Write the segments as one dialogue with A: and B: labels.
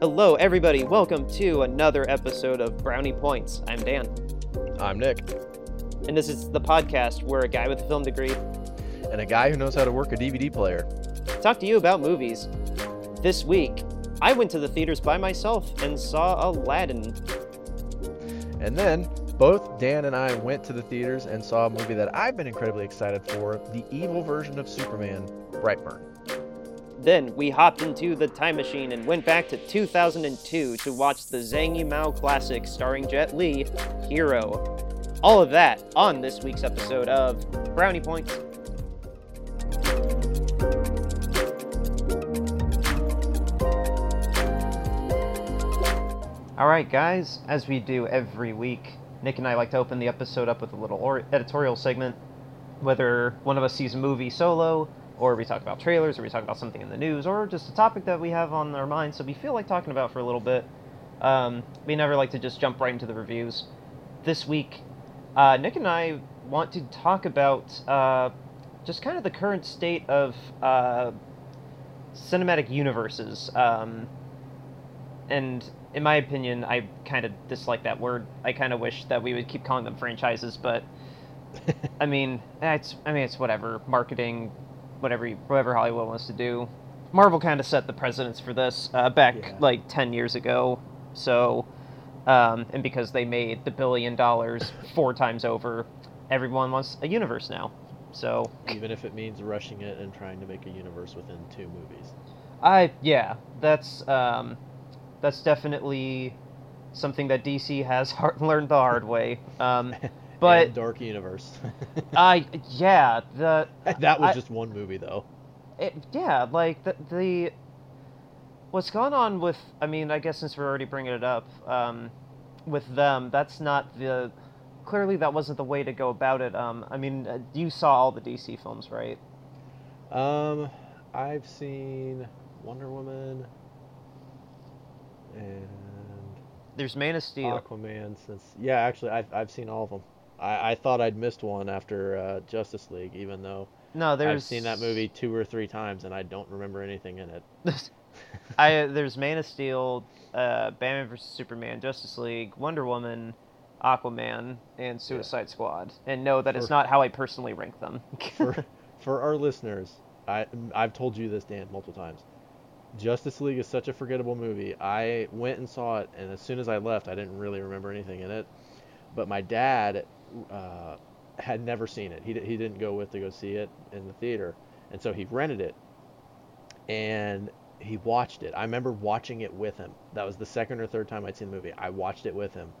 A: Hello, everybody. Welcome to another episode of Brownie Points. I'm Dan,
B: I'm Nick,
A: and this is the podcast where a guy with a film degree
B: and a guy who knows how to work a DVD player.
A: talk to you about movies. This week, I went to the theaters by myself and saw Aladdin.
B: And then both Dan and I went to the theaters and saw a movie that I've been incredibly excited for the evil version of Superman, Brightburn.
A: Then we hopped into the time machine and went back to 2002 to watch the Zhang Yimou classic starring Jet Li, Hero. All of that on this week's episode of Brownie Points. All right, guys, as we do every week, Nick and I like to open the episode up with a little or- editorial segment. Whether one of us sees a movie solo, or we talk about trailers, or we talk about something in the news, or just a topic that we have on our minds, so we feel like talking about for a little bit. Um, we never like to just jump right into the reviews. This week, uh, Nick and I want to talk about uh, just kind of the current state of uh, cinematic universes. Um, and in my opinion, I kind of dislike that word. I kind of wish that we would keep calling them franchises, but I mean, it's I mean it's whatever marketing, whatever you, whatever Hollywood wants to do. Marvel kind of set the precedence for this uh, back
B: Yeah.
A: like ten years ago. So, um, and because they made the billion dollars four times over, everyone wants a universe now. So,
C: even if it means rushing it and trying to make a universe within two movies.
A: I yeah, that's um, that's definitely something that DC has hard, learned the hard way. Um, but
C: And Dark Universe.
A: I yeah the
C: that was
A: I-
C: just one movie though.
A: it, yeah like the the what's going on with I mean I guess since we're already bringing it up um, with them that's not the clearly that wasn't the way to go about it. Um, I mean uh, you saw all the DC films right?
C: Um, I've seen Wonder Woman and
A: There's Man of Steel.
C: Aquaman since yeah, actually I've I've seen all of them. I, I thought I'd missed one after uh, Justice League, even though
A: No, there's
C: I've seen that movie two or three times and I don't remember anything in it.
A: I there's Man of Steel, uh, Batman vs Superman, Justice League, Wonder Woman, Aquaman, and Suicide Squad. And no, that
C: For-
A: not how I personally rank them.
C: for for our listeners, I I've told you this, Dan, multiple times. Justice League is such a forgettable movie. I went and saw it, and as soon as I left, I didn't really remember anything in it. But my dad uh, had never seen it. He he didn't go with to go see it in the theater, and so he rented it, and he watched it. I remember watching it with him. That was the second or third time I'd seen the movie. I watched it with him.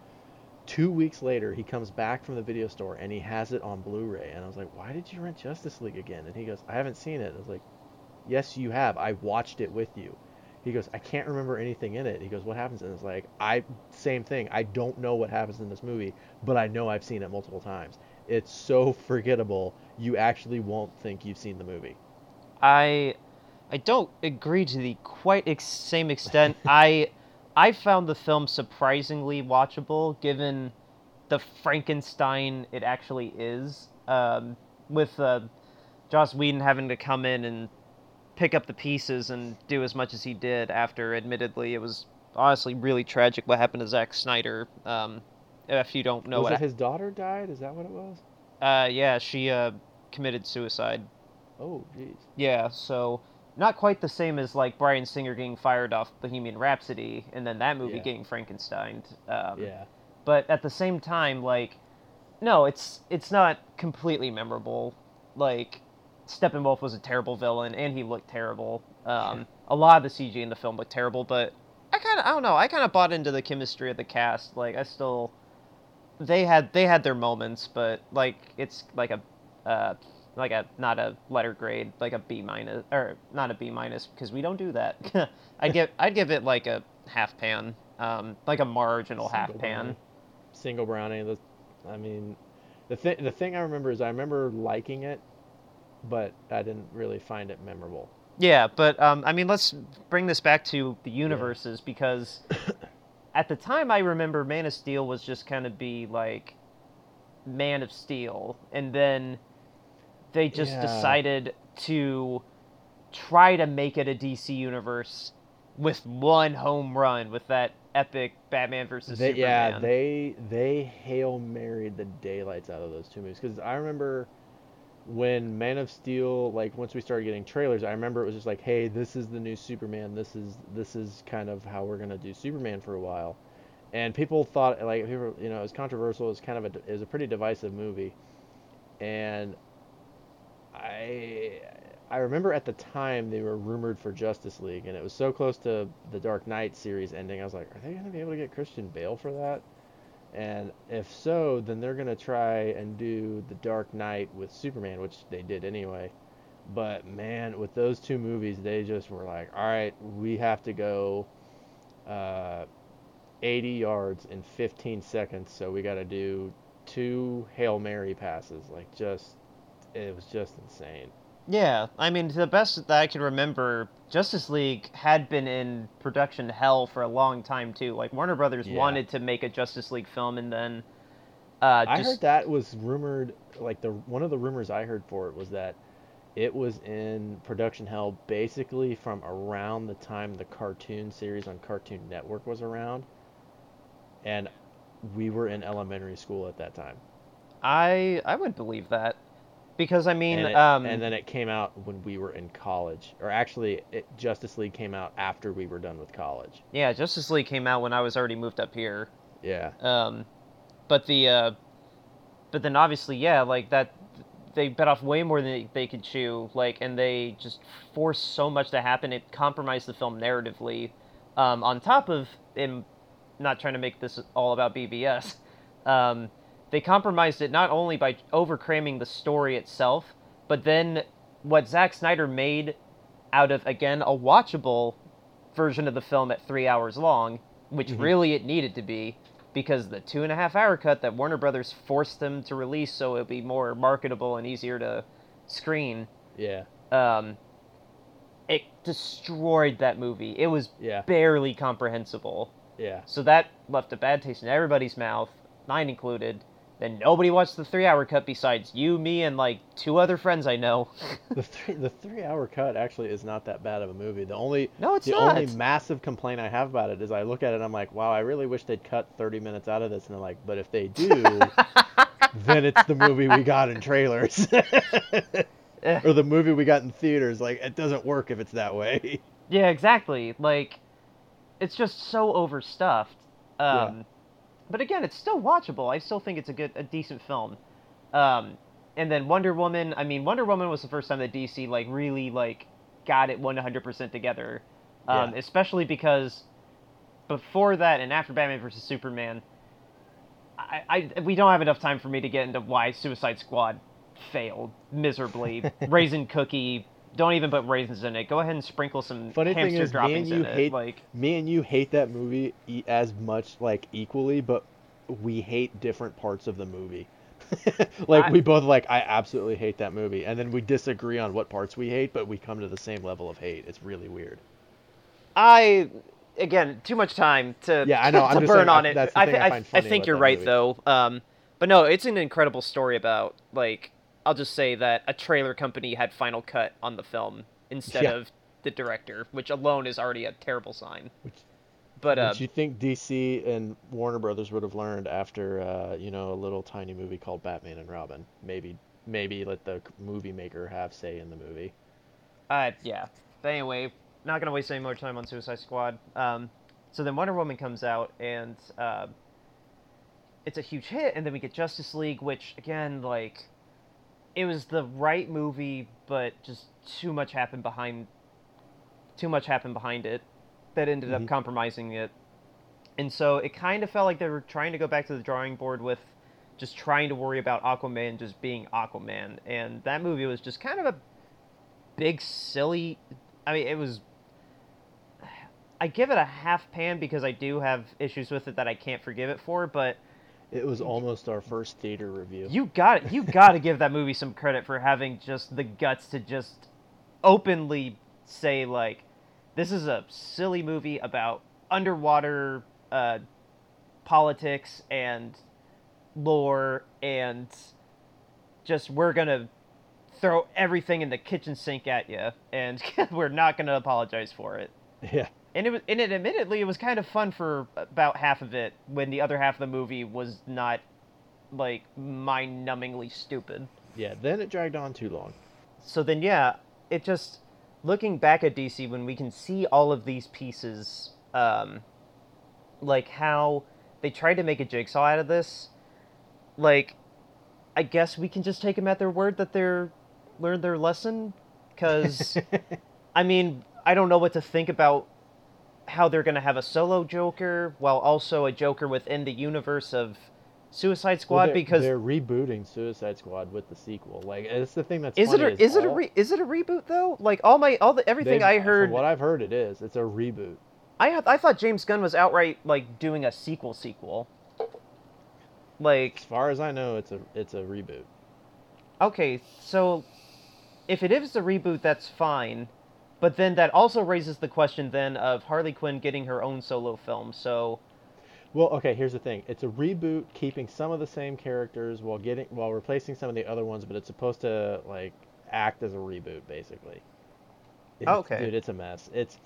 C: Two weeks later, he comes back from the video store and he has it on Blu-ray. And I was like, "Why did you rent Justice League again?" And he goes, "I haven't seen it." I was like, "Yes, you have. I watched it with you." He goes, "I can't remember anything in it." He goes, "What happens?" And it's like, "I same thing. I don't know what happens in this movie, but I know I've seen it multiple times. It's so forgettable. You actually won't think you've seen the movie."
A: I I don't agree to the quite ex- same extent. I I found the film surprisingly watchable given the Frankenstein it actually is. Um, with uh, Joss Whedon having to come in and pick up the pieces and do as much as he did after, admittedly, it was honestly really tragic what happened to Zack Snyder. Um, if you don't know
C: was
A: what,
C: it his daughter died? Is that what it was?
A: uh, yeah, she uh, committed suicide.
C: Oh, jeez.
A: Yeah, so not quite the same as like Bryan Singer getting fired off Bohemian Rhapsody and then that movie
C: Yeah.
A: getting Frankenstein. Um,
C: Yeah.
A: But at the same time, like, no, it's it's not completely memorable. Like, Steppenwolf was a terrible villain and he looked terrible. Um, a lot of the CG in the film looked terrible, but I kind of I don't know. I kind of bought into the chemistry of the cast. Like, I still they had they had their moments, but like it's like a uh, like a not a letter grade, like a B minus or not a B minus because we don't do that. I'd give I'd give it like a half pan, um, like a marginal half pan.
C: brownie. Single brownie. The, I mean, the thing the thing I remember is I remember liking it, but I didn't really find it memorable.
A: Yeah, but um, I mean, let's bring this back to the universes because at the time I remember Man of Steel was just kind of be like Man of Steel, and then they just
C: Yeah.
A: decided to try to make it a DC universe with one home run with that epic Batman versus
C: They,
A: Superman.
C: yeah, they they hail married the daylights out of those two movies because I remember when Man of Steel, like once we started getting trailers, I remember it was just like, hey, this is the new Superman. This is this is kind of how we're gonna do Superman for a while, and people thought like people, you know, it was controversial. It was kind of a it was a pretty divisive movie, and I I remember at the time they were rumored for Justice League, and it was so close to the Dark Knight series ending. I was like, are they gonna be able to get Christian Bale for that? And if so, then they're gonna try and do the Dark Knight with Superman, which they did anyway. But man, with those two movies, they just were like, all right, we have to go uh, 80 yards in 15 seconds, so we got to do two Hail Mary passes. Like, just, it was just insane.
A: Yeah, I mean, to the best that I can remember, Justice League had been in production hell for a long time too. Like Warner Brothers
C: Yeah.
A: wanted to make a Justice League film, and then uh,
C: I
A: just
C: heard that was rumored. Like the one of the rumors I heard for it was that it was in production hell basically from around the time the cartoon series on Cartoon Network was around, and we were in elementary school at that time.
A: I I would believe that because I mean,
C: and, it-
A: um,
C: and then it came out when we were in college, or actually, it, Justice League came out after we were done with college.
A: yeah, Justice League came out when I was already moved up here.
C: Yeah,
A: Um, but the uh, but then obviously, yeah, like that, they bet off way more than they, they could chew. Like, and they just forced so much to happen. It compromised the film narratively. Um, on top of in not trying to make this all about BvS, um, they compromised it not only by overcramming the story itself, but then what Zack Snyder made out of again a watchable version of the film at three hours long, which
C: Mhm.
A: really it needed to be, because the two and a half hour cut that Warner Brothers forced them to release so it'd be more marketable and easier to screen,
C: yeah,
A: um, it destroyed that movie. It was
C: yeah,
A: barely comprehensible.
C: yeah.
A: So that left a bad taste in everybody's mouth, mine included. Then nobody watched the three hour cut besides you, me, and like two other friends I know.
C: The three the three hour cut actually is not that bad of a movie. The only
A: No, it's
C: the
A: not.
C: only massive complaint I have about it is I look at it and I'm like, wow, I really wish they'd cut 30 minutes out of this. And they're like, but if they do, then it's the movie we got in trailers. Or the movie we got in theaters. Like, it doesn't work if it's that way.
A: Yeah, exactly. Like, it's just so overstuffed. Um,
C: Yeah.
A: But again, it's still watchable. I still think it's a good, a decent film. Um, and then Wonder Woman. I mean, Wonder Woman was the first time that DC like really like got it 100% together. Um,
C: Yeah.
A: Especially because before that and after Batman versus Superman, I, I we don't have enough time for me to get into why Suicide Squad failed miserably. Raisin Cookie. Don't even put raisins in it. Go ahead and sprinkle some
C: Funny thing
A: hamster
C: is, me
A: droppings
C: and you
A: in
C: hate
A: it. Like,
C: me and you hate that movie as much like equally, but we hate different parts of the movie. like
A: I-
C: we both like I absolutely hate that movie, and then we disagree on what parts we hate, but we come to the same level of hate. It's really weird.
A: I again too much time to
C: Yeah, I know, I'm
A: to burn
C: saying,
A: on
C: I-
A: it. I,
C: thing I
A: I think you're right
C: movie.
A: though. Um, but no, it's an incredible story about like I'll just say that a trailer company had final cut on the film instead
C: Yeah.
A: of the director, which alone is already a terrible sign.
C: Which,
A: But uh,
C: you think DC and Warner Brothers would have learned after uh, you know a little tiny movie called Batman and Robin? Maybe maybe let the movie maker have say in the movie.
A: Uh, yeah. But anyway, not gonna waste any more time on Suicide Squad. Um, so then Wonder Woman comes out and uh, it's a huge hit, and then we get Justice League, which again, like, it was the right movie, but just too much happened behind. Too much happened behind it, that ended
C: Mhm.
A: up compromising it, and so it kind of felt like they were trying to go back to the drawing board with just trying to worry about Aquaman just being Aquaman, and that movie was just kind of a big silly i mean it was i give it a half pan because i do have issues with it that i can't forgive it for but
C: It was almost our first theater review.
A: you got it. you got to give that movie some credit for having just the guts to just openly say like this is a silly movie about underwater uh, politics and lore and just we're gonna throw everything in the kitchen sink at you and we're not gonna apologize for it
C: yeah.
A: And it was and it admittedly it was kind of fun for about half of it when the other half of the movie was not like mind-numbingly stupid.
C: Yeah, then it dragged on too long.
A: So then yeah, it just looking back at DC when we can see all of these pieces um like how they tried to make a jigsaw out of this like I guess we can just take them at their word that they're learned their lesson cuz I mean, I don't know what to think about how they're going to have a solo Joker while also a Joker within the universe of Suicide Squad
C: Well, they're,
A: because
C: they're rebooting Suicide Squad with the sequel. Like it's the thing that's
A: is it a, is it a re, is it a reboot though? Like all my all the everything I
C: from
A: heard
C: what I've heard, it is. It's a reboot.
A: I had, I thought James Gunn was outright like doing a sequel sequel. Like
C: As far as I know, it's a it's a reboot.
A: okay, so if it is a reboot that's fine, but then that also raises the question then of Harley Quinn getting her own solo film. So
C: Well, okay. Here's the thing. It's a reboot, keeping some of the same characters while getting while replacing some of the other ones, but it's supposed to like act as a reboot, basically. It's- oh,
A: Okay.
C: Dude, it's a mess. It's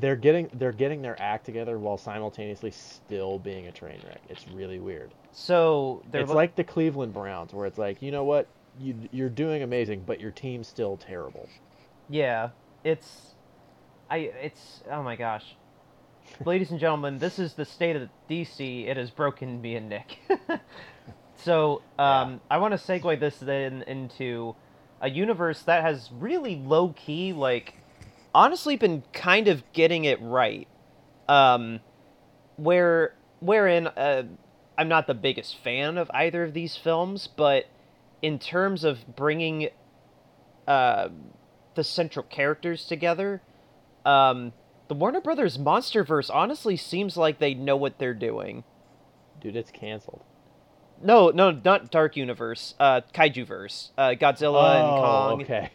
C: they're getting they're getting their act together while simultaneously still being a train wreck. It's really weird.
A: so they're
C: it's
A: lo-
C: like the Cleveland Browns, where it's like, you know what, you you're doing amazing, but your team's still terrible.
A: Yeah, it's I it's oh my gosh. Ladies and gentlemen, this is the state of DC. It has broken me and Nick. so, um, I want to segue this then into a universe that has really low key, like, honestly, been kind of getting it right. Um, where wherein uh, I'm not the biggest fan of either of these films, but in terms of bringing uh, the central characters together, um, the Warner Brothers MonsterVerse honestly seems like they know what they're doing.
C: Dude, it's canceled.
A: No, no, not Dark Universe. Uh, Kaijuverse. Uh, Godzilla and
C: Oh,
A: Kong.
C: Okay.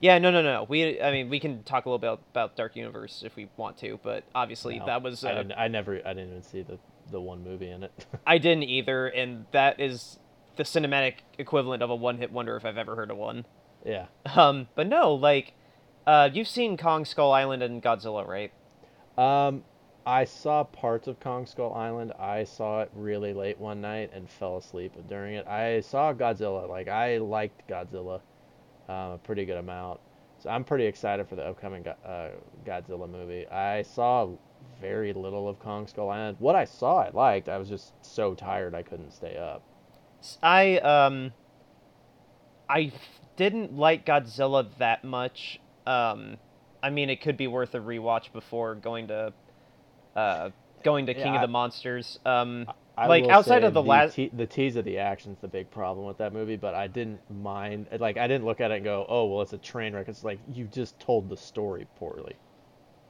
A: Yeah, no, no, no. We, I mean, we can talk a little bit about Dark Universe if we want to, but obviously
C: No,
A: that was. Uh,
C: I, didn't, I never I didn't even see the the one movie in it.
A: I didn't either, and that is the cinematic equivalent of a one-hit wonder if I've ever heard of one.
C: Yeah.
A: Um, but no, like, uh, you've seen Kong Skull Island and Godzilla, right?
C: Um, I saw parts of Kong Skull Island. I saw it really late one night and fell asleep during it. I saw Godzilla. Like I liked Godzilla um, a pretty good amount. So I'm pretty excited for the upcoming uh, Godzilla movie. I saw very little of Kong Skull Island. What I saw, I liked. I was just so tired I couldn't stay up.
A: I um I didn't like Godzilla that much. Um I mean it could be worth a rewatch before going to uh going to
C: Yeah,
A: King of
C: I-
A: the Monsters. Um
C: I
A: Like, outside of the last-
C: te- the tease of the action's the big problem with that movie, but I didn't mind. Like I didn't look at it and go, "Oh, well, it's a train wreck." It's like you just told the story poorly.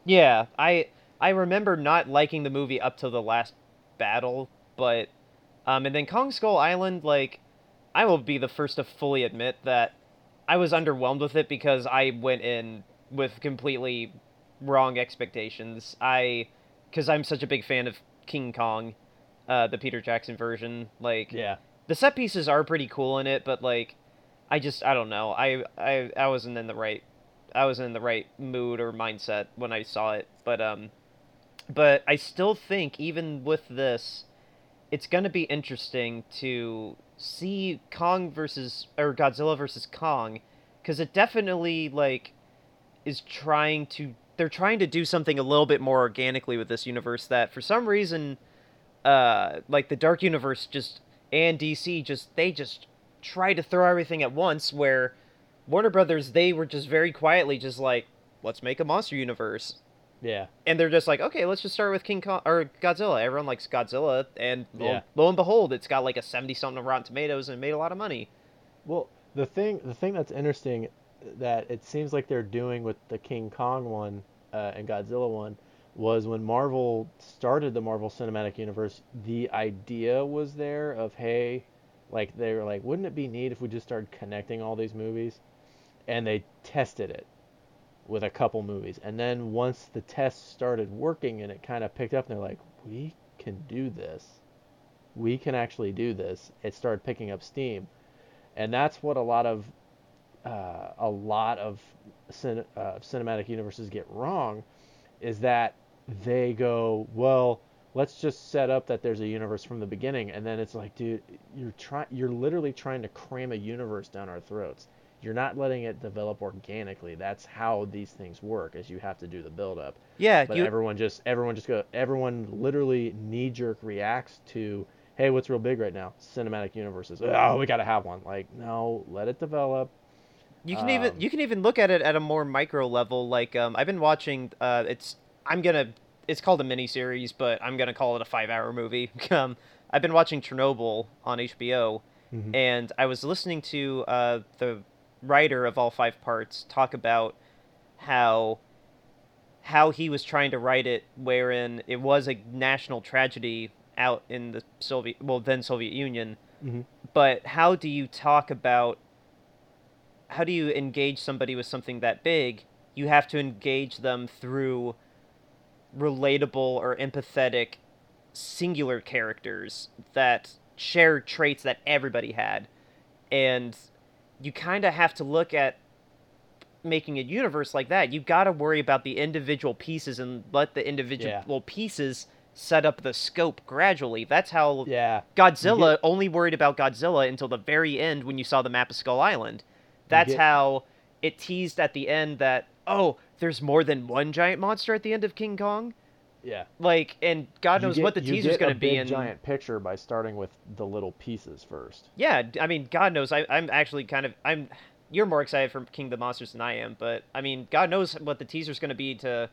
A: yeah, I I remember not liking the movie up to the last battle, but um and then Kong Skull Island like I will be the first to fully admit that I was underwhelmed with it because I went in with completely wrong expectations. I cuz I'm such a big fan of King Kong, uh the Peter Jackson version, like
C: Yeah.
A: the set pieces are pretty cool in it, but like I just I don't know. I I I wasn't in the right I wasn't in the right mood or mindset when I saw it. But um but I still think even with this it's going to be interesting to see Kong versus or Godzilla versus Kong cuz it definitely like is trying to they're trying to do something a little bit more organically with this universe that for some reason uh like the dark universe just and DC just they just try to throw everything at once where Warner Brothers they were just very quietly just like let's make a monster universe
C: Yeah.
A: and they're just like okay let's just start with King Kong or Godzilla everyone likes Godzilla and lo,
C: Yeah.
A: lo and behold it's got like a 70 something on Rotten Tomatoes and made a lot of money
C: Well, the thing the thing that's interesting that it seems like they're doing with the King Kong one uh, and Godzilla one was when Marvel started the Marvel Cinematic Universe, the idea was there of hey, like they were like, wouldn't it be neat if we just started connecting all these movies? And they tested it with a couple movies. And then once the test started working and it kind of picked up, and they're like, we can do this. We can actually do this. It started picking up steam and that's what a lot of uh, a lot of cin- uh, cinematic universes get wrong is that they go, well, let's just set up that there's a universe from the beginning, and then it's like, dude, you're trying, you're literally trying to cram a universe down our throats. You're not letting it develop organically. That's how these things work. Is you have to do the build up.
A: Yeah,
C: But
A: you,
C: everyone just everyone just go everyone literally knee jerk reacts to hey what's real big right now cinematic universes oh we gotta have one like no let it develop
A: You can even
C: Um,
A: you can even look at it at a more micro level. Like um, I've been watching. Uh, it's I'm gonna. It's called a miniseries, but I'm gonna call it a five-hour movie. um, I've been watching Chernobyl on HBO,
C: Mhm.
A: and I was listening to uh, the writer of all five parts talk about how how he was trying to write it, wherein it was a national tragedy out in the Soviet, well then Soviet Union,
C: Mhm.
A: but how do you talk about how do you engage somebody with something that big? You have to engage them through relatable or empathetic singular characters that share traits that everybody had. And you kind of have to look at making a universe like that You've got to worry about the individual pieces and let the individual pieces set up the scope gradually that's how
C: yeah
A: Godzilla only worried about Godzilla until the very end when you saw the map of Skull Island. That's
C: get-
A: how it teased at the end that oh, there's more than one giant monster at the end of King Kong.
C: Yeah
A: Like, and God knows
C: get-
A: what the
C: you
A: teaser's going to be
C: big
A: in.
C: giant picture by starting with the little pieces first
A: Yeah, I mean, God knows. I, I'm actually kind of I'm. You're more excited for King of the Monsters than I am, but I mean, God knows what the teaser's going to be to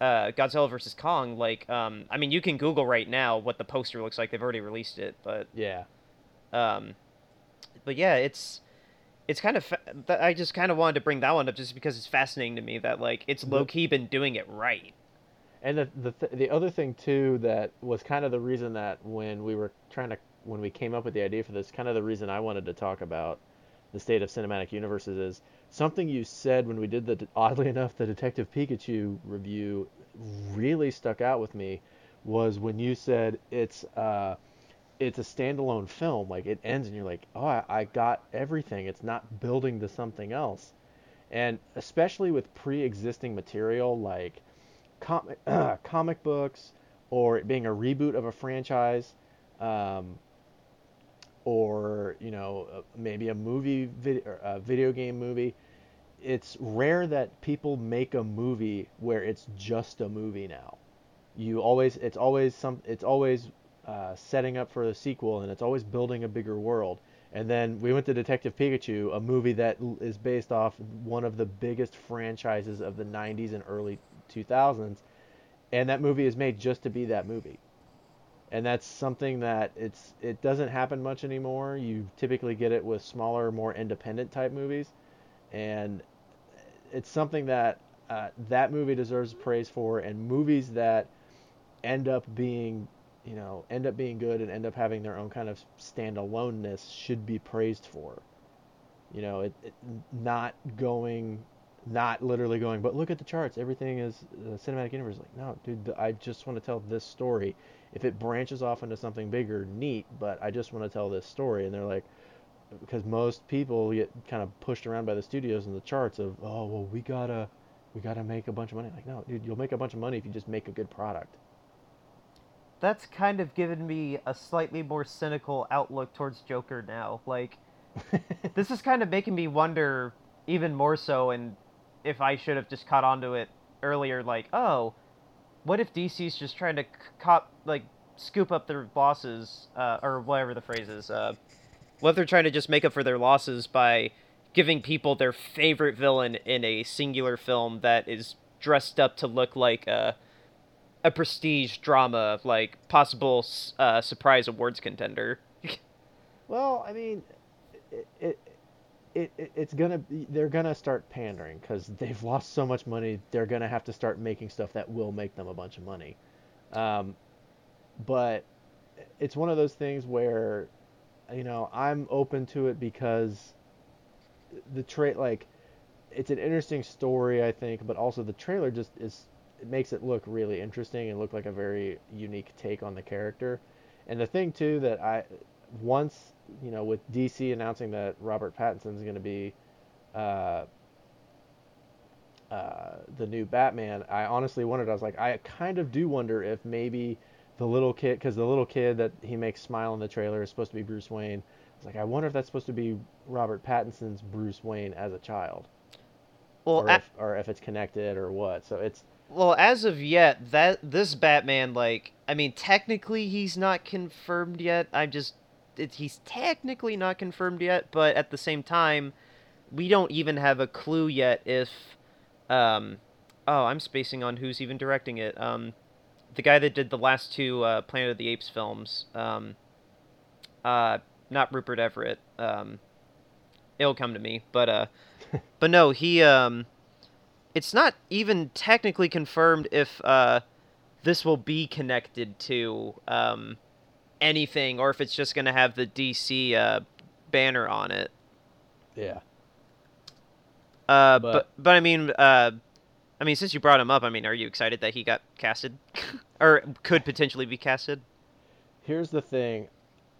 A: uh, Godzilla versus Kong. Like, um, I mean, you can Google right now what the poster looks like. They've already released it, but
C: yeah
A: Um, but yeah, it's it's kind of fa- I just kind of wanted to bring that one up just because it's fascinating to me that like it's
C: The-
A: low key been doing it right.
C: And the the th- the other thing too that was kind of the reason that when we were trying to when we came up with the idea for this, kind of the reason I wanted to talk about the state of cinematic universes is something you said when we did the oddly enough the Detective Pikachu review really stuck out with me was when you said it's uh it's a standalone film. Like it ends and you're like oh I, I got everything. It's not building to something else. And especially with pre-existing material like comic comic books or it being a reboot of a franchise um, or you know uh, maybe a movie vid- a video game movie it's rare that people make a movie where it's just a movie now. You always it's always some it's always uh, setting up for a sequel and it's always building a bigger world. And then we went to Detective Pikachu, a movie that is based off one of the biggest franchises of the 90s and early 2000s. And that movie is made just to be that movie. And that's something that it's it doesn't happen much anymore. You typically get it with smaller, more independent type movies. And it's something that uh, that movie deserves praise for and movies that end up being you know, end up being good and end up having their own kind of standaloneness should be praised for. You know, it, it not going, not literally going, but look at the charts. Everything is the cinematic universe. Like, no, dude, th- I just want to tell this story. If it branches off into something bigger, neat. But I just want to tell this story. And they're like, because most people get kind of pushed around by the studios and the charts of, oh, well, we gotta, we gotta make a bunch of money. Like, no, dude, you'll make a bunch of money if you just make a good product.
A: That's kind of given me a slightly more cynical outlook towards Joker now. Like this is kind of making me wonder even more so and if I should have just caught onto it earlier like, oh, what if DC's just trying to cop like scoop up their losses uh, or whatever the phrase is uh what if they're trying to just make up for their losses by giving people their favorite villain in a singular film that is dressed up to look like a a prestige drama like possible uh, surprise awards contender.
C: Well, I mean, it, it, it, it it's gonna they're gonna start pandering because they've lost so much money. They're gonna have to start making stuff that will make them a bunch of money. Um, but it's one of those things where, you know, I'm open to it because the trait like it's an interesting story, I think, but also the trailer just is it makes it look really interesting and look like a very unique take on the character. And the thing too that I once you know with DC announcing that Robert Pattinson is going to be uh, uh, the new Batman, I honestly wondered. I was like, I kind of do wonder if maybe the little kid, because the little kid that he makes smile in the trailer is supposed to be Bruce Wayne. I was like, I wonder if that's supposed to be Robert Pattinson's Bruce Wayne as a child,
A: Well,
C: or if or if it's connected or what. So it's
A: well, as of yet, that this Batman, like, I mean, technically he's not confirmed yet. I'm just, it, he's technically not confirmed yet, but at the same time, we don't even have a clue yet if, um, oh, I'm spacing on who's even directing it. Um, the guy that did the last two uh, Planet of the Apes films, um, uh, not Rupert Everett. Um, it'll come to me, but uh, but no, he um it's not even technically confirmed if uh, this will be connected to um, anything or if it's just going to have the DC uh, banner on it.
C: yeah.
A: Uh,
C: But-
A: but, but I mean, uh, I mean, since you brought him up, I mean, are you excited that he got casted, or could potentially be casted?
C: Here's the thing.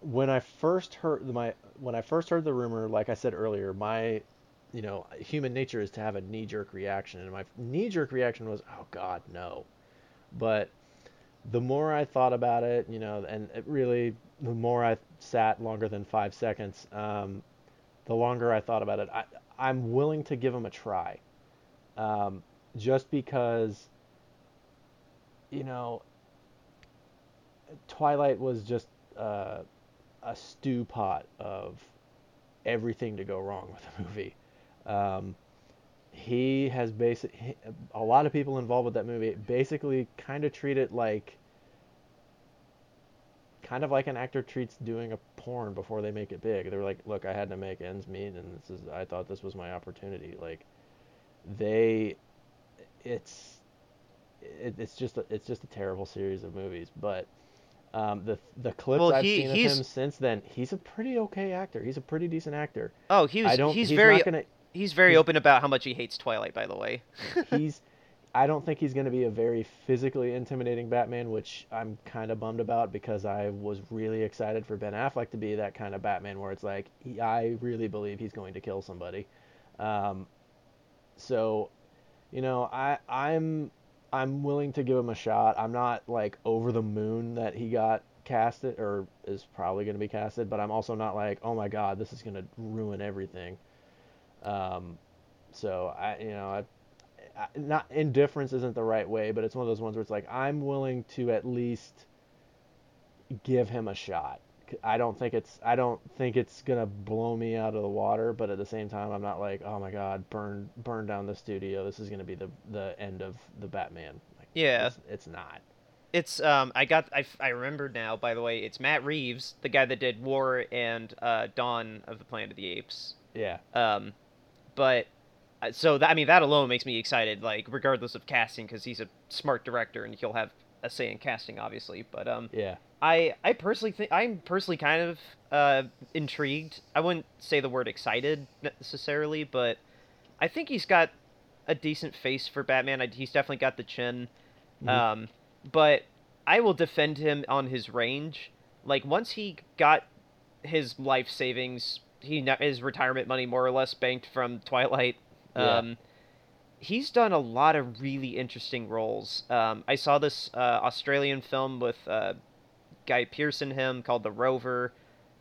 C: When I first heard my when I first heard the rumor, like I said earlier, my you know, human nature is to have a knee jerk reaction and my knee jerk reaction was, "Oh god, no." But the more I thought about it, you know, and it really the more I sat longer than 5 seconds, um, the longer I thought about it, I I'm willing to give him a try. Um, just because you know, Twilight was just uh, a stew pot of everything to go wrong with the movie. Um, he has basic he- a lot of people involved with that movie basically kind of treat it like kind of like an actor treats doing a porn before they make it big. They're like, "Look, I had to make ends meet and this is I thought this was my opportunity." Like they it's it, it's just a, it's just a terrible series of movies, but um, the the clips
A: Well,
C: I've
A: he-
C: seen of him since then, he's a pretty okay actor. He's a pretty decent actor.
A: Oh, he was.
C: I don't.
A: he's,
C: He's,
A: very.
C: not gonna.
A: He's very open about how much he hates Twilight. By the way.
C: He's. I don't think he's gonna be a very physically intimidating Batman, which I'm kind of bummed about because I was really excited for Ben Affleck to be that kind of Batman, where it's like he, I really believe he's going to kill somebody. Um, so, you know, I I'm I'm willing to give him a shot. I'm not like over the moon that he got casted or is probably going to be casted, but I'm also not like, oh my god, this is going to ruin everything. Um, so I, you know, I, I, not indifference isn't the right way, but it's one of those ones where it's like I'm willing to at least give him a shot. I don't think it's I don't think it's gonna blow me out of the water, but at the same time, I'm not like, oh my god, burn burn down the studio. This is gonna be the the end of the Batman. Like,
A: Yeah.
C: it's, it's not.
A: It's um I got I, I remember now by the way it's Matt Reeves the guy that did War and uh, Dawn of the Planet of the Apes
C: Yeah,
A: um but uh, so that I mean that alone makes me excited like regardless of casting because he's a smart director and he'll have a say in casting obviously but um
C: yeah,
A: I I personally think I'm personally kind of uh intrigued I wouldn't say the word excited necessarily but I think he's got a decent face for Batman I, he's definitely got the chin
C: Mhm.
A: um but I will defend him on his range. Like once he got his life savings, he his retirement money more or less banked from Twilight.
C: Yeah.
A: Um, he's done a lot of really interesting roles. Um, I saw this uh, Australian film with uh, Guy Pearce in him called The Rover.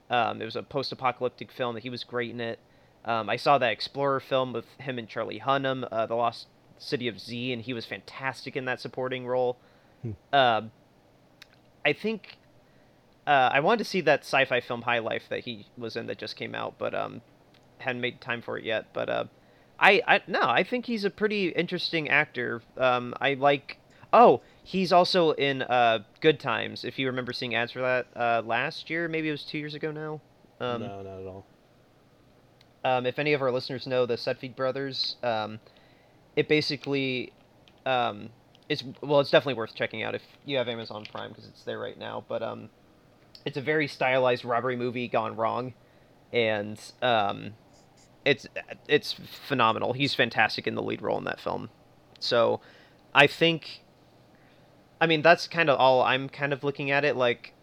A: Um, it was a post-apocalyptic film that he was great in it. Um, I saw that Explorer film with him and Charlie Hunnam, uh, The Lost City of Z, and he was fantastic in that supporting role.
C: Hmm.
A: Um, I think uh, I wanted to see that sci-fi film High Life that he was in that just came out, but um, hadn't made time for it yet. But uh, I, I no, I think he's a pretty interesting actor. Um, I like. Oh, he's also in uh, Good Times. If you remember seeing ads for that uh, last year, maybe it was two years ago now. Um,
C: no, not at all.
A: um, if any of our listeners know the Sudfeld brothers, um, it basically, um, it's well, it's definitely worth checking out if you have Amazon Prime because it's there right now. But um, it's a very stylized robbery movie gone wrong, and um, it's it's phenomenal. He's fantastic in the lead role in that film. So, I think, I mean, that's kind of all I'm kind of looking at it like.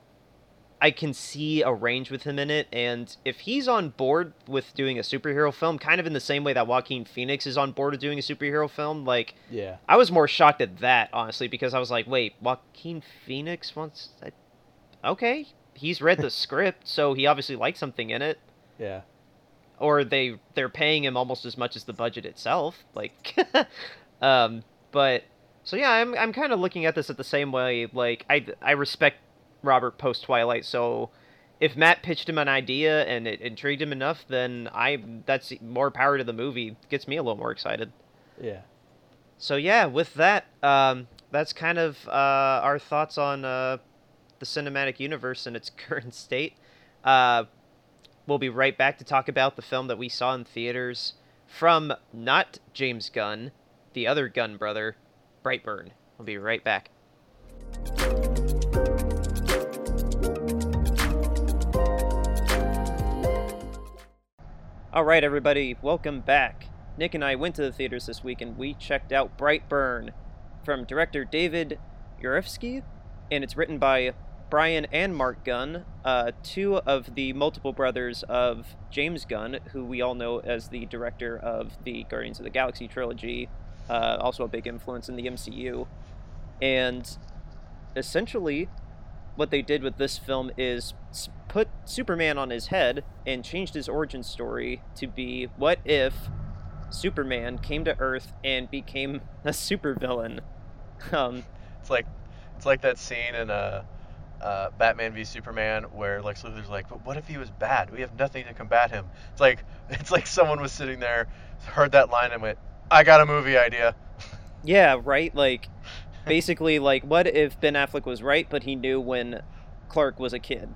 A: I can see a range with him in it, and if he's on board with doing a superhero film, kind of in the same way that Joaquin Phoenix is on board with doing a superhero film, like
C: Yeah.
A: I was more shocked at that honestly because I was like, wait, Joaquin Phoenix wants, okay, he's read the script, so he obviously likes something in it,
C: Yeah.
A: or they they're paying him almost as much as the budget itself, like, um, but so yeah, I'm I'm kind of looking at this at the same way, like I I respect Robert post Twilight, so if Matt pitched him an idea and it intrigued him enough, then I that's more power to the movie. Gets me a little more excited.
C: Yeah.
A: So yeah, with that, um, that's kind of uh, our thoughts on uh, the cinematic universe in its current state. Uh, we'll be right back to talk about the film that we saw in theaters from not James Gunn, the other Gunn brother, Brightburn. We'll be right back. All right, everybody, welcome back. Nick and I went to the theaters this week and we checked out Brightburn from director David Yarovesky, and it's written by Brian and Mark Gunn, uh, two of the multiple brothers of James Gunn, who we all know as the director of the Guardians of the Galaxy trilogy, uh, also a big influence in the MCU. And essentially, what they did with this film is put Superman on his head and changed his origin story to be what if Superman came to Earth and became a supervillain. Um,
B: It's like it's like that scene in uh, uh, Batman v Superman where Lex Luthor's like, "But what if he was bad? We have nothing to combat him." It's like it's like someone was sitting there, heard that line and went, "I got a movie idea."
A: yeah, right. Like, basically, like, what if Ben Affleck was right, but he knew when Clark was a kid?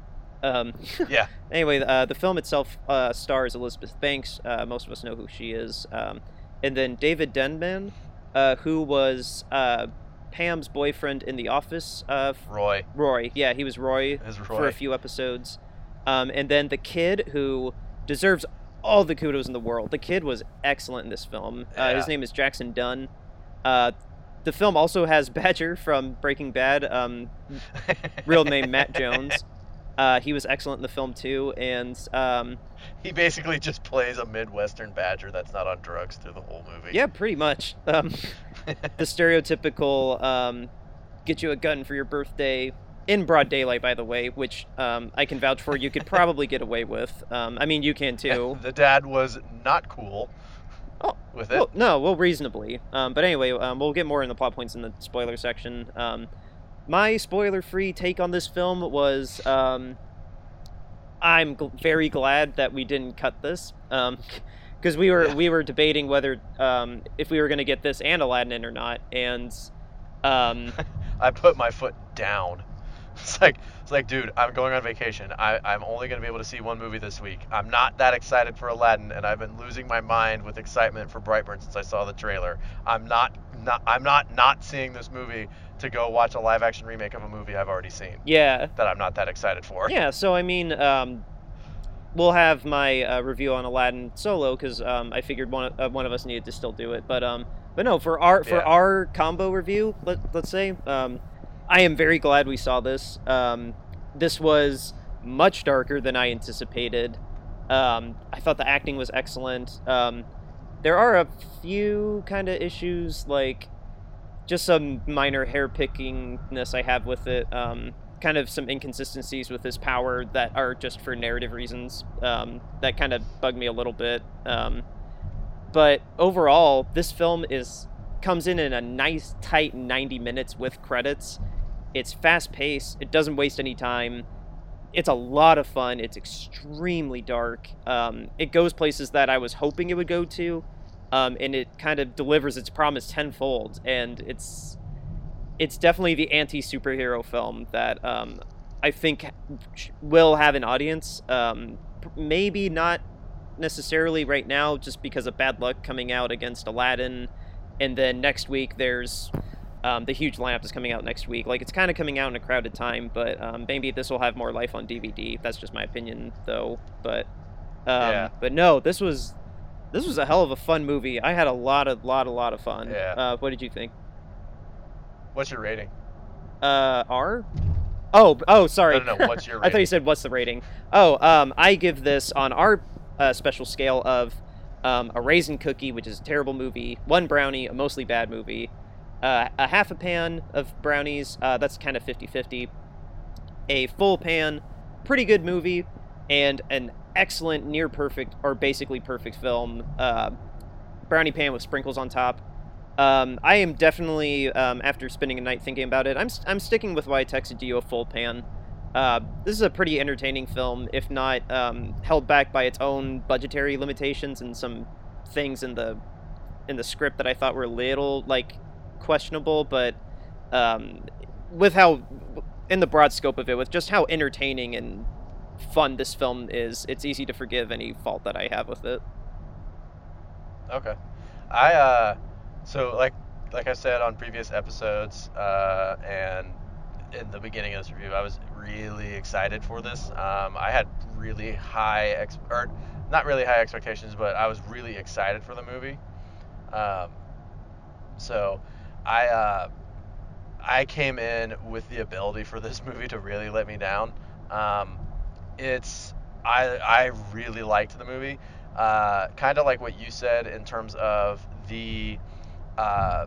A: Um,
B: Yeah.
A: anyway, uh, the film itself uh, stars Elizabeth Banks. Uh, most of us know who she is. Um, and then David Denman, uh, who was uh, Pam's boyfriend in The Office. Uh,
B: Roy
A: Roy. Yeah, he was Roy
B: is
A: for a few episodes. Um, and then the kid who deserves all the kudos in the world. The kid was excellent in this film. Uh, his name is Jackson Dunn. Uh, the film also has Badger from Breaking Bad, um, real name Matt Jones. Uh, he was excellent in the film too, and um,
B: he basically just plays a Midwestern badger that's not on drugs through the whole movie.
A: yeah, pretty much um, the stereotypical um, "get you a gun for your birthday" in broad daylight, by the way, which um, I can vouch for. You could probably get away with. Um, I mean, you can too.
B: the dad was not cool
A: Oh,
B: with it.
A: Well, no, well, reasonably. Um, but anyway, um, we'll get more in the plot points in the spoiler section. Um, my spoiler-free take on this film was um, I'm gl- very glad that we didn't cut this because we were
B: Yeah.
A: we were debating whether um, if we were going to get this and Aladdin in or not, and um,
B: I put my foot down. It's like it's like, dude, I'm going on vacation. I, I'm only gonna be able to see one movie this week. I'm not that excited for Aladdin, and I've been losing my mind with excitement for Brightburn since I saw the trailer. I'm not not I'm not not seeing this movie to go watch a live action remake of a movie I've already seen
A: yeah,
B: that I'm not that excited for.
A: Yeah, so I mean, um, we'll have my uh, review on Aladdin solo because um, I figured one of, uh, one of us needed to still do it. But um, but no, for our for
B: Yeah.
A: our combo review, let let's say, um, I am very glad we saw this. Um, this was much darker than I anticipated. Um, I thought the acting was excellent. Um, there are a few kind of issues like just some minor hair pickingness I have with it. Um, kind of some inconsistencies with his power that are just for narrative reasons. Um, that kind of bug me a little bit. Um, but overall, this film is comes in in a nice tight 90 minutes with credits. It's fast paced. It doesn't waste any time. It's a lot of fun. It's extremely dark. Um, it goes places that I was hoping it would go to, um, and it kind of delivers its promise tenfold. And it's it's definitely the anti superhero film that um, I think will have an audience. Um, maybe not necessarily right now, just because of bad luck coming out against Aladdin, and then next week there's um, the huge lineup is coming out next week. Like it's kind of coming out in a crowded time, but um, maybe this will have more life on DVD. That's just my opinion, though. But um,
B: Yeah.
A: but no, this was this was a hell of a fun movie. I had a lot of lot a lot of fun.
B: Yeah.
A: Uh, what did you think?
B: What's your rating?
A: Uh, R. Oh, oh, sorry.
C: No, no, no, what's your
A: I thought you said what's the rating. Oh, um, I give this on our uh, special scale of um, a raisin cookie, which is a terrible movie, one brownie, a mostly bad movie, uh, a half a pan of brownies, uh, that's kind of 50-50, a full pan, pretty good movie, and an excellent, near perfect, or basically perfect film, uh, brownie pan with sprinkles on top. Um, I am definitely, um, after spending a night thinking about it, I'm, I'm sticking with why I texted you a full pan. Uh, this is a pretty entertaining film, if not um, held back by its own budgetary limitations and some things in the in the script that I thought were a little like questionable. But um, with how, in the broad scope of it, with just how entertaining and fun this film is, it's easy to forgive any fault that I have with it.
C: Okay. I uh so like like I said on previous episodes uh and in the beginning of this review, I was really excited for this. Um, I had really high ex or not really high expectations, but I was really excited for the movie. Um, so I uh, I came in with the ability for this movie to really let me down. Um, it's I I really liked the movie. Uh, kind of like what you said in terms of the uh,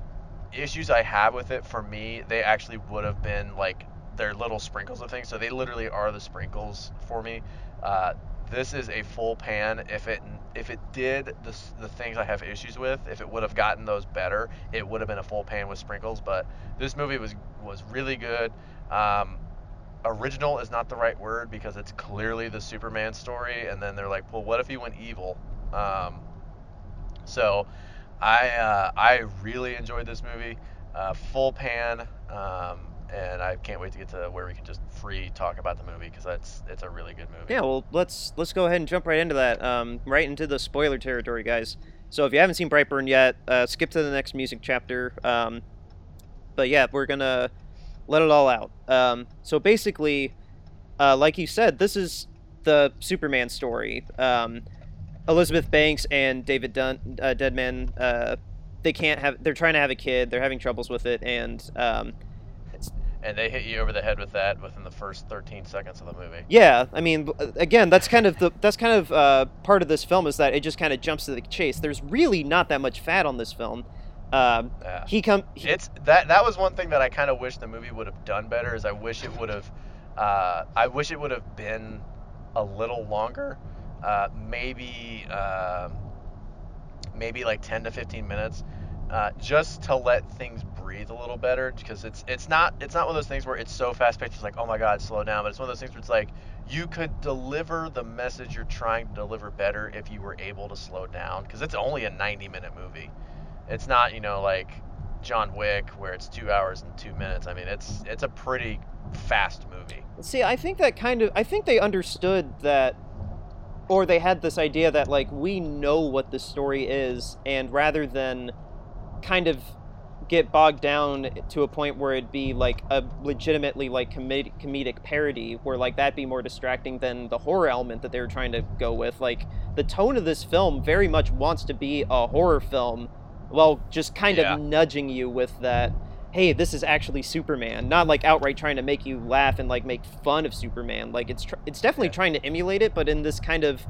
C: issues I have with it. For me, they actually would have been like they're little sprinkles of things. So they literally are the sprinkles for me. Uh, this is a full pan. If it if it did the the things I have issues with, if it would have gotten those better, it would have been a full pan with sprinkles. But this movie was was really good. Um, original is not the right word because it's clearly the Superman story, and then they're like, well, what if he went evil? Um, so I uh, I really enjoyed this movie, uh, full pan, um, and I can't wait to get to where we can just free talk about the movie because that's it's a really good movie.
A: Yeah, well, let's let's go ahead and jump right into that. Um, right into the spoiler territory, guys. So if you haven't seen Brightburn yet, uh, skip to the next music chapter. Um, but yeah, we're gonna let it all out. Um, so basically, uh, like you said, this is the Superman story. Um, Elizabeth Banks and David Dunn, uh, Denman, uh, they can't have. They're trying to have a kid. They're having troubles with it, and um,
C: And they hit you over the head with that within the first 13 seconds of the movie.
A: Yeah, I mean, uh, again, that's kind of the that's kind of uh, part of this film is that it just kind of jumps to the chase. There's really not that much fat on this film. Um,
C: Yeah.
A: he come. He,
C: It's that that was one thing that I kind of wish the movie would have done better. Is I wish it would have, uh, I wish it would have been a little longer, uh, maybe um maybe like 10 to 15 minutes, uh, just to let things breathe a little better. Because it's it's not it's not one of those things where it's so fast paced. It's like oh my god, slow down. But it's one of those things where it's like you could deliver the message you're trying to deliver better if you were able to slow down. Because it's only a 90 minute movie. It's not you know like John Wick where it's two hours and two minutes. I mean it's it's a pretty fast movie.
A: see, I think that kind of. I think they understood that, or they had this idea that like we know what the story is, and rather than kind of get bogged down to a point where it'd be like a legitimately like comedic comedic parody where like that'd be more distracting than the horror element that they were trying to go with like the tone of this film very much wants to be a horror film while just kind
C: Yeah.
A: of nudging you with that hey this is actually superman not like outright trying to make you laugh and like make fun of superman like it's tr- it's definitely
C: Yeah.
A: trying to emulate it but in this kind of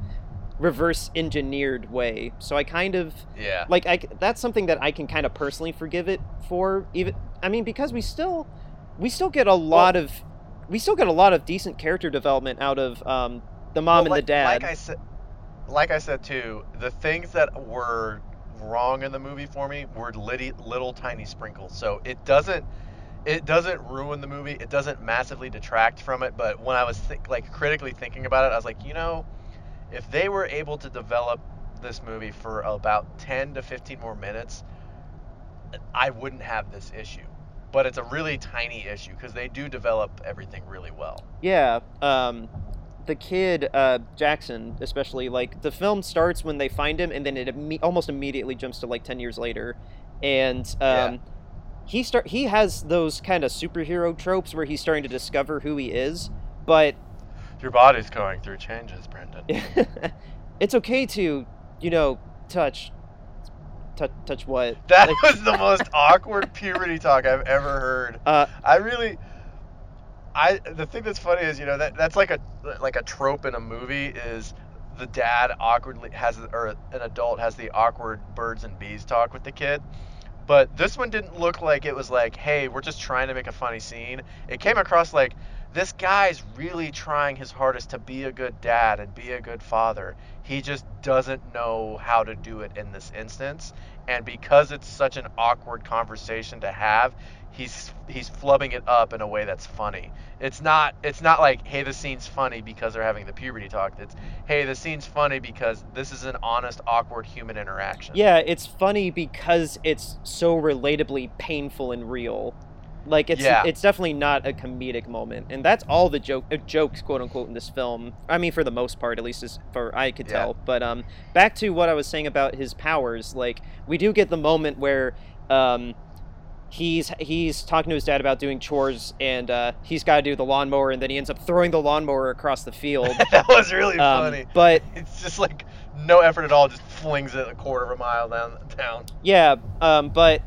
A: reverse engineered way so i kind of
C: Yeah.
A: like I, that's something that I can kind of personally forgive it for. Even I mean, because we still we still get a lot of we still get a lot of decent character development out of um, the mom
C: Well,
A: and
C: like,
A: the dad.
C: Like I said, like I said too, the things that were wrong in the movie for me were litty, little tiny sprinkles. So it doesn't it doesn't ruin the movie. It doesn't massively detract from it. But when I was think, like critically thinking about it, I was like, you know, if they were able to develop this movie for about 10 to 15 more minutes, I wouldn't have this issue. But it's a really tiny issue because they do develop everything really well.
A: yeah, um, the kid uh, Jackson, especially like the film starts when they find him, and then it imme- almost immediately jumps to like ten years later, and um,
C: Yeah.
A: he start he has those kind of superhero tropes where he's starting to discover who he is, but
C: Your body's going through changes, Brendan.
A: it's okay to, you know, touch. Touch, touch what?
C: That
A: Like-
C: was the most awkward puberty talk I've ever heard.
A: Uh,
C: I really, I the thing that's funny is you know that that's like a like a trope in a movie is the dad awkwardly has or an adult has the awkward birds and bees talk with the kid. But this one didn't look like it was like, hey, we're just trying to make a funny scene. It came across like this guy's really trying his hardest to be a good dad and be a good father. He just doesn't know how to do it in this instance. And because it's such an awkward conversation to have, he's he's flubbing it up in a way that's funny. It's not it's not like hey the scene's funny because they're having the puberty talk. It's hey the scene's funny because this is an honest awkward human interaction.
A: Yeah, it's funny because it's so relatably painful and real. Like it's
C: Yeah.
A: it's definitely not a comedic moment, and that's all the joke uh, jokes quote unquote in this film. I mean, for the most part, at least as for I could
C: Yeah.
A: tell. But um, back to what I was saying about his powers. Like we do get the moment where um, he's he's talking to his dad about doing chores, and uh, he's got to do the lawnmower, and then he ends up throwing the lawnmower across the field.
C: that was really
A: Um,
C: funny.
A: but
C: It's just like no effort at all, just flings it a quarter of a mile down town.
A: Yeah, um, but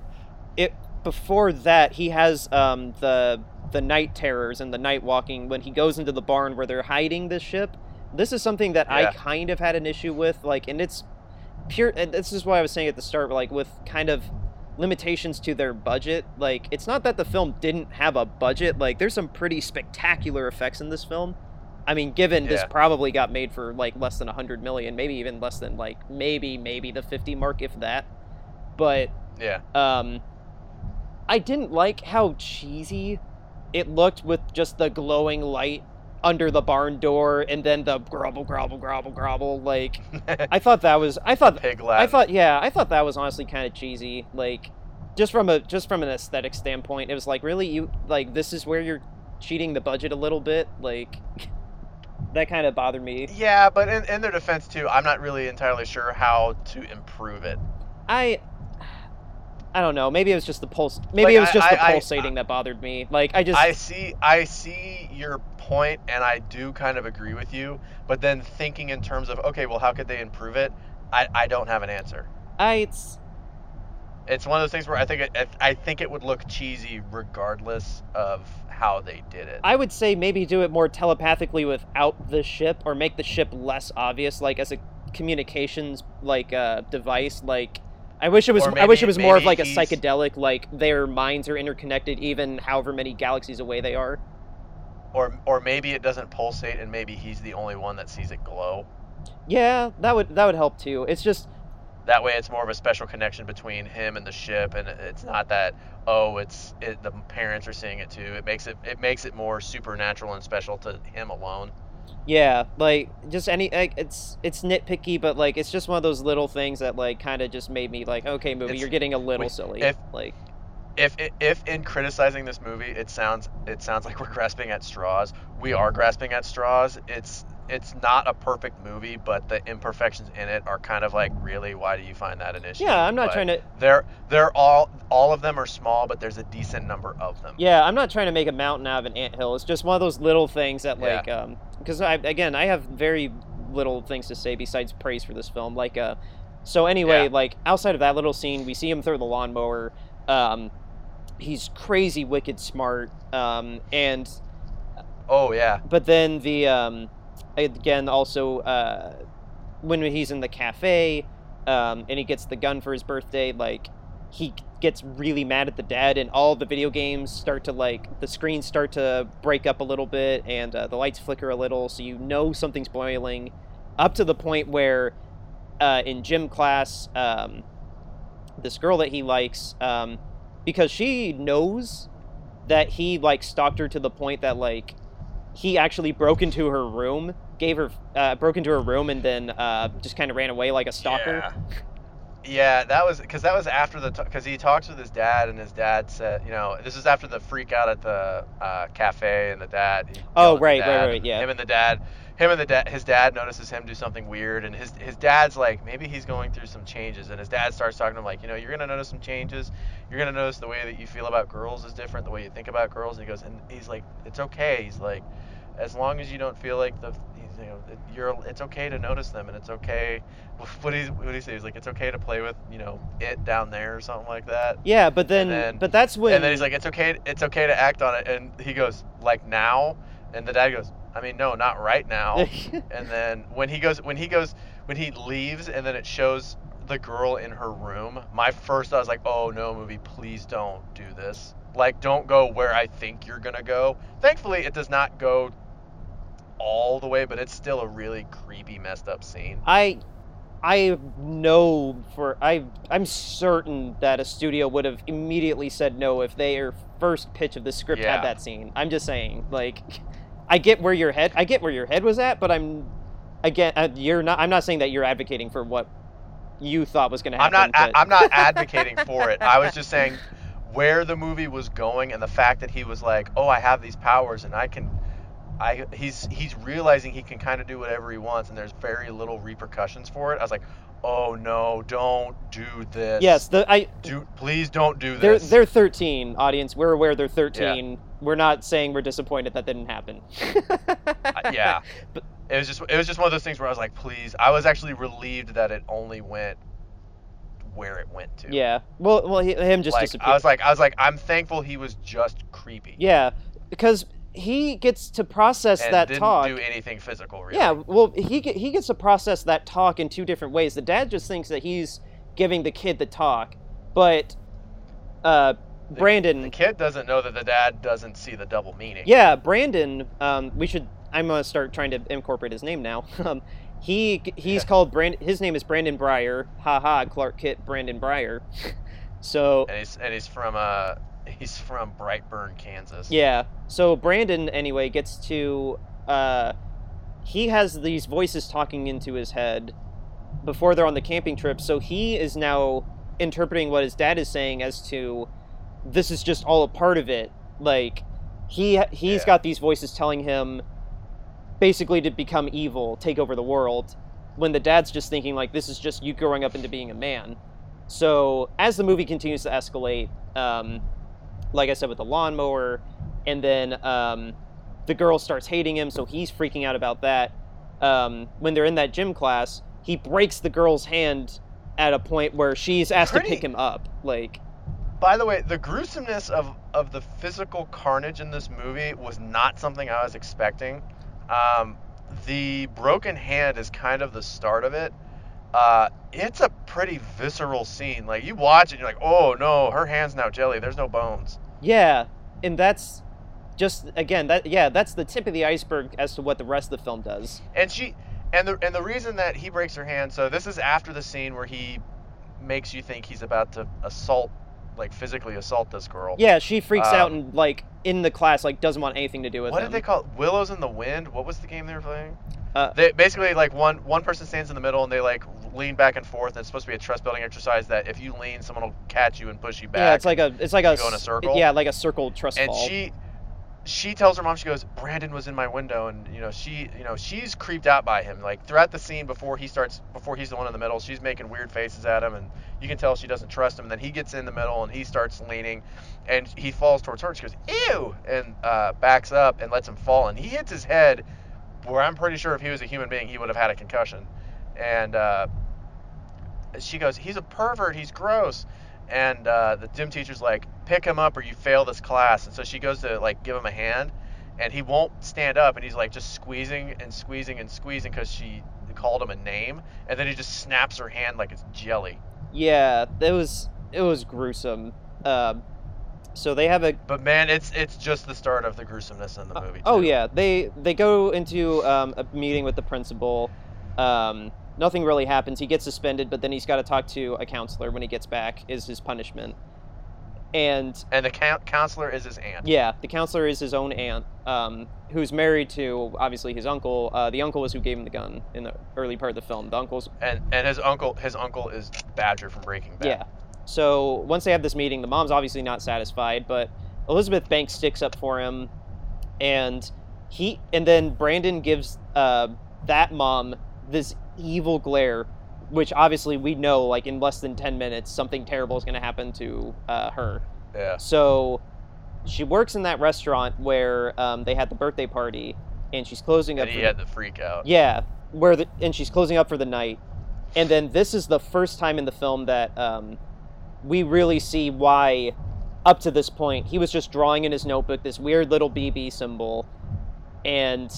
A: before that he has um, the the night terrors and the night walking when he goes into the barn where they're hiding the ship. This is something that I kind of had an issue with, like, and it's pure. And this is why I was saying at the start, like, with kind of limitations to their budget. Like, it's not that the film didn't have a budget. Like, there's some pretty spectacular effects in this film. I mean, given this probably got made for like less than a hundred million, maybe even less than like maybe maybe the fifty mark, if that. But
C: Yeah.
A: um, I didn't like how cheesy it looked with just the glowing light under the barn door and then the grobble grobble grobble grobble. Like I thought that was I thought
C: Pig
A: I thought yeah I thought that was honestly kind of cheesy. Like just from a just from an aesthetic standpoint, it was like really you like this is where you're cheating the budget a little bit. Like that kind of bothered me.
C: Yeah, but in, in their defense too, I'm not really entirely sure how to improve it.
A: I I don't know. Maybe it was just the pulse. Maybe
C: Like,
A: it was
C: I-
A: just the
C: I- I-
A: pulsating that bothered me. Like I just
C: I see I see your point and I do kind of agree with you, but then thinking in terms of okay, well how could they improve it? I, I don't have an answer.
A: I it's
C: It's one of those things where I think it I think it would look cheesy regardless of how they did it.
A: I would say maybe do it more telepathically without the ship, or make the ship less obvious, like as a communications like uh, device. Like I wish it was.
C: Or
A: I wish it was more of like a psychedelic, like their minds are interconnected, even however many galaxies away they are.
C: or or maybe it doesn't pulsate and maybe he's the only one that sees it glow.
A: Yeah, that would that would help too. It's just
C: That way, it's more of a special connection between him and the ship, and it's not that oh, it's it, the parents are seeing it too. It makes it it makes it more supernatural and special to him alone.
A: Yeah, like just any. Like, it's it's nitpicky, but like it's just one of those little things that like kind of just made me like, okay, movie,
C: It's-
A: you're getting a little silly.
C: if-
A: like
C: If if in criticizing this movie, it sounds it sounds like we're grasping at straws. We are grasping at straws. It's it's not a perfect movie, but the imperfections in it are kind of like really. Why do you find that an issue?
A: yeah, I'm not
C: But
A: trying to.
C: They're they're all all of them are small, but there's a decent number of them.
A: Yeah, I'm not trying to make a mountain out of an anthill. It's just one of those little things that,
C: Yeah.
A: like, um, because I again, I have very little things to say besides praise for this film. Like, uh, so anyway,
C: Yeah.
A: like outside of that little scene, we see him throw the lawnmower. Um, he's crazy, wicked smart. Um, and
C: Oh yeah.
A: but then the um, again also uh, when he's in the cafe um, and he gets the gun for his birthday, like he gets really mad at the dad, and all the video games start to like the screens start to break up a little bit, and uh, the lights flicker a little, so you know something's boiling, up to the point where uh, in gym class, um, this girl that he likes, um, because she knows that he like stalked her to the point that like he actually broke into her room, gave her uh, broke into her room, and then uh, just kind of ran away like a stalker.
C: Yeah. Yeah, that was because that was after the because he talks with his dad and his dad said, you know, this is after the freak out at the uh, cafe and the dad.
A: Oh,
C: yelled at the
A: right, right, right, yeah.
C: Him and the dad, him and the dad, his dad notices him do something weird, and his his dad's like, maybe he's going through some changes, and his dad starts talking to him like, you know, you're gonna notice some changes. You're gonna notice the way that you feel about girls is different, the way you think about girls. And he goes, and he's like, it's okay. He's like, as long as you don't feel like the you know it- you're it's okay to notice them and it's okay what do you what do you say? He's like it's okay to play with you know it down there or something like that.
A: Yeah, but then,
C: then-
A: but that's when.
C: and then he's like it's okay it's okay to act on it and he goes like now? And the dad goes i mean no not right now. And then when he goes when he goes when he leaves and then it shows the girl in her room my first thought was like oh no movie please don't do this. Like don't go where i think you're gonna go. Thankfully it does not go all the way but it's still a really creepy messed up scene
A: I I know for I I'm certain that a studio would have immediately said no if their first pitch of the script
C: Yeah.
A: had that scene. I'm just saying, like, I get where your head I get where your head was at, but I'm again uh, you're not I'm not saying that you're advocating for what you thought was going to happen.
C: i'm not
A: but-
C: i'm not advocating for it i was just saying where the movie was going and the fact that he was like oh i have these powers and i can I, he's he's realizing he can kind of do whatever he wants and there's very little repercussions for it. I was like, "Oh no, don't do this."
A: Yes, the I
C: Do please don't do
A: they're
C: this.
A: they're 13 audience. We're aware they're 13. We're not saying we're disappointed that didn't happen.
C: Uh, yeah.
A: But-
C: it was just it was just one of those things where I was like, "Please." I was actually relieved that it only went where it went to.
A: Yeah. Well, well, he, him just
C: like,
A: disappeared.
C: I was like I was like I'm thankful he was just creepy.
A: Yeah, because he gets to process
C: And
A: that
C: didn't
A: talk.
C: do anything physical really.
A: Yeah, well, he he gets to process that talk in two different ways. The dad just thinks that he's giving the kid the talk, but uh,
C: The-
A: Brandon,
C: The kid doesn't know that the dad doesn't see the double meaning.
A: yeah, Brandon. Um, we should. I'm gonna start trying to incorporate his name now. Um, he he's called Brand. His name is Brandon Breyer. Ha ha. Clark Kent. Brandon Breyer. so
C: And he's and he's from uh he's from Brightburn, Kansas.
A: Yeah. So Brandon anyway gets to uh he has these voices talking into his head before they're on the camping trip. So he is now interpreting what his dad is saying as to this is just all a part of it. Like he he's
C: Yeah.
A: got these voices telling him basically to become evil, take over the world, when the dad's just thinking like this is just you growing up into being a man. So as the movie continues to escalate, um, like I said with the lawnmower, and then um, the girl starts hating him, so he's freaking out about that. Um, when they're in that gym class, he breaks the girl's hand at a point where she's asked
C: Pretty-
A: to pick him up. Like,
C: By the way, the gruesomeness of of the physical carnage in this movie was not something I was expecting. Um, the broken hand is kind of the start of it. Uh, it's a pretty visceral scene. Like you watch it, you're like, oh no, her hand's now jelly. There's no bones.
A: yeah, and that's just again that yeah that's the tip of the iceberg as to what the rest of the film does.
C: and she and the and the reason that he breaks her hand so this is after the scene where he makes you think he's about to assault like physically assault this girl
A: Yeah, she freaks out
C: Um,
A: and like in the class like doesn't want anything to do with
C: what
A: him.
C: did they call it? willows in the wind what was the game they were playing
A: Uh,
C: they basically like one one person stands in the middle and they like lean back and forth and it's supposed to be a trust building exercise that if you lean someone will catch you and push you back
A: yeah, it's like a it's like a
C: go in a circle?
A: Yeah, like a circle trust
C: and
A: fall.
C: she she tells her mom she goes brandon was in my window and you know she you know she's creeped out by him like throughout the scene before he starts before he's the one in the middle she's making weird faces at him and you can tell she doesn't trust him and then he gets in the middle and he starts leaning and he falls towards her and she goes ew and uh, backs up and lets him fall and he hits his head where i'm pretty sure if he was a human being he would have had a concussion. And uh, she goes he's a pervert. He's gross. And uh, the gym teacher's like pick him up or you fail this class. And so she goes to like give him a hand and he won't stand up and he's like just squeezing and squeezing and squeezing because she called him a name and then he just snaps her hand like it's jelly.
A: Yeah, it was it was gruesome. Um, so they have a
C: but man it's it's just the start of the gruesomeness in the movie
A: oh
C: too.
A: yeah they they go into um, a meeting with the principal. Um, nothing really happens. He gets suspended, but then he's got to talk to a counselor when he gets back. Is his punishment. And
C: and the count- counselor is his aunt
A: yeah, the counselor is his own aunt, um, who's married to obviously his uncle. Uh, the uncle was who gave him the gun in the early part of the film. The uncle's
C: and and his uncle his uncle is badger from breaking bad
A: Yeah. So once they have this meeting, the mom's obviously not satisfied, but Elizabeth Banks sticks up for him, and he and then Brandon gives uh, that mom this evil glare, which obviously we know like in less than ten minutes something terrible is going to happen to uh, her.
C: yeah
A: So she works in that restaurant where um, they had the birthday party, and she's closing up.
C: And
A: for
C: he
A: the-
C: had the freak out.
A: yeah, where the and she's closing up for the night, and then this is the first time in the film that um, we really see why, up to this point, he was just drawing in his notebook this weird little BB symbol, and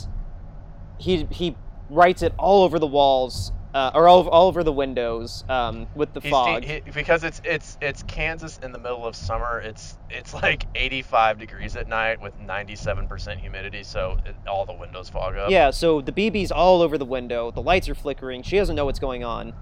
A: he he writes it all over the walls. Uh, or all, all over the windows um, with the
C: He's-
A: fog.
C: he- because it's it's it's Kansas in the middle of summer. It's it's like 85 degrees at night with 97% humidity, so it, all the windows fog up.
A: Yeah, so the BB's all over the window. The lights are flickering. She doesn't know what's going on,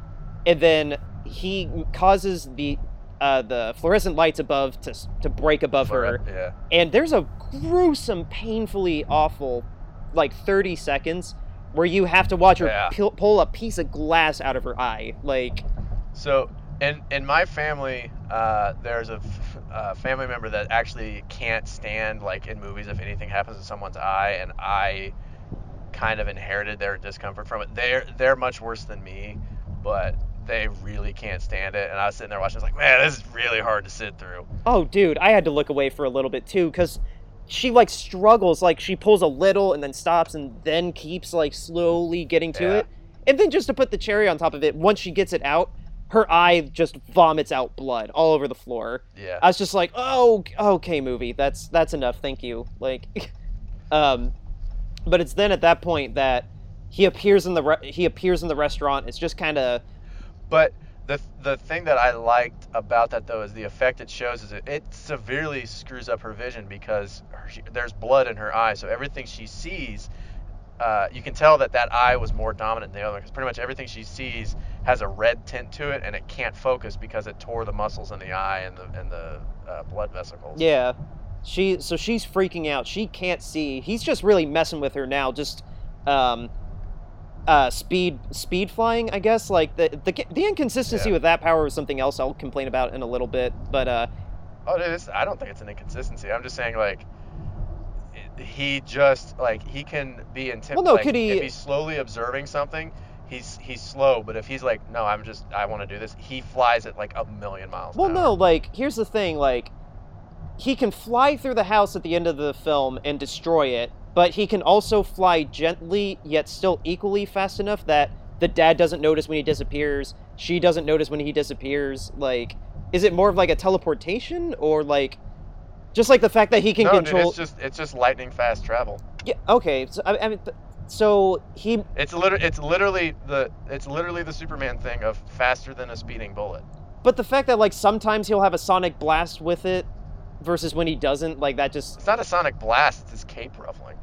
A: and then he causes the uh, the fluorescent lights above to to break above her.
C: Yeah.
A: And there's a gruesome, painfully awful, like 30 seconds where you have to watch her
C: Yeah.
A: pull a piece of glass out of her eye. Like,
C: So in in my family, uh, there's a f- uh, family member that actually can't stand like in movies if anything happens to someone's eye, and I kind of inherited their discomfort from it. They're they're much worse than me, but they really can't stand it. And I was sitting there watching, I was like, man, this is really hard to sit through.
A: oh, dude, I had to look away for a little bit too, because she like struggles. Like she pulls a little and then stops and then keeps like slowly getting to
C: Yeah.
A: it. And then just to put the cherry on top of it, once she gets it out, her eye just vomits out blood all over the floor.
C: Yeah.
A: I was just like, oh, okay, movie, that's that's enough, thank you. Like, um, but it's then at that point that he appears in the re- he appears in the restaurant. It's just kind of
C: But the the thing that I liked about that though is the effect it shows is it, it severely screws up her vision because her, she, there's blood in her eye, so everything she sees, uh, you can tell that that eye was more dominant than the other because pretty much everything she sees has a red tint to it and it can't focus because it tore the muscles in the eye and the and the uh, blood vesicles.
A: yeah. She so she's freaking out. She can't see. He's just really messing with her now. Just um, uh, speed speed flying, I guess. Like the the the inconsistency
C: Yeah.
A: with that power is something else I'll complain about in a little bit. But uh,
C: Oh, dude, it's, I don't think it's an inconsistency. I'm just saying like. He just like he can be intimidated.
A: Well, no,
C: like,
A: could he-
C: If he's slowly observing something, he's he's slow. But if he's like, no, I'm just I want to do this, he flies at like a million miles.
A: Well, no, like here's the thing, like he can fly through the house at the end of the film and destroy it, but he can also fly gently yet still equally fast enough that the dad doesn't notice when he disappears, she doesn't notice when he disappears. Like is it more of like a teleportation or like just like the fact that he can
C: no,
A: control
C: dude, it's just it's just lightning fast travel.
A: Yeah, okay. So I, I mean th- so he
C: It's literally it's literally the it's literally the Superman thing of faster than a speeding bullet.
A: but the fact that like sometimes he'll have a sonic blast with it versus when he doesn't, like that just
C: It's not a sonic blast. It's his cape ruffling.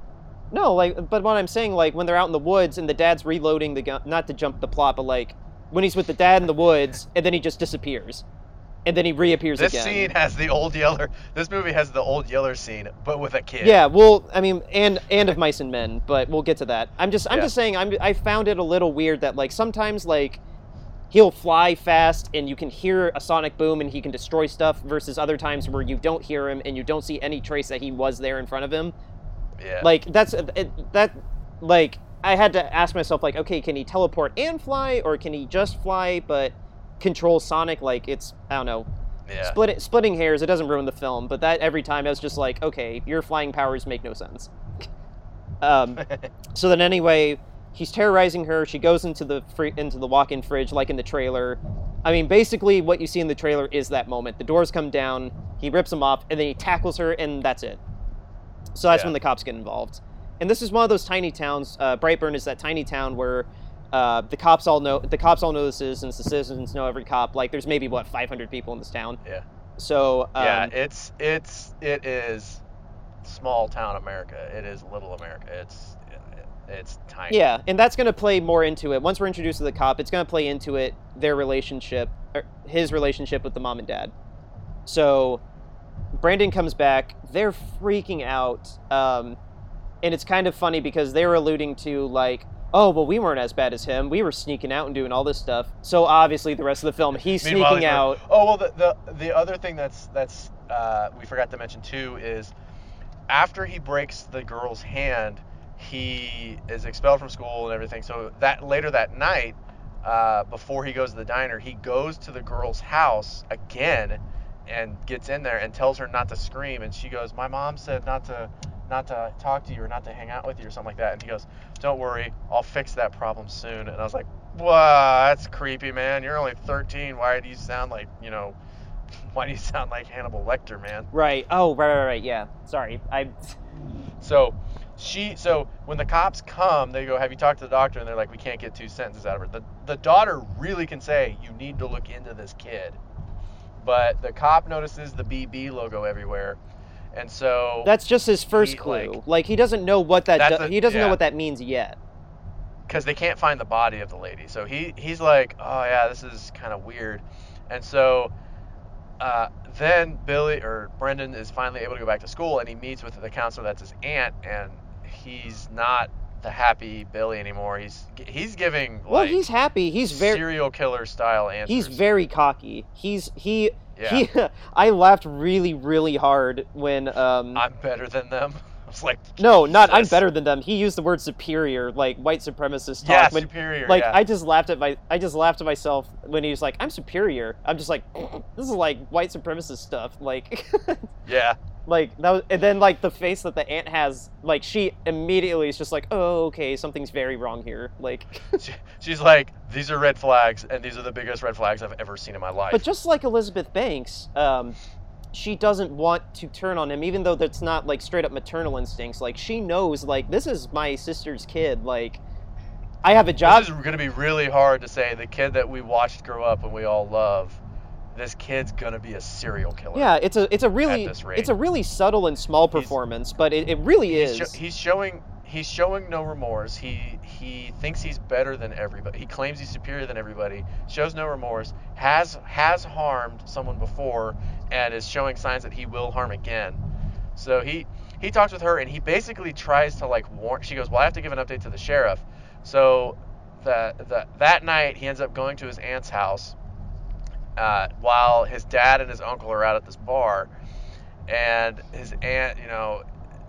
A: No, like, but what I'm saying, like, when they're out in the woods and the dad's reloading the gun, not to jump the plot, but like, when he's with the dad in the woods and then he just disappears, and then he reappears
C: This
A: again.
C: This scene has the old Yeller. This movie has the old Yeller scene, but with a kid.
A: Yeah, well, I mean, and and of mice and men, but we'll get to that. I'm just, I'm
C: Yeah.
A: just saying, I'm, I found it a little weird that like sometimes like he'll fly fast and you can hear a sonic boom and he can destroy stuff, versus other times where you don't hear him and you don't see any trace that he was there in front of him.
C: Yeah.
A: like that's it, that like i had to ask myself like okay can he teleport and fly or can he just fly but control sonic like it's i don't know.
C: Yeah.
A: split it, splitting hairs it doesn't ruin the film but that every time i was just like okay your flying powers make no sense. Um, so then anyway he's terrorizing her she goes into the fri- into the walk-in fridge like in the trailer. I mean basically what you see in the trailer is that moment. The doors come down he rips them off and then he tackles her and that's it so that's
C: Yeah.
A: when the cops get involved and this is one of those tiny towns uh, brightburn is that tiny town where uh, the cops all know the cops all know the citizens the citizens know every cop like there's maybe what 500 people in this town
C: Yeah.
A: so um,
C: yeah. It's it's it is small town America. It is little America. It's it's tiny.
A: Yeah, and that's going to play more into it. Once we're introduced to the cop, it's going to play into it their relationship, or his relationship with the mom and dad. So Brandon comes back. They're freaking out. Um, and it's kind of funny because they were alluding to, like, oh, well, we weren't as bad as him. We were sneaking out and doing all this stuff. So obviously, the rest of the film, he's
C: Meanwhile,
A: sneaking
C: he's like,
A: out.
C: Oh well, the, the the other thing that's that's uh, we forgot to mention too is after he breaks the girl's hand, he is expelled from school and everything. So that later that night, uh, before he goes to the diner, he goes to the girl's house again and gets in there and tells her not to scream. And she goes, "My mom said not to not to talk to you or not to hang out with you or something like that. And he goes, "Don't worry, I'll fix that problem soon." And I was like, "Wow, that's creepy, man. You're only 13. Why do you sound like you know?" Why do you sound like Hannibal Lecter, man?
A: Right. Oh, right, right, right. Yeah. Sorry. I.
C: So she so when the cops come, they go, "Have you talked to the doctor?" And they're like, "We can't get two sentences out of her." The the daughter really can say, "You need to look into this kid," but the cop notices the BB logo everywhere, and so
A: That's just his first
C: He,
A: clue.
C: like-
A: Like, he doesn't know what that. Do-
C: a-
A: he doesn't know what that means yet.
C: because they can't find the body of the lady. So he he's like, oh yeah, this is kind of weird, and so uh, then Billy or Brendan is finally able to go back to school, and he meets with the counselor that's his aunt, and he's not the happy Billy anymore. He's he's giving
A: Well,
C: like
A: he's happy. He's very.
C: serial killer style answers.
A: He's very cocky. He's he.
C: yeah.
A: He. I laughed really, really hard when. Um.
C: I'm better than them. Like,
A: no, not I'm better than them. He used the word superior, like white supremacist talk.
C: Yeah,
A: when,
C: superior.
A: like
C: yeah.
A: I just laughed at my I just laughed at myself when he was like I'm superior. I'm just like this is like white supremacist stuff. Like
C: yeah.
A: like that was, and then like the face that the aunt has like she immediately is just like oh okay something's very wrong here. Like
C: She, she's like, these are red flags, and these are the biggest red flags I've ever seen in my life.
A: but just like Elizabeth Banks, um she doesn't want to turn on him even though that's not like straight up maternal instincts. Like she knows like this is my sister's kid. Like I have a job
C: This is going to be really hard to say. The kid that we watched grow up and we all love, this kid's going to be a serial killer.
A: Yeah, it's a it's a really it's a really subtle and small
C: He's-
A: performance, but it, it really
C: He's,
A: is.
C: he's showing he's showing no remorse. He he thinks he's better than everybody. He claims he's superior than everybody. Shows no remorse. Has has harmed someone before and is showing signs that he will harm again. So he he talks with her and he basically tries to like warn. She goes, "Well, I have to give an update to the sheriff." So the, the that night he ends up going to his aunt's house uh, while his dad and his uncle are out at this bar, and his aunt, you know,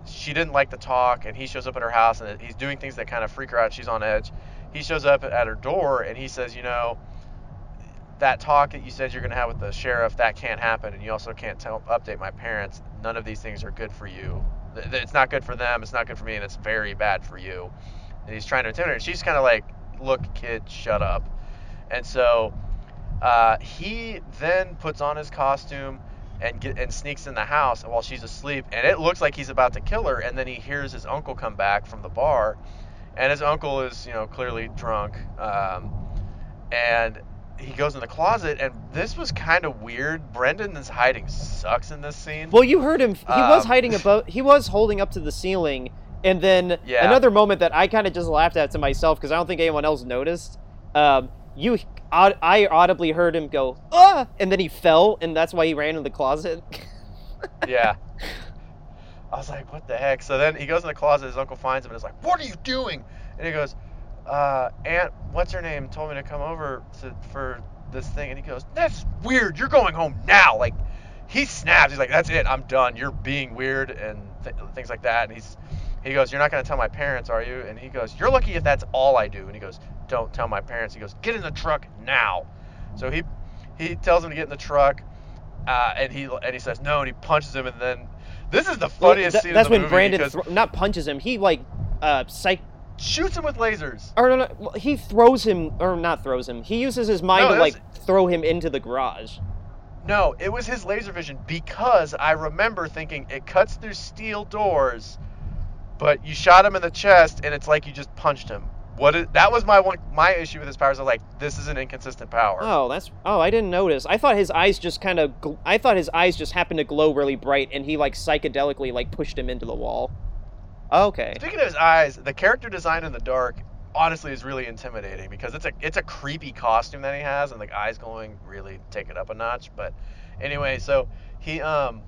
C: she didn't like the talk, and he shows up at her house, and he's doing things that kind of freak her out. She's on edge. He shows up at her door, and he says, you know, that talk that you said you're going to have with the sheriff, that can't happen, and you also can't tell, update my parents. None of these things are good for you. It's not good for them. It's not good for me, and it's very bad for you. And he's trying to intimidate her. She's kind of like, look, kid, shut up. And so uh, he then puts on his costume and get, and sneaks in the house while she's asleep, and it looks like he's about to kill her. And then he hears his uncle come back from the bar, and his uncle is you know clearly drunk, um, and he goes in the closet. And this was kind of weird. Brendan is hiding sucks in this scene.
A: well, you heard him. He was
C: Um,
A: hiding above. He was holding up to the ceiling, and then
C: Yeah.
A: another moment that I kind of just laughed at to myself because I don't think anyone else noticed. Um, you, I audibly heard him go ah, and then he fell, and that's why he ran in the closet.
C: yeah. I was like, what the heck? So then he goes in the closet. His uncle finds him and is like, what are you doing? And he goes, uh, Aunt, what's her name, told me to come over to, for this thing. And he goes, that's weird. You're going home now. Like, he snaps. He's like, that's it. I'm done. You're being weird and th- things like that. And he's, he goes, you're not going to tell my parents, are you? And he goes, you're lucky if that's all I do. And he goes, don't tell my parents. He goes, get in the truck now. So he, he tells him to get in the truck. Uh, and he and he says no, and he punches him, and then this is the
A: Well,
C: funniest
A: th-
C: scene
A: that's
C: of the
A: when
C: movie
A: Brandon
C: because
A: thro- not punches him. He like uh psych
C: shoots him with lasers.
A: or no, no, well, he throws him or not throws him. He uses his mind
C: No,
A: to
C: that's-
A: like throw him into the garage.
C: No, it was his laser vision because I remember thinking it cuts through steel doors, but you shot him in the chest, and it's like you just punched him. What is, that was my one my issue with his powers. I was like, this is an inconsistent power.
A: Oh, that's oh, I didn't notice. I thought his eyes just kind of gl- I thought his eyes just happened to glow really bright and he like psychedelically like pushed him into the wall. Okay.
C: Speaking of his eyes, the character design in the dark honestly is really intimidating because it's a it's a creepy costume that he has and the eyes glowing really take it up a notch. But anyway, so he um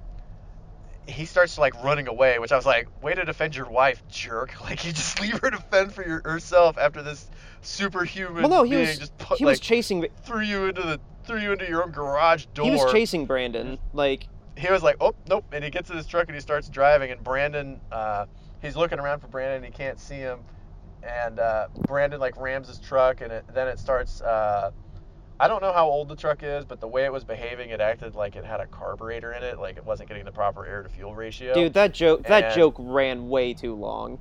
C: he starts like running away, which I was like, way to defend your wife, jerk! Like you just leave her to fend for your, herself after this superhuman
A: Well, no, he
C: being
A: was
C: just put,
A: he
C: like
A: was chasing
C: threw you into the threw you into your own garage door.
A: he was chasing Brandon like
C: he was like, oh nope, and he gets in his truck and he starts driving, and Brandon, uh, he's looking around for Brandon, and he can't see him, and uh, Brandon like rams his truck, and it, then it starts uh, I don't know how old the truck is, but the way it was behaving, it acted like it had a carburetor in it, like it wasn't getting the proper air to fuel ratio.
A: Dude, that joke that
C: And-
A: joke ran way too long.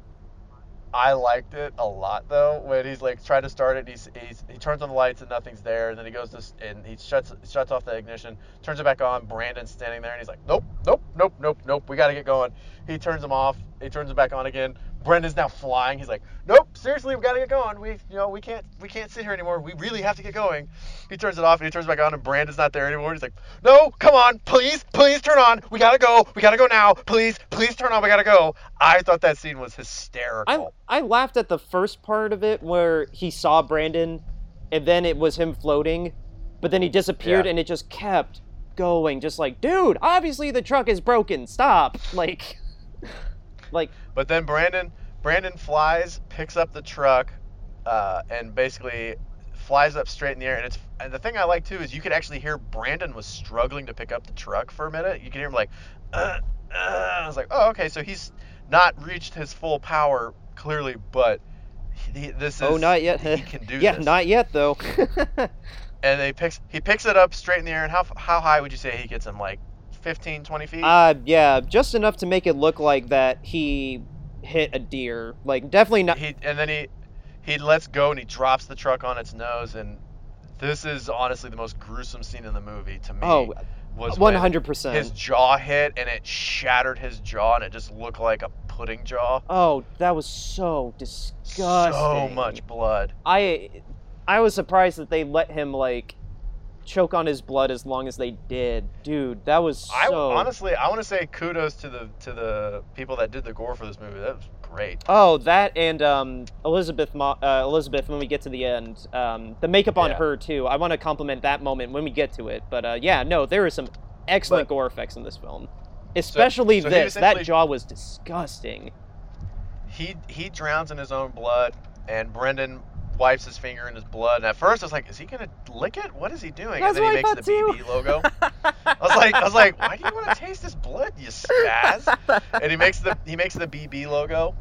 C: I liked it a lot though when he's like trying to start it. And he's, he's he turns on the lights and nothing's there, and then he goes to and he shuts shuts off the ignition, turns it back on. Brandon's standing there and he's like, nope, nope, nope, nope, nope. We got to get going. He turns them off. He turns it back on again. Brendan's now flying. He's like, nope, seriously, we got to get going. We you know we can't we can't sit here anymore. We really have to get going. He turns it off and he turns back on, and Brandon's not there anymore. He's like, no, come on, please, please turn on. We gotta go. We gotta go now. Please, please turn on. We gotta go. I thought that scene was hysterical.
A: I I laughed at the first part of it where he saw Brandon, and then it was him floating, but then he disappeared
C: Yeah.
A: and it just kept going, just like, dude, obviously the truck is broken. Stop. Like, like
C: But then Brandon Brandon flies, picks up the truck, uh, and basically flies up straight in the air. And it's and the thing I like too is you could actually hear Brandon was struggling to pick up the truck for a minute. You can hear him like, uh, uh, I was like, oh okay, so he's not reached his full power clearly, but he, this is
A: oh, not yet.
C: he can do
A: yeah,
C: this.
A: not yet though.
C: and he picks he picks it up straight in the air. And how how high would you say he gets him? Like 15, 20 feet?
A: uh, yeah, just enough to make it look like that he hit a deer. Like, definitely not.
C: he and then he he lets go and he drops the truck on its nose and this is honestly the most gruesome scene in the movie to me.
A: Oh,
C: was
A: One
C: when His jaw hit and it shattered his jaw and it just looked like a pudding jaw.
A: Oh, that was so disgusting.
C: So much blood.
A: I I was surprised that they let him like choke on his blood as long as they did. Dude, that was so
C: I honestly I want to say kudos to the to the people that did the gore for this movie. That was great.
A: Oh, that and um, Elizabeth, Mo- uh, Elizabeth. When we get to the end, um, the makeup on
C: Yeah.
A: her too. I want to compliment that moment when we get to it. But uh, yeah, no, there is some excellent
C: But-
A: gore effects in this film, especially
C: so he
A: this. That jaw was disgusting.
C: He he drowns in his own blood and Brendan wipes his finger in his blood. And at first I was like, is he gonna lick it? What is he doing?
A: That's
C: and then he makes the
A: too.
C: BB logo. I was like, I was like, why do you want to taste this blood, you spaz? And he makes the he makes the BB logo.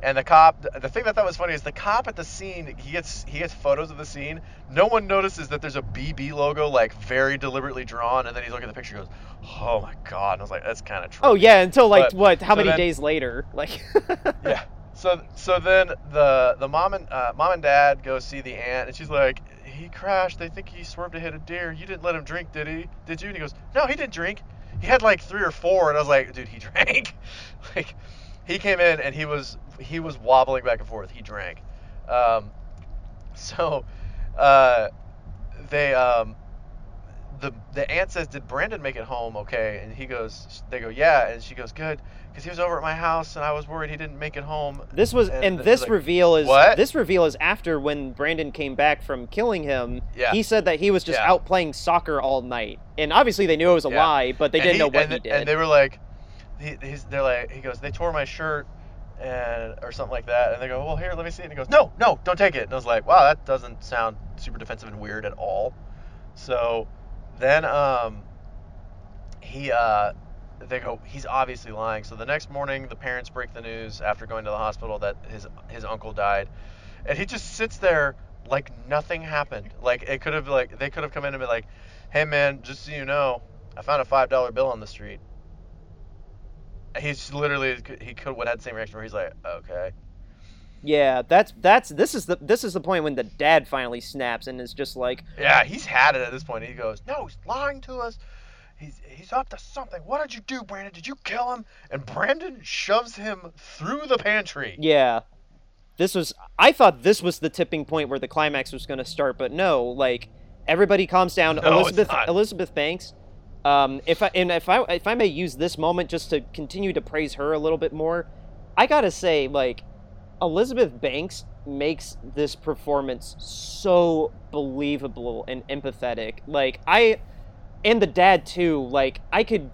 C: And the cop, the thing that I thought was funny is the cop at the scene, he gets he gets photos of the scene. No one notices that there's a BB logo like very deliberately drawn, and then he's looking at the picture, and goes, "Oh my god!" And I was like, "That's kind of true."
A: Oh yeah, until like
C: But-
A: what? How
C: so
A: many
C: then-
A: days later? Like
C: yeah. So so then the the mom and uh, mom and dad go see the aunt, and she's like, "He crashed. They think he swerved to hit a deer. You didn't let him drink, did he? Did you?" And he goes, "No, he didn't drink. He had like three or four. And I was like, "Dude, he drank." like he came in and he was he was wobbling back and forth. He drank. Um, so uh, they um, the the aunt says, "Did Brandon make it home okay?" And he goes, "They go, yeah." And she goes, "Good." Because he was over at my house and I was worried he didn't make it home.
A: this was,
C: And
A: and this
C: like,
A: reveal is
C: "What?"
A: this reveal is after when Brandon came back from killing him.
C: Yeah.
A: He said that he was just
C: Yeah.
A: out playing soccer all night, and obviously they knew it was a
C: Yeah.
A: lie, but they
C: And
A: didn't
C: he-
A: know what
C: and,
A: he did.
C: And they were like, he, he's, they're like, he goes, they tore my shirt and or something like that. And they go, well, here, let me see. And he goes, no, no, don't take it. And I was like, wow, that doesn't sound super defensive and weird at all. So then um, he uh, they go, he's obviously lying. So the next morning, the parents break the news after going to the hospital that his his uncle died, and he just sits there like nothing happened. Like it could have like they could have come in and been like, hey man, just so you know, I found a five dollar bill on the street. He's literally he could would have had the same reaction where he's like, okay.
A: Yeah, that's that's this is the this is the point when the dad finally snaps and is just like,
C: Yeah, he's had it at this point. He goes, no, he's lying to us. He's he's up to something. What did you do, Brandon? Did you kill him? And Brandon shoves him through the pantry.
A: yeah. This was I thought this was the tipping point where the climax was going to start, but no, like everybody calms down.
C: No,
A: Elizabeth. Elizabeth Banks um if I and if I if I may use this moment just to continue to praise her a little bit more, I got to say like Elizabeth Banks makes this performance so believable and empathetic. Like I and the dad too, like I could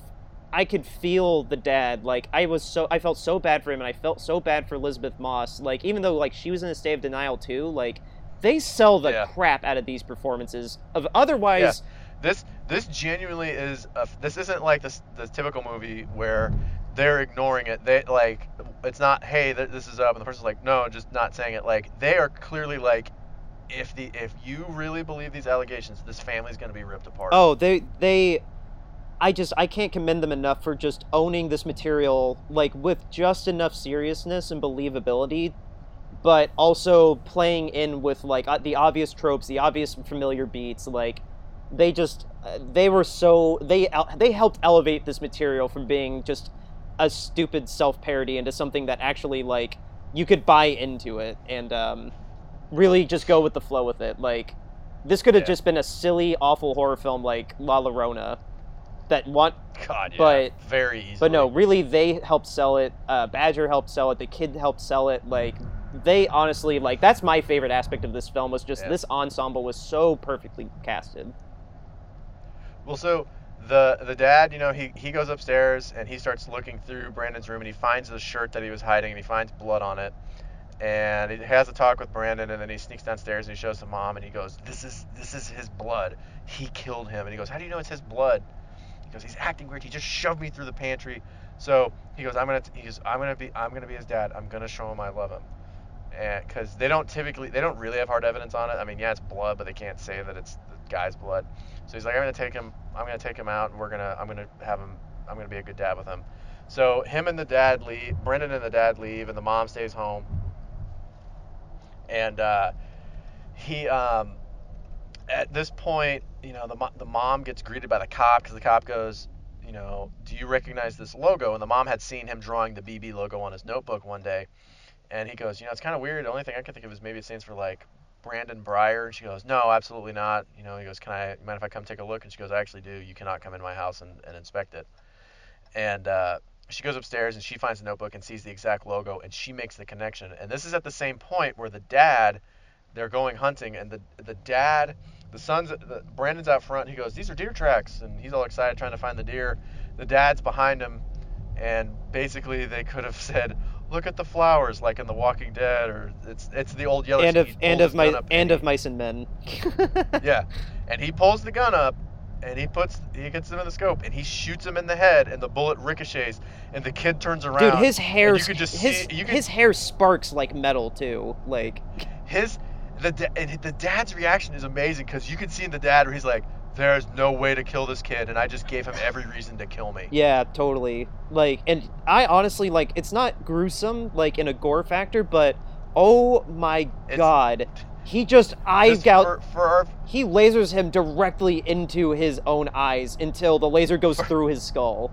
A: I could feel the dad. Like I was so I felt so bad for him and I felt so bad for Elizabeth Moss. Like even though like she was in a state of denial too, like they sell the
C: Yeah.
A: crap out of these performances. Of otherwise
C: This this genuinely is a, this isn't like this the typical movie where they're ignoring it. They like it's not hey this is up and the person's like no just not saying it. Like they are clearly like if the if you really believe these allegations, this family's gonna be ripped apart.
A: Oh, they they I just I can't commend them enough for just owning this material like with just enough seriousness and believability, but also playing in with like uh, the obvious tropes, the obvious familiar beats. Like they just uh, they were so they they helped elevate this material from being just a stupid self parody into something that actually like you could buy into it and um, really just go with the flow with it. Like this could have
C: Yeah.
A: just been a silly, awful horror film like La Llorona that want
C: God, yeah,
A: but-
C: very easy.
A: but no, really, they helped sell it. Uh, Badger helped sell it. The kid helped sell it. Like, they honestly, like, that's my favorite aspect of this film was just
C: Yeah.
A: this ensemble was so perfectly casted.
C: Well, so the the dad, you know, he he goes upstairs and he starts looking through Brandon's room and he finds the shirt that he was hiding and he finds blood on it. And he has a talk with Brandon and then he sneaks downstairs and he shows the mom and he goes, "This is this is his blood. He killed him." And he goes, "How do you know it's his blood?" He goes, "He's acting weird. He just shoved me through the pantry." So he goes, "I'm gonna he goes, I'm gonna be I'm gonna be his dad. I'm gonna show him I love him." And because they don't typically they don't really have hard evidence on it. I mean, yeah, it's blood, but they can't say that it's the guy's blood. So he's like, I'm gonna take him. I'm gonna take him out, and we're gonna. I'm gonna have him. I'm gonna be a good dad with him. So him and the dad leave. Brendan and the dad leave, and the mom stays home. And uh, he, um, at this point, you know, the the mom gets greeted by the cop because the cop goes, you know, do you recognize this logo? And the mom had seen him drawing the BB logo on his notebook one day, and he goes, you know, it's kind of weird. The only thing I can think of is maybe it stands for like Brandon Breyer. And she goes, no, absolutely not. You know, he goes, can I, mind if I come take a look? And she goes, I actually do. You cannot come in my house and, and inspect it. And uh, she goes upstairs and she finds a notebook and sees the exact logo and she makes the connection. And this is at the same point where the dad, they're going hunting and the the dad, the son's, the, Brandon's out front. He goes, these are deer tracks, and he's all excited trying to find the deer. The dad's behind him, and basically they could have said, look at the flowers, like in The Walking Dead, or it's it's the old yellow.
A: and of and of my and
C: he-
A: of mice and men.
C: yeah, and he pulls the gun up, and he puts he gets him in the scope, and he shoots him in the head, and the bullet ricochets, and the kid turns around.
A: Dude, his hair,
C: you could just
A: his
C: see, you could,
A: his hair sparks like metal too. Like,
C: his the da- the dad's reaction is amazing because you can see in the dad where he's like, "There's no way to kill this kid, and I just gave him every reason to kill me."
A: yeah, totally. Like, and I honestly like it's not gruesome like in a gore factor, but oh my
C: It's-
A: god, he just eye
C: Just
A: gout.
C: for, for
A: He lasers him directly into his own eyes until the laser goes through his skull.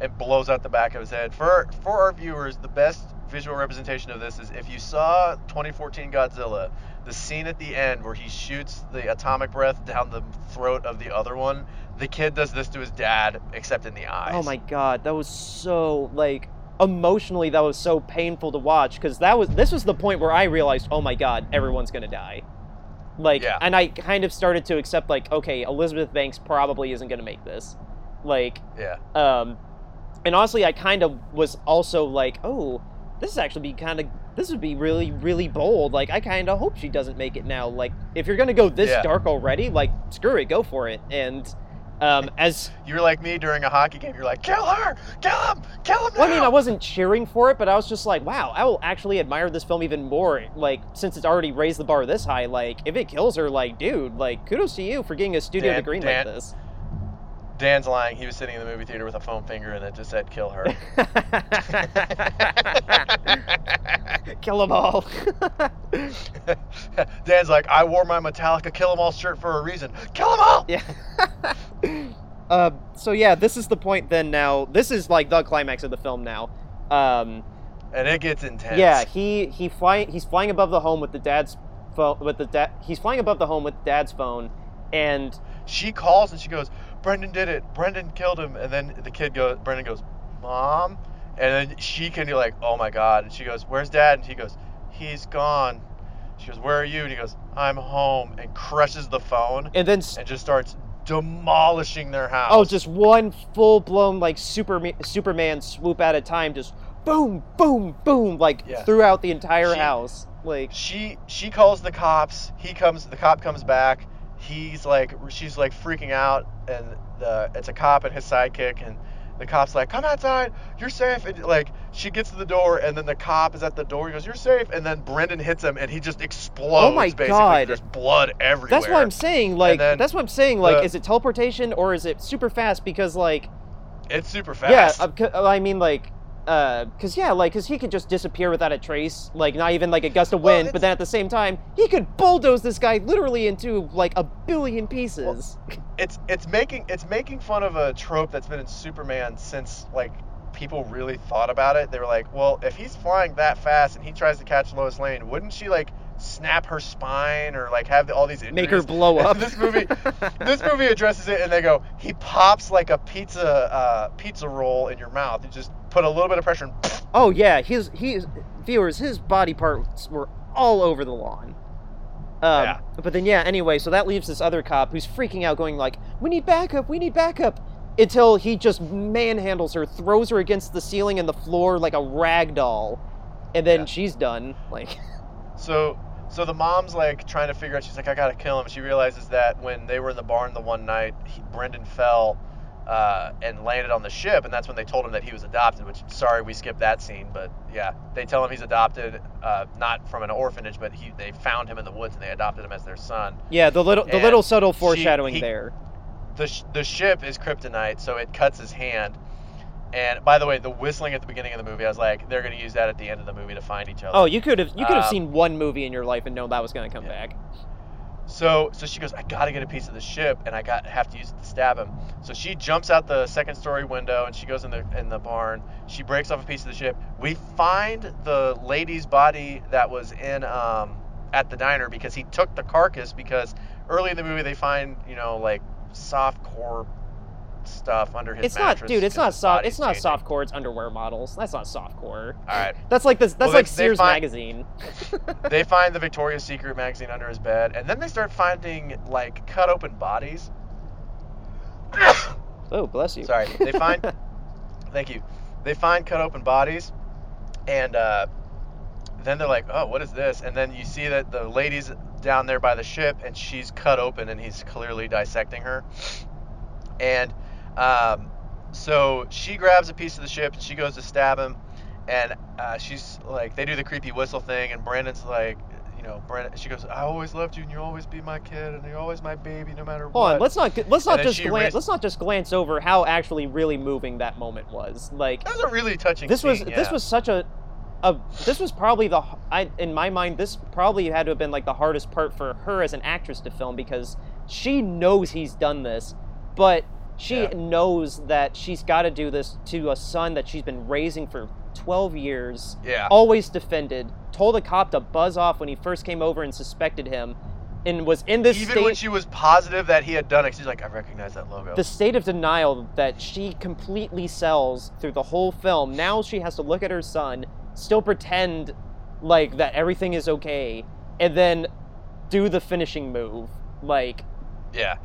C: it blows out the back of his head. For for our viewers, the best visual representation of this is if you saw 2014 Godzilla, the scene at the end where he shoots the atomic breath down the throat of the other one. The kid does this to his dad, except in the eyes.
A: Oh my god, that was so like emotionally that was so painful to watch because that was this was the point where I realized, oh my god, everyone's gonna die. Like,
C: Yeah.
A: and I kind of started to accept like, okay, Elizabeth Banks probably isn't gonna make this. Like,
C: Yeah.
A: um, and honestly, I kind of was also like, oh, this is actually be kind of this would be really really bold. Like, I kind of hope she doesn't make it now. Like, if you're gonna go this
C: Yeah.
A: dark already, like, screw it, go for it. And um, as
C: You were like me during a hockey game. You're like, kill her, kill him, kill him.
A: Well, I mean! I wasn't cheering for it, but I was just like, wow, I will actually admire this film even more. Like, since it's already raised the bar this high, like, if it kills her, like, dude, like, kudos to you for getting a studio to
C: Dan-
A: green
C: Dan-
A: like this.
C: Dan's lying. He was sitting in the movie theater with a foam finger, and it just said, "Kill her."
A: Kill them all.
C: Dan's like, "I wore my Metallica Kill 'Em All shirt for a reason. Kill 'em all."
A: yeah. uh, so yeah, this is the point. Then now, this is like the climax of the film. Now, um,
C: And it gets intense.
A: yeah, he he fly he's flying above the home with the dad's phone with the dad. He's flying above the home with dad's phone, and
C: She calls and she goes, "Brendan did it. Brendan killed him." And then the kid goes, Brendan goes, "Mom," and then she can be like, "Oh my god!" And she goes, "Where's Dad?" And he goes, "He's gone." She goes, "Where are you?" And he goes, "I'm home," and crushes the phone
A: and then
C: and just starts demolishing their house.
A: Oh, just one full blown like Superman Superman swoop at a time, just boom, boom, boom, like
C: Yeah.
A: throughout the entire
C: She-
A: house. Like
C: she she calls the cops. He comes. The cop comes back. He's like she's like freaking out, and the it's a cop and his sidekick, and the cop's like, "Come outside, you're safe." And like she gets to the door, and then the cop is at the door. He goes, "You're safe." And then Brendan hits him, and he just explodes.
A: Oh my
C: basically.
A: God.
C: There's blood everywhere.
A: That's why I'm saying, like, that's what I'm saying, like,
C: the-
A: is it teleportation or is it super fast? Because, like,
C: It's super fast.
A: yeah, uh, I mean, like, uh, cause yeah, like, cause he could just disappear without a trace, like, not even like a gust of
C: Well,
A: wind, but then at the same time, he could bulldoze this guy literally into like a billion pieces.
C: it's it's making it's making fun of a trope that's been in Superman since like people really thought about it. They were like, well, if he's flying that fast and he tries to catch Lois Lane, wouldn't she like snap her spine or like have all these injuries?
A: Make her blow up.
C: this movie, this movie addresses it, and they go, he pops like a pizza uh, pizza roll in your mouth. You just put a little bit of pressure and.
A: Oh yeah, his his viewers, his body parts were all over the lawn. Um,
C: Yeah.
A: But then yeah, anyway, so that leaves this other cop who's freaking out, going like, "We need backup! We need backup!" Until he just manhandles her, throws her against the ceiling and the floor like a rag doll, and then
C: Yeah.
A: she's done. Like,
C: So so the mom's like trying to figure out. She's like, I gotta kill him. She realizes that when they were in the barn the one night, he, Brendan fell uh, and landed on the ship, and that's when they told him that he was adopted. Which sorry, we skipped that scene, but yeah, they tell him he's adopted, uh, not from an orphanage, but he they found him in the woods and they adopted him as their son.
A: yeah, the little the
C: And
A: little subtle
C: she-
A: foreshadowing
C: he-
A: there.
C: The sh- the ship is kryptonite, so it cuts his hand. And by the way, the whistling at the beginning of the movie, I was like, they're gonna use that at the end of the movie to find each other.
A: Oh, you could have you could have
C: Um,
A: seen one movie in your life and known that was gonna come
C: yeah.
A: back.
C: So so she goes, I gotta get a piece of the ship, and I got have to use it to stab him. So she jumps out the second story window, and she goes in the in the barn. She breaks off a piece of the ship. We find the lady's body that was in um at the diner because he took the carcass because early in the movie they find you know like soft core stuff under his
A: It's not, dude. It's not soft. It's not soft core. It's underwear models. That's not soft core.
C: All right.
A: That's like this. That's
C: Well,
A: like
C: they
A: Sears
C: find-
A: magazine.
C: they find the Victoria's Secret magazine under his bed, and then they start finding like cut open bodies.
A: oh, bless you.
C: Sorry. They find. thank you. They find cut open bodies, and uh, then they're like, "Oh, what is this?" And then you see that the lady's down there by the ship, and she's cut open, and he's clearly dissecting her. And um, so she grabs a piece of the ship, and she goes to stab him, and uh, she's like, they do the creepy whistle thing, and Brandon's like. You know, Brandon. She goes, "I always loved you, and you'll always be my kid, and you're always my baby, no matter
A: Hold
C: what."
A: on. Let's not let's not just glance
C: raised-
A: let's not just glance over how actually really moving that moment was. Like
C: That was a really touching.
A: this was
C: scene,
A: this was such a a this was probably the I, in my mind this probably had to have been like the hardest part for her as an actress to film because she knows he's done this, but she
C: Yeah.
A: knows that she's got to do this to a son that she's been raising for 12 years.
C: Yeah.
A: always defended, told a cop to buzz off when he first came over and suspected him, and was in this
C: Even
A: state,
C: when she was positive that he had done it, she's like, I recognize that logo.
A: the state of denial that she completely sells through the whole film. Now she has to look at her son, still pretend like that everything is okay, and then do the finishing move. Like,
C: yeah.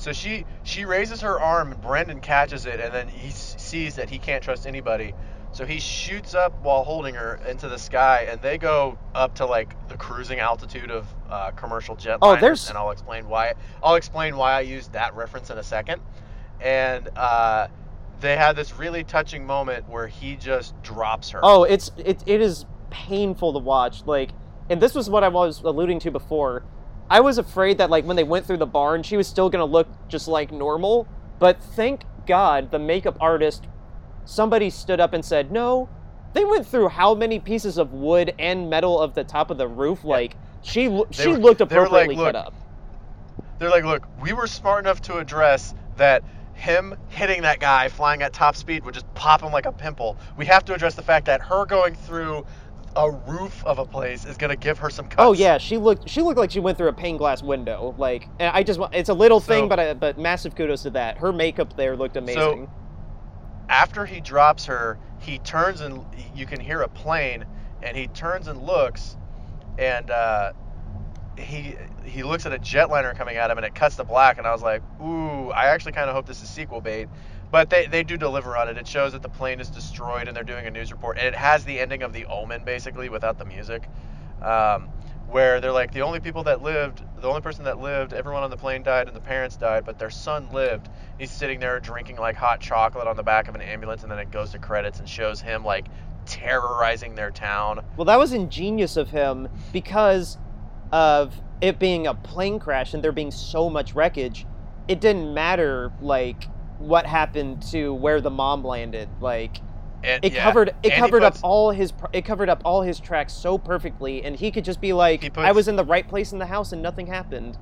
C: So she she raises her arm, and Brendan catches it, and then he s- sees that he can't trust anybody. So he shoots up while holding her into the sky, and they go up to like the cruising altitude of uh, commercial jet
A: Oh, there's-
C: and I'll explain why. I'll explain why I used that reference in a second. And uh, they had this really touching moment where he just drops her.
A: oh, it's it, it is painful to watch. Like, and this was what I was alluding to before. I was afraid that like when they went through the barn, she was still gonna look just like normal. But thank God the makeup artist, somebody stood up and said, no, they went through how many pieces of wood and metal of the top of the roof. Like she
C: They
A: she
C: were-
A: looked
C: like,
A: appropriately cut
C: "Look,
A: up.
C: They're like, look, we were smart enough to address that him hitting that guy flying at top speed would just pop him like a pimple. We have to address the fact that her going through a roof of a place is gonna give her some cuts.
A: Oh yeah, she looked she looked like she went through a pane glass window. Like, and I just want it's a little thing,
C: So-
A: but I, but massive kudos to that. Her makeup there looked amazing.
C: So After he drops her, he turns and you can hear a plane, and he turns and looks, and uh, he he looks at a jetliner coming at him, and it cuts to black, and I was like, ooh, I actually kind of hope this is sequel bait. But they, they do deliver on it. It shows that the plane is destroyed and they're doing a news report. And it has the ending of The Omen, basically, without the music. Um, where they're like, the only people that lived the only person that lived, everyone on the plane died and the parents died, but their son lived. He's sitting there drinking like hot chocolate on the back of an ambulance, and then it goes to credits and shows him like terrorizing their town.
A: Well, that was ingenious of him because of it being a plane crash and there being so much wreckage. It didn't matter like what happened to where the mom landed. Like
C: And
A: it
C: yeah,
A: covered it
C: and
A: covered
C: puts-
A: up all his it covered up all his tracks so perfectly, and he could just be like,
C: He
A: "I was in the right place in the house and nothing happened."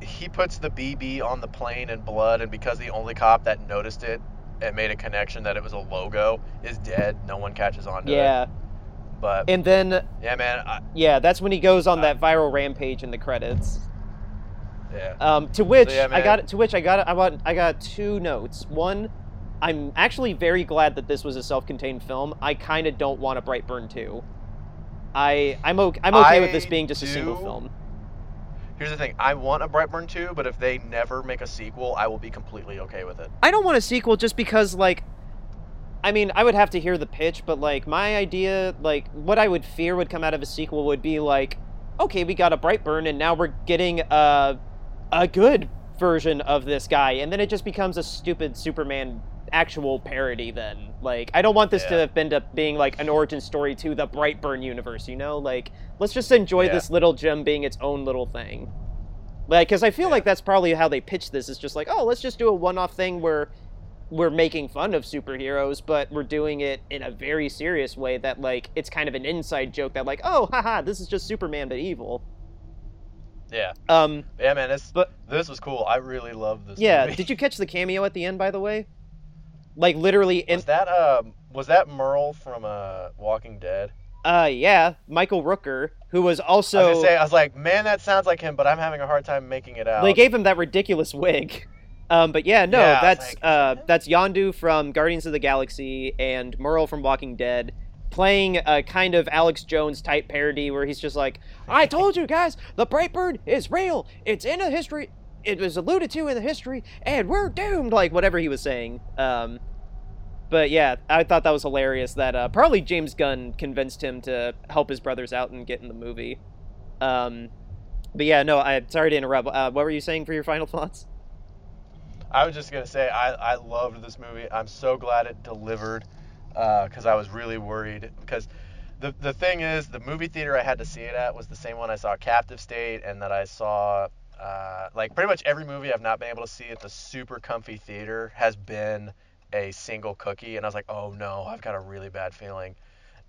C: he puts the BB on the plane in blood, and because the only cop that noticed it and made a connection that it was a logo is dead, no one catches on to it.
A: Yeah,
C: But
A: and then
C: yeah, man, I,
A: yeah, that's when he goes on
C: Uh,
A: that viral rampage in the credits.
C: Yeah.
A: Um, to which
C: yeah,
A: I got to which I got I want I got two notes. One, I'm actually very glad that this was a self-contained film. I kind of don't want a Brightburn 2. I I'm okay, I'm okay with this being just a single film.
C: Here's the thing: I want a Brightburn 2, but if they never make a sequel, I will be completely okay with it.
A: I don't want a sequel just because like I mean, I would have to hear the pitch, but like my idea, like what I would fear would come out of a sequel would be like, okay, we got a Brightburn and now we're getting a a good version of this guy and then it just becomes a stupid Superman actual parody then. Like I don't want this to
C: Yeah.
A: have been up being like an origin story to the Brightburn universe, you know? Like let's just enjoy
C: Yeah.
A: this little gem being its own little thing. Like, because I feel
C: Yeah.
A: like that's probably how they pitched this. Is just like, oh, let's just do a one-off thing where we're making fun of superheroes, but we're doing it in a very serious way. That like, it's kind of an inside joke that like, oh, haha, this is just Superman but evil.
C: Yeah,
A: Um,
C: yeah, man. This
A: But-
C: this was cool. I really love this.
A: yeah.
C: movie.
A: Did you catch the cameo at the end, by the way? Like literally, in
C: Was that um was that Merle from uh Walking Dead?
A: uh, yeah, Michael Rooker, who was
C: I was
A: also
C: say I was like, man, that sounds like him, but I'm having a hard time making it out.
A: they gave him that ridiculous wig. Um, but yeah, no,
C: Yeah,
A: that's
C: like,
A: uh, that's Yondu from Guardians of the Galaxy and Merle from Walking Dead, playing a kind of Alex Jones type parody where he's just like, "I told you guys, the Brightburn is real. It's in a history. It was alluded to in the history, and we're doomed." Like whatever he was saying. Um, but yeah, I thought that was hilarious. That uh, probably James Gunn convinced him to help his brothers out and get in the movie. Um, but yeah, no, I'm sorry to interrupt. Uh, what were you saying for your final thoughts?
C: I was just gonna say I, I loved this movie. I'm so glad it delivered Uh, because I was really worried because the the thing is the movie theater I had to see it at was the same one I saw Captive State and that I saw uh, like pretty much every movie I've not been able to see at the super comfy theater has been a single cookie and I was like oh no I've got a really bad feeling.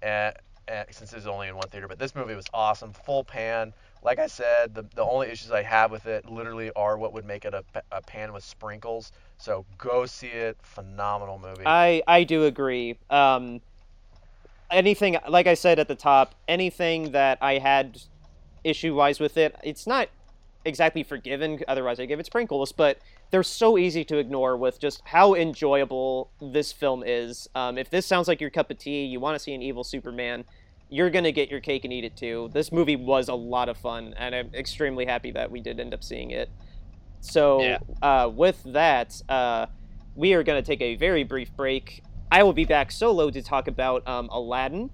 C: And, and since it was only in one theater but this movie was awesome full pan like I said, the, the only issues I have with it literally are what would make it a, a pan with sprinkles. So go see it. Phenomenal movie.
A: I I do agree. Um, anything like I said at the top, anything that I had issue wise with it, it's not exactly forgiven. Otherwise, I give it sprinkles. But they're so easy to ignore with just how enjoyable this film is. Um, if this sounds like your cup of tea, you want to see an evil Superman. You're gonna get your cake and eat it too. This movie was a lot of fun, and I'm extremely happy that we did end up seeing it. So,
C: Yeah.
A: uh, with that, uh, we are going to take a very brief break. I will be back solo to talk about um, Aladdin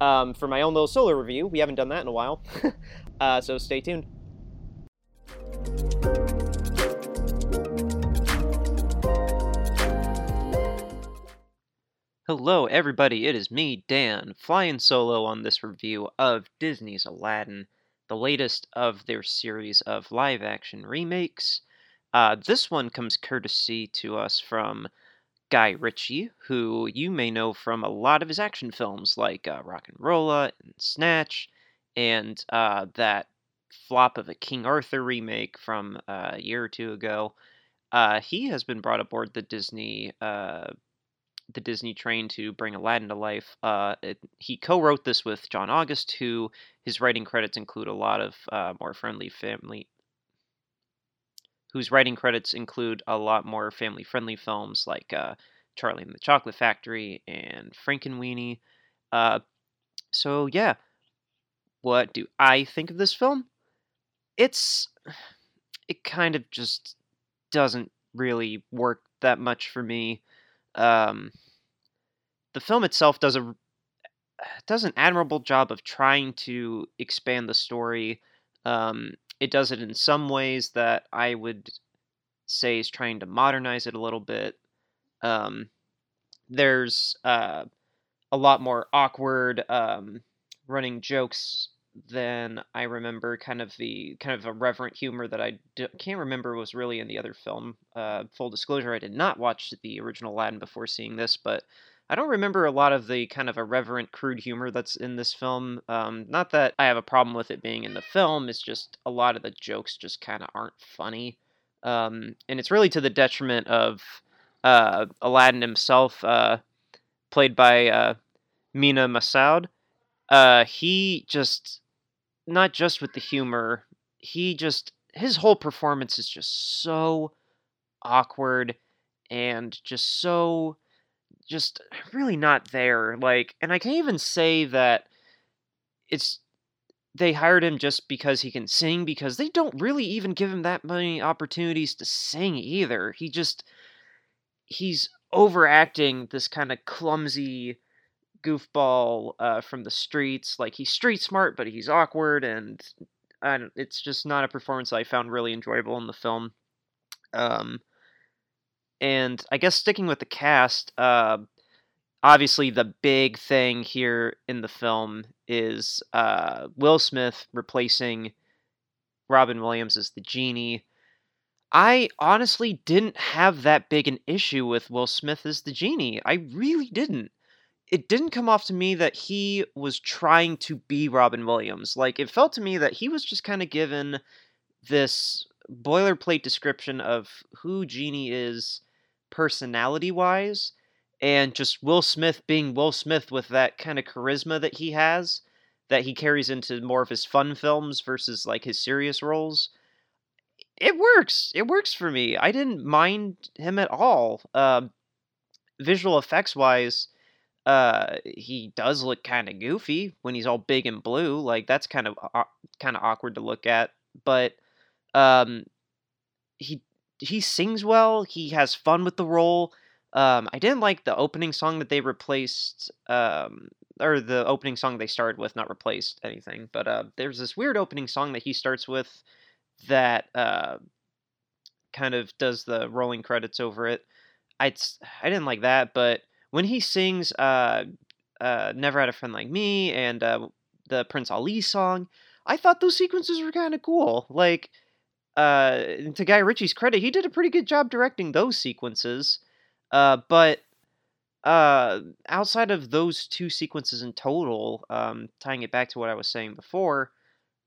A: um, for my own little solo review. We haven't done that in a while. uh, so stay tuned.
D: Hello, everybody. It is me, Dan, flying solo on this review of Disney's Aladdin, the latest of their series of live action remakes. Uh, this one comes courtesy to us from Guy Ritchie, who you may know from a lot of his action films like uh, RocknRolla and Snatch, and uh, that flop of a King Arthur remake from uh, a year or two ago. Uh, he has been brought aboard the Disney uh, the Disney train to bring Aladdin to life. Uh, it, he co-wrote this with John August, who his writing credits include a lot of uh, more friendly family. Whose writing credits include a lot more family-friendly films like uh, Charlie and the Chocolate Factory and Frankenweenie. Uh, so yeah, what do I think of this film? It's it kind of just doesn't really work that much for me um, the film itself does a does an admirable job of trying to expand the story. Um,
A: it does it in some ways that I would say is trying to modernize it a little bit. Um, there's uh, a lot more awkward um, running jokes than I remember. Kind of the kind of irreverent humor that I d- can't remember was really in the other film. Uh, full disclosure: I did not watch the original Aladdin before seeing this, but I don't remember a lot of the kind of irreverent, crude humor that's in this film. Um, not that I have a problem with it being in the film, it's just a lot of the jokes just kind of aren't funny. Um, and it's really to the detriment of uh, Aladdin himself, uh, played by uh, Mena Massoud. Uh, he just, not just with the humor, he just, his whole performance is just so awkward and just so just really not there. Like, and I can't even say that it's they hired him just because he can sing because they don't really even give him that many opportunities to sing either. He just he's overacting this kind of clumsy goofball uh, from the streets. Like he's street smart, but he's awkward, and it's just not a performance I found really enjoyable in the film. Um, and I guess sticking with the cast, uh, obviously the big thing here in the film is uh, Will Smith replacing Robin Williams as the genie. I honestly didn't have that big an issue with Will Smith as the genie. I really didn't. It didn't come off to me that he was trying to be Robin Williams. Like, it felt to me that he was just kind of given this boilerplate description of who Genie is personality wise and just Will Smith being Will Smith with that kind of charisma that he has that he carries into more of his fun films versus like his serious roles. It works. It works for me. I didn't mind him at all. Uh, visual effects wise, uh, he does look kind of goofy when he's all big and blue. Like that's kind of uh, kind of awkward to look at. But um, he he sings well. He has fun with the role. Um, I didn't like the opening song that they replaced, um, or the opening song they started with, not replaced anything. But uh, there's this weird opening song that he starts with that uh, kind of does the rolling credits over it. I I didn't like that, but when he sings uh, uh, "Never Had a Friend Like Me" and uh, the Prince Ali song, I thought those sequences were kind of cool. Like uh, to Guy Ritchie's credit, he did a pretty good job directing those sequences. Uh, but uh, outside of those two sequences in total, um, tying it back to what I was saying before,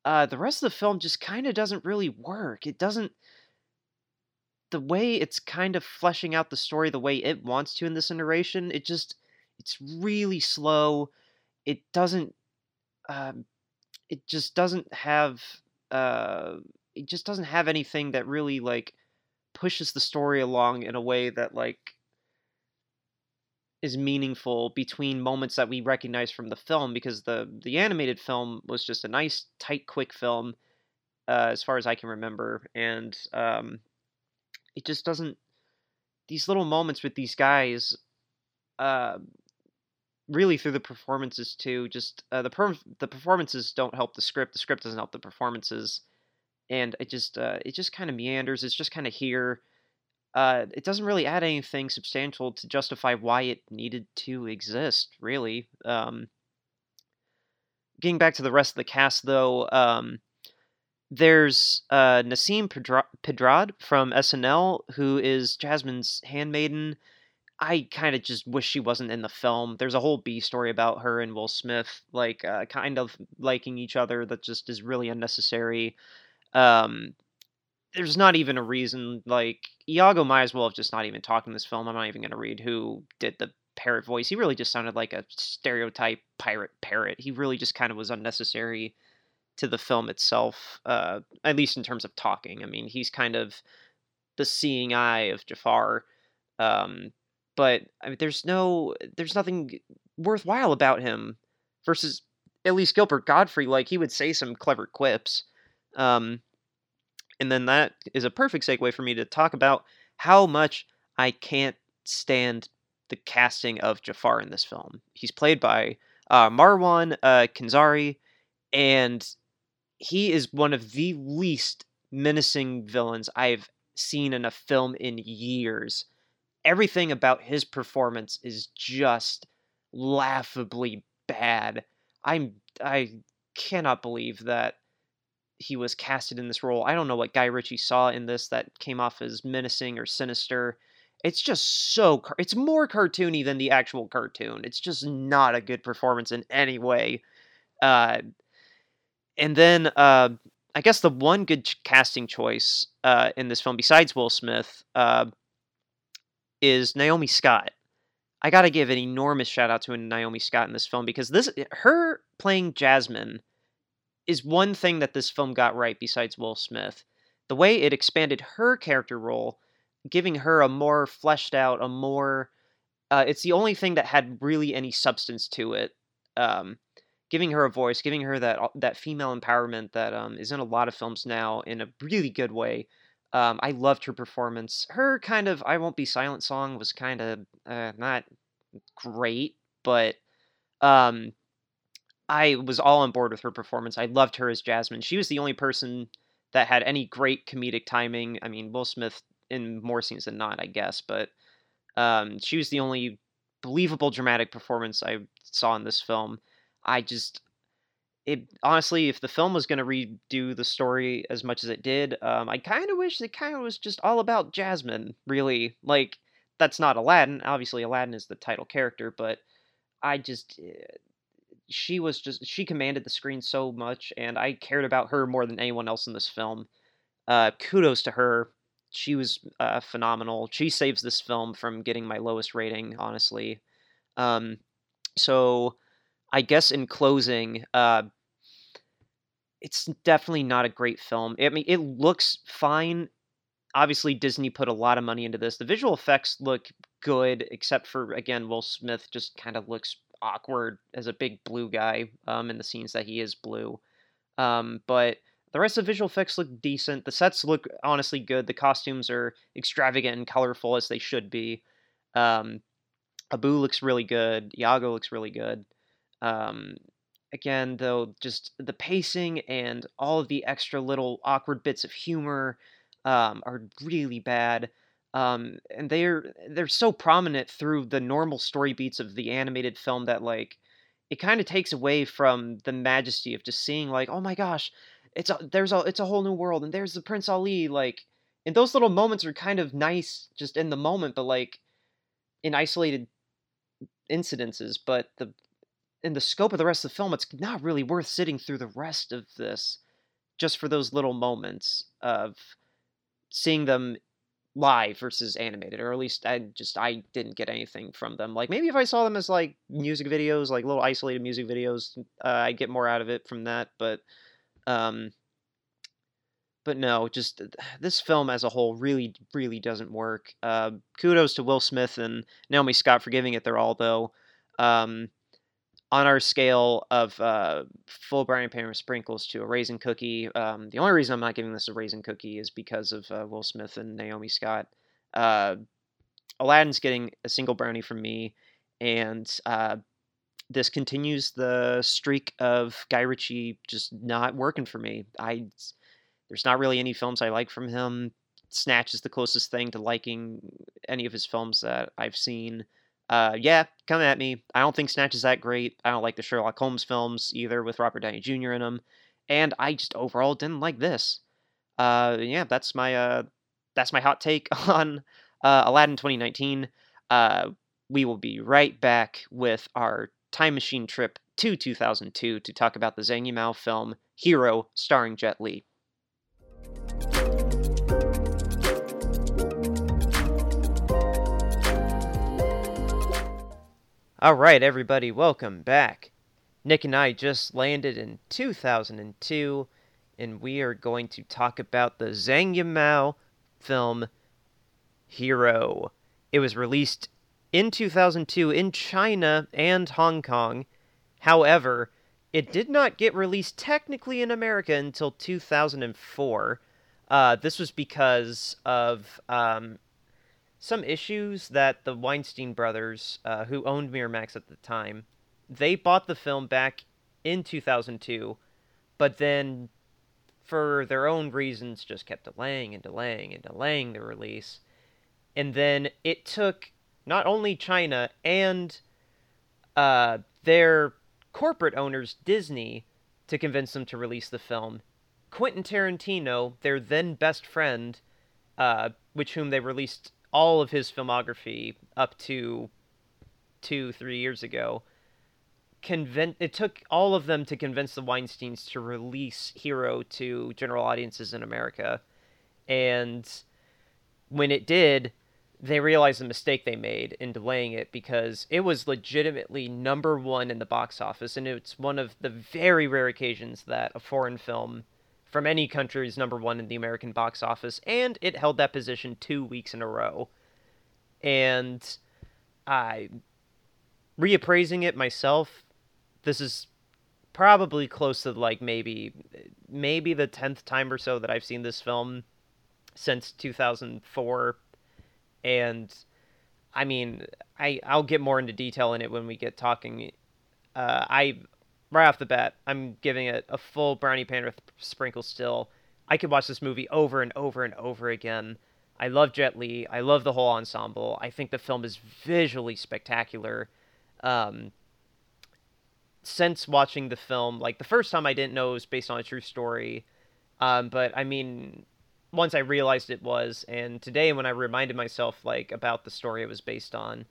A: uh, the rest of the film just kind of doesn't really work. It doesn't. The way it's kind of fleshing out the story the way it wants to in this iteration, it just. It's really slow. It doesn't. Um, it just doesn't have. Uh, it just doesn't have anything that really like pushes the story along in a way that like is meaningful between moments that we recognize from the film because the the animated film was just a nice tight quick film uh, as far as I can remember and um, it just doesn't these little moments with these guys uh, really through the performances too just uh, the per- the performances don't help the script the script doesn't help the performances and it just uh, it just kind of meanders. It's just kind of here. Uh, it doesn't really add anything substantial to justify why it needed to exist. Really. Um, getting back to the rest of the cast, though, um, there's uh, Nasim Pedrad from SNL, who is Jasmine's handmaiden. I kind of just wish she wasn't in the film. There's a whole B story about her and Will Smith, like uh, kind of liking each other, that just is really unnecessary. Um, there's not even a reason. Like Iago might as well have just not even talked in this film. I'm not even going to read who did the parrot voice. He really just sounded like a stereotype pirate parrot. He really just kind of was unnecessary to the film itself, uh, at least in terms of talking. I mean, he's kind of the seeing eye of Jafar. Um, but I mean, there's no, there's nothing worthwhile about him versus at least Gilbert Gottfried, Like he would say some clever quips. Um, and then that is a perfect segue for me to talk about how much I can't stand the casting of Jafar in this film. He's played by uh, Marwan uh, and he is one of the least menacing villains I've seen in a film in years. Everything about his performance is just laughably bad. I'm I cannot believe that he was casted in this role. I don't know what Guy Ritchie saw in this that came off as menacing or sinister. It's just so it's more cartoony than the actual cartoon. It's just not a good performance in any way. Uh, and then uh, I guess the one good casting choice uh, in this film, besides Will Smith, uh, is Naomi Scott. I got to give an enormous shout out to Naomi Scott in this film because this her playing Jasmine is one thing that this film got right besides Will Smith. The way it expanded her character role, giving her a more fleshed out, a more uh, it's the only thing that had really any substance to it. Um, giving her a voice, giving her that uh, that female empowerment that um, is in a lot of films now in a really good way. Um, I loved her performance. Her kind of "I Won't Be Silent" song was kind of uh, not great, but um, I was all on board with her performance. I loved her as Jasmine. She was the only person that had any great comedic timing. I mean, Will Smith in more scenes than not, I guess, but um, she was the only believable dramatic performance I saw in this film. I just it honestly, if the film was going to redo the story as much as it did, um, I kind of wish it kind of was just all about Jasmine. Really, like that's not Aladdin. Obviously, Aladdin is the title character, but I just eh, she was just she commanded the screen so much, and I cared about her more than anyone else in this film. Uh, kudos to her. She was uh, phenomenal. She saves this film from getting my lowest rating, honestly. Um, so, I guess in closing, uh, it's definitely not a great film. I mean, it looks fine. Obviously, Disney put a lot of money into this. The visual effects look good, except for again, Will Smith just kind of looks awkward as a big blue guy um, in the scenes that he is blue. Um, but the rest of the visual effects look decent. The sets look honestly good. The costumes are extravagant and colorful as they should be. Um, Abu looks really good. Iago looks really good. Um, again, though, just the pacing and all of the extra little awkward bits of humor um, are really bad um, and they're they're so prominent through the normal story beats of the animated film that like it kind of takes away from the majesty of just seeing like oh my gosh it's a there's a it's a whole new world and there's the prince ali like and those little moments are kind of nice just in the moment but like in isolated incidences but the in the scope of the rest of the film it's not really worth sitting through the rest of this just for those little moments of seeing them live versus animated, or at least I just I didn't get anything from them. Like maybe if I saw them as like music videos, like little isolated music videos, uh, I get more out of it from that. But, um, but no, just this film as a whole really really doesn't work. Uh, kudos to Will Smith and Naomi Scott for giving it their all, though. Um, on our scale of uh, full brownie pan with sprinkles to a raisin cookie, um, the only reason I'm not giving this a raisin cookie is because of uh, Will Smith and Naomi Scott. Uh, Aladdin's getting a single brownie from me, and uh, this continues the streak of Guy Ritchie just not working for me. I there's not really any films I like from him. Snatch is the closest thing to liking any of his films that I've seen uh, yeah, come at me. I don't think Snatch is that great. I don't like the Sherlock Holmes films either with Robert Downey Jr. in them, and I just overall didn't like this. Uh, yeah, that's my uh, that's my hot take on uh, Aladdin 2019. Uh, we will be right back with our time machine trip to 2002 to talk about the Zhang Yimou film Hero, starring Jet Li. All right, everybody, welcome back. Nick and I just landed in 2002, and we are going to talk about the Zhang Yimou film Hero. It was released in 2002 in China and Hong Kong. However, it did not get released technically in America until 2004. Uh, this was because of um, some issues that the Weinstein brothers, uh, who owned Miramax at the time, they bought the film back in 2002, but then for their own reasons, just kept delaying and delaying and delaying the release. And then it took not only China and uh, their corporate owners, Disney, to convince them to release the film. Quentin Tarantino, their then best friend, uh, which whom they released all of his filmography up to two, three years ago, it took all of them to convince the Weinsteins to release Hero to general audiences in America. And when it did, they realized the mistake they made in delaying it because it was legitimately number one in the box office. And it's one of the very rare occasions that a foreign film from any country is number one in the American box office. And it held that position two weeks in a row. And I, reappraising it myself, this is probably close to like maybe maybe the 10th time or so that I've seen this film since 2004 and I mean I I'll get more into detail in it when we get talking uh, I right off the bat I'm giving it a full brownie pan with sprinkle still. I could watch this movie over and over and over again. I love Jet Li. I love the whole ensemble. I think the film is visually spectacular. Um, since watching the film, like the first time I didn't know it was based on a true story. Um, but I mean, once I realized it was, and today when I reminded myself like about the story it was based on,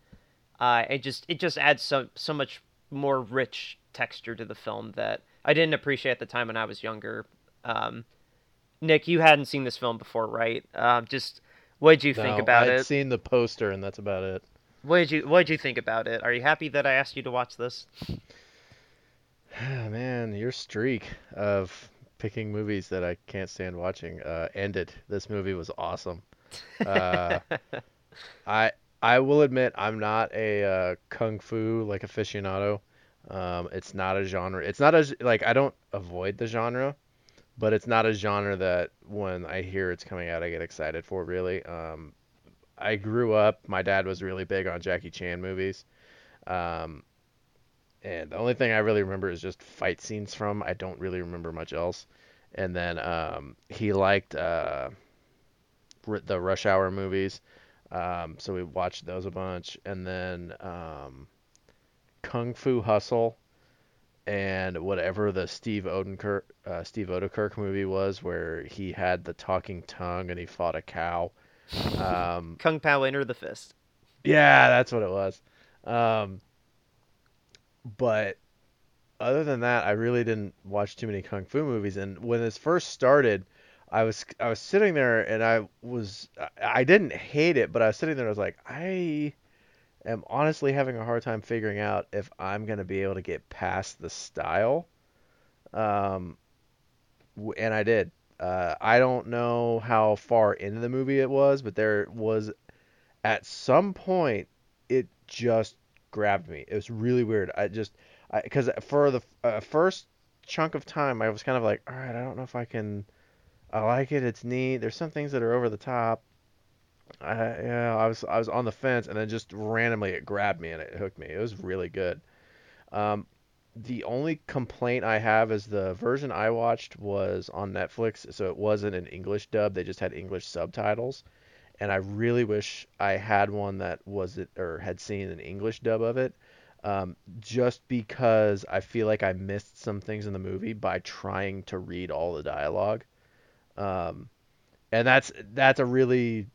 A: uh, it just it just adds so so much more rich texture to the film that I didn't appreciate at the time when I was younger. Um, Nick, you hadn't seen this film before, right? Um, just what did you think
C: No,
A: about
C: I'd
A: it?
C: seen the poster, and that's about it.
A: What did you What did you think about it? Are you happy that I asked you to watch this?
C: Man, your streak of picking movies that I can't stand watching uh, ended. This movie was awesome. Uh, I I will admit I'm not a uh, kung fu like aficionado. Um, it's not a genre. It's not a like I don't avoid the genre, but it's not a genre that when I hear it's coming out I get excited for really. Um, I grew up. My dad was really big on Jackie Chan movies. Um, and the only thing I really remember is just fight scenes from. I don't really remember much else. And then um, he liked uh, the Rush Hour movies, um, so we watched those a bunch. And then um, Kung Fu Hustle, and whatever the Steve Odenkirk uh, Steve Oedekerk movie was, where he had the talking tongue and he fought a cow. Um,
A: Kung Pow Enter the Fist.
C: yeah, that's what it was. Um, but other than that, I really didn't watch too many kung fu movies. And when this first started, I was I was sitting there and I was I- didn't hate it, but I was sitting there. and I was like, I am honestly having a hard time figuring out if I'm gonna be able to get past the style. Um, and I did. Uh, I don't know how far into the movie it was, but there was at some point it just grabbed me. It was really weird. I just because for the uh, first chunk of time I was kind of like, all right, I don't know if I can. I like it. It's neat. There's some things that are over the top. I, yeah, I was I was on the fence, and then just randomly it grabbed me and it hooked me. It was really good. Um, the only complaint I have is the version I watched was on Netflix, so it wasn't an English dub. They just had English subtitles, and I really wish I had one that was it or had seen an English dub of it. Um, just because I feel like I missed some things in the movie by trying to read all the dialogue. Um, and that's that's a really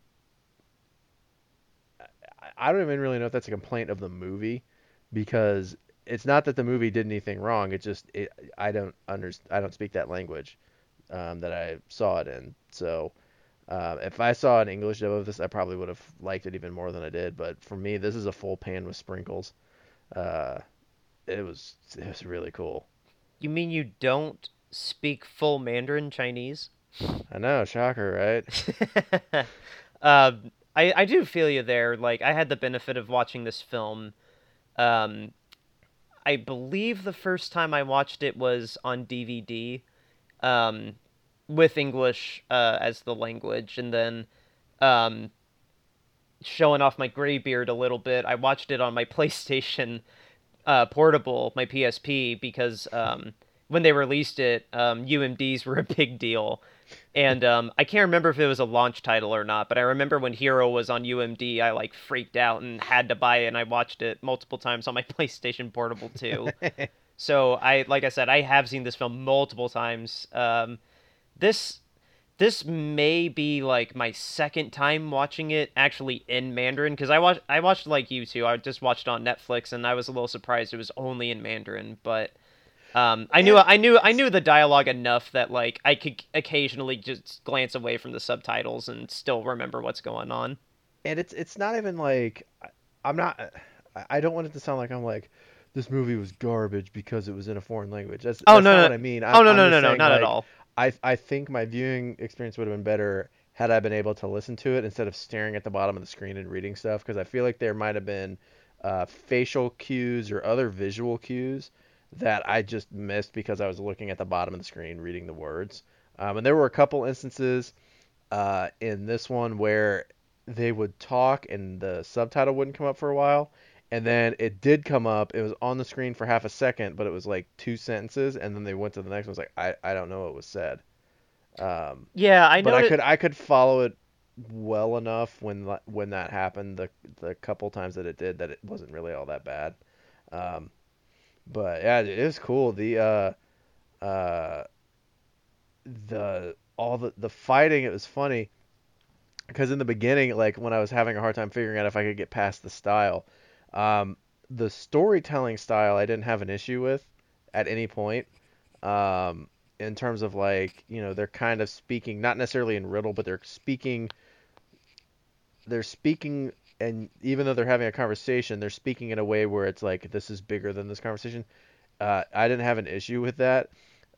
C: I- don't even really know if that's a complaint of the movie because it's not that the movie did anything wrong. It just it, I don't under I don't speak that language um, that I saw it in. So um, if I saw an English dub of this, I probably would have liked it even more than I did. But for me, this is a full pan with sprinkles. Uh, it was it was really cool.
A: You mean you don't speak full Mandarin Chinese?
C: I know, shocker, right?
A: um, I I do feel you there. Like I had the benefit of watching this film. Um, I believe the first time I watched it was on DVD, um, with English uh, as the language, and then um, showing off my gray beard a little bit. I watched it on my PlayStation uh, portable, my PSP, because um, when they released it, um, UMDs were a big deal. And um, I can't remember if it was a launch title or not, but I remember when Hero was on UMD, I like freaked out and had to buy it, and I watched it multiple times on my PlayStation Portable too. so I, like I said, I have seen this film multiple times. Um, this this may be like my second time watching it actually in Mandarin because I watched I watched like you two. I just watched it on Netflix and I was a little surprised it was only in Mandarin, but um, I knew I knew I knew the dialogue enough that like I could occasionally just glance away from the subtitles and still remember what's going on.
C: And it's it's not even like I'm not I don't want it to sound like I'm like this movie was garbage because it was in a foreign language. That's,
A: Oh,
C: that's
A: no,
C: not
A: no.
C: what I mean. I'm,
A: oh no
C: I'm
A: no no no not
C: like,
A: at all.
C: I I think my viewing experience would have been better had I been able to listen to it instead of staring at the bottom of the screen and reading stuff because I feel like there might have been uh, facial cues or other visual cues that I just missed because I was looking at the bottom of the screen reading the words. Um, and there were a couple instances uh, in this one where they would talk and the subtitle wouldn't come up for a while. And then it did come up. It was on the screen for half a second, but it was like two sentences. And then they went to the next one. It was like, I, I don't know what was said. Um,
A: Yeah, I know.
C: but I could I could follow it well enough when when that happened the the couple times that it did that it wasn't really all that bad. Um, but yeah, it was cool. The uh uh the all the the fighting it was funny because in the beginning like when I was having a hard time figuring out if I could get past the style um the storytelling style I didn't have an issue with at any point um in terms of like you know they're kind of speaking not necessarily in riddle but they're speaking they're speaking and even though they're having a conversation they're speaking in a way where it's like this is bigger than this conversation. Uh, i didn't have an issue with that.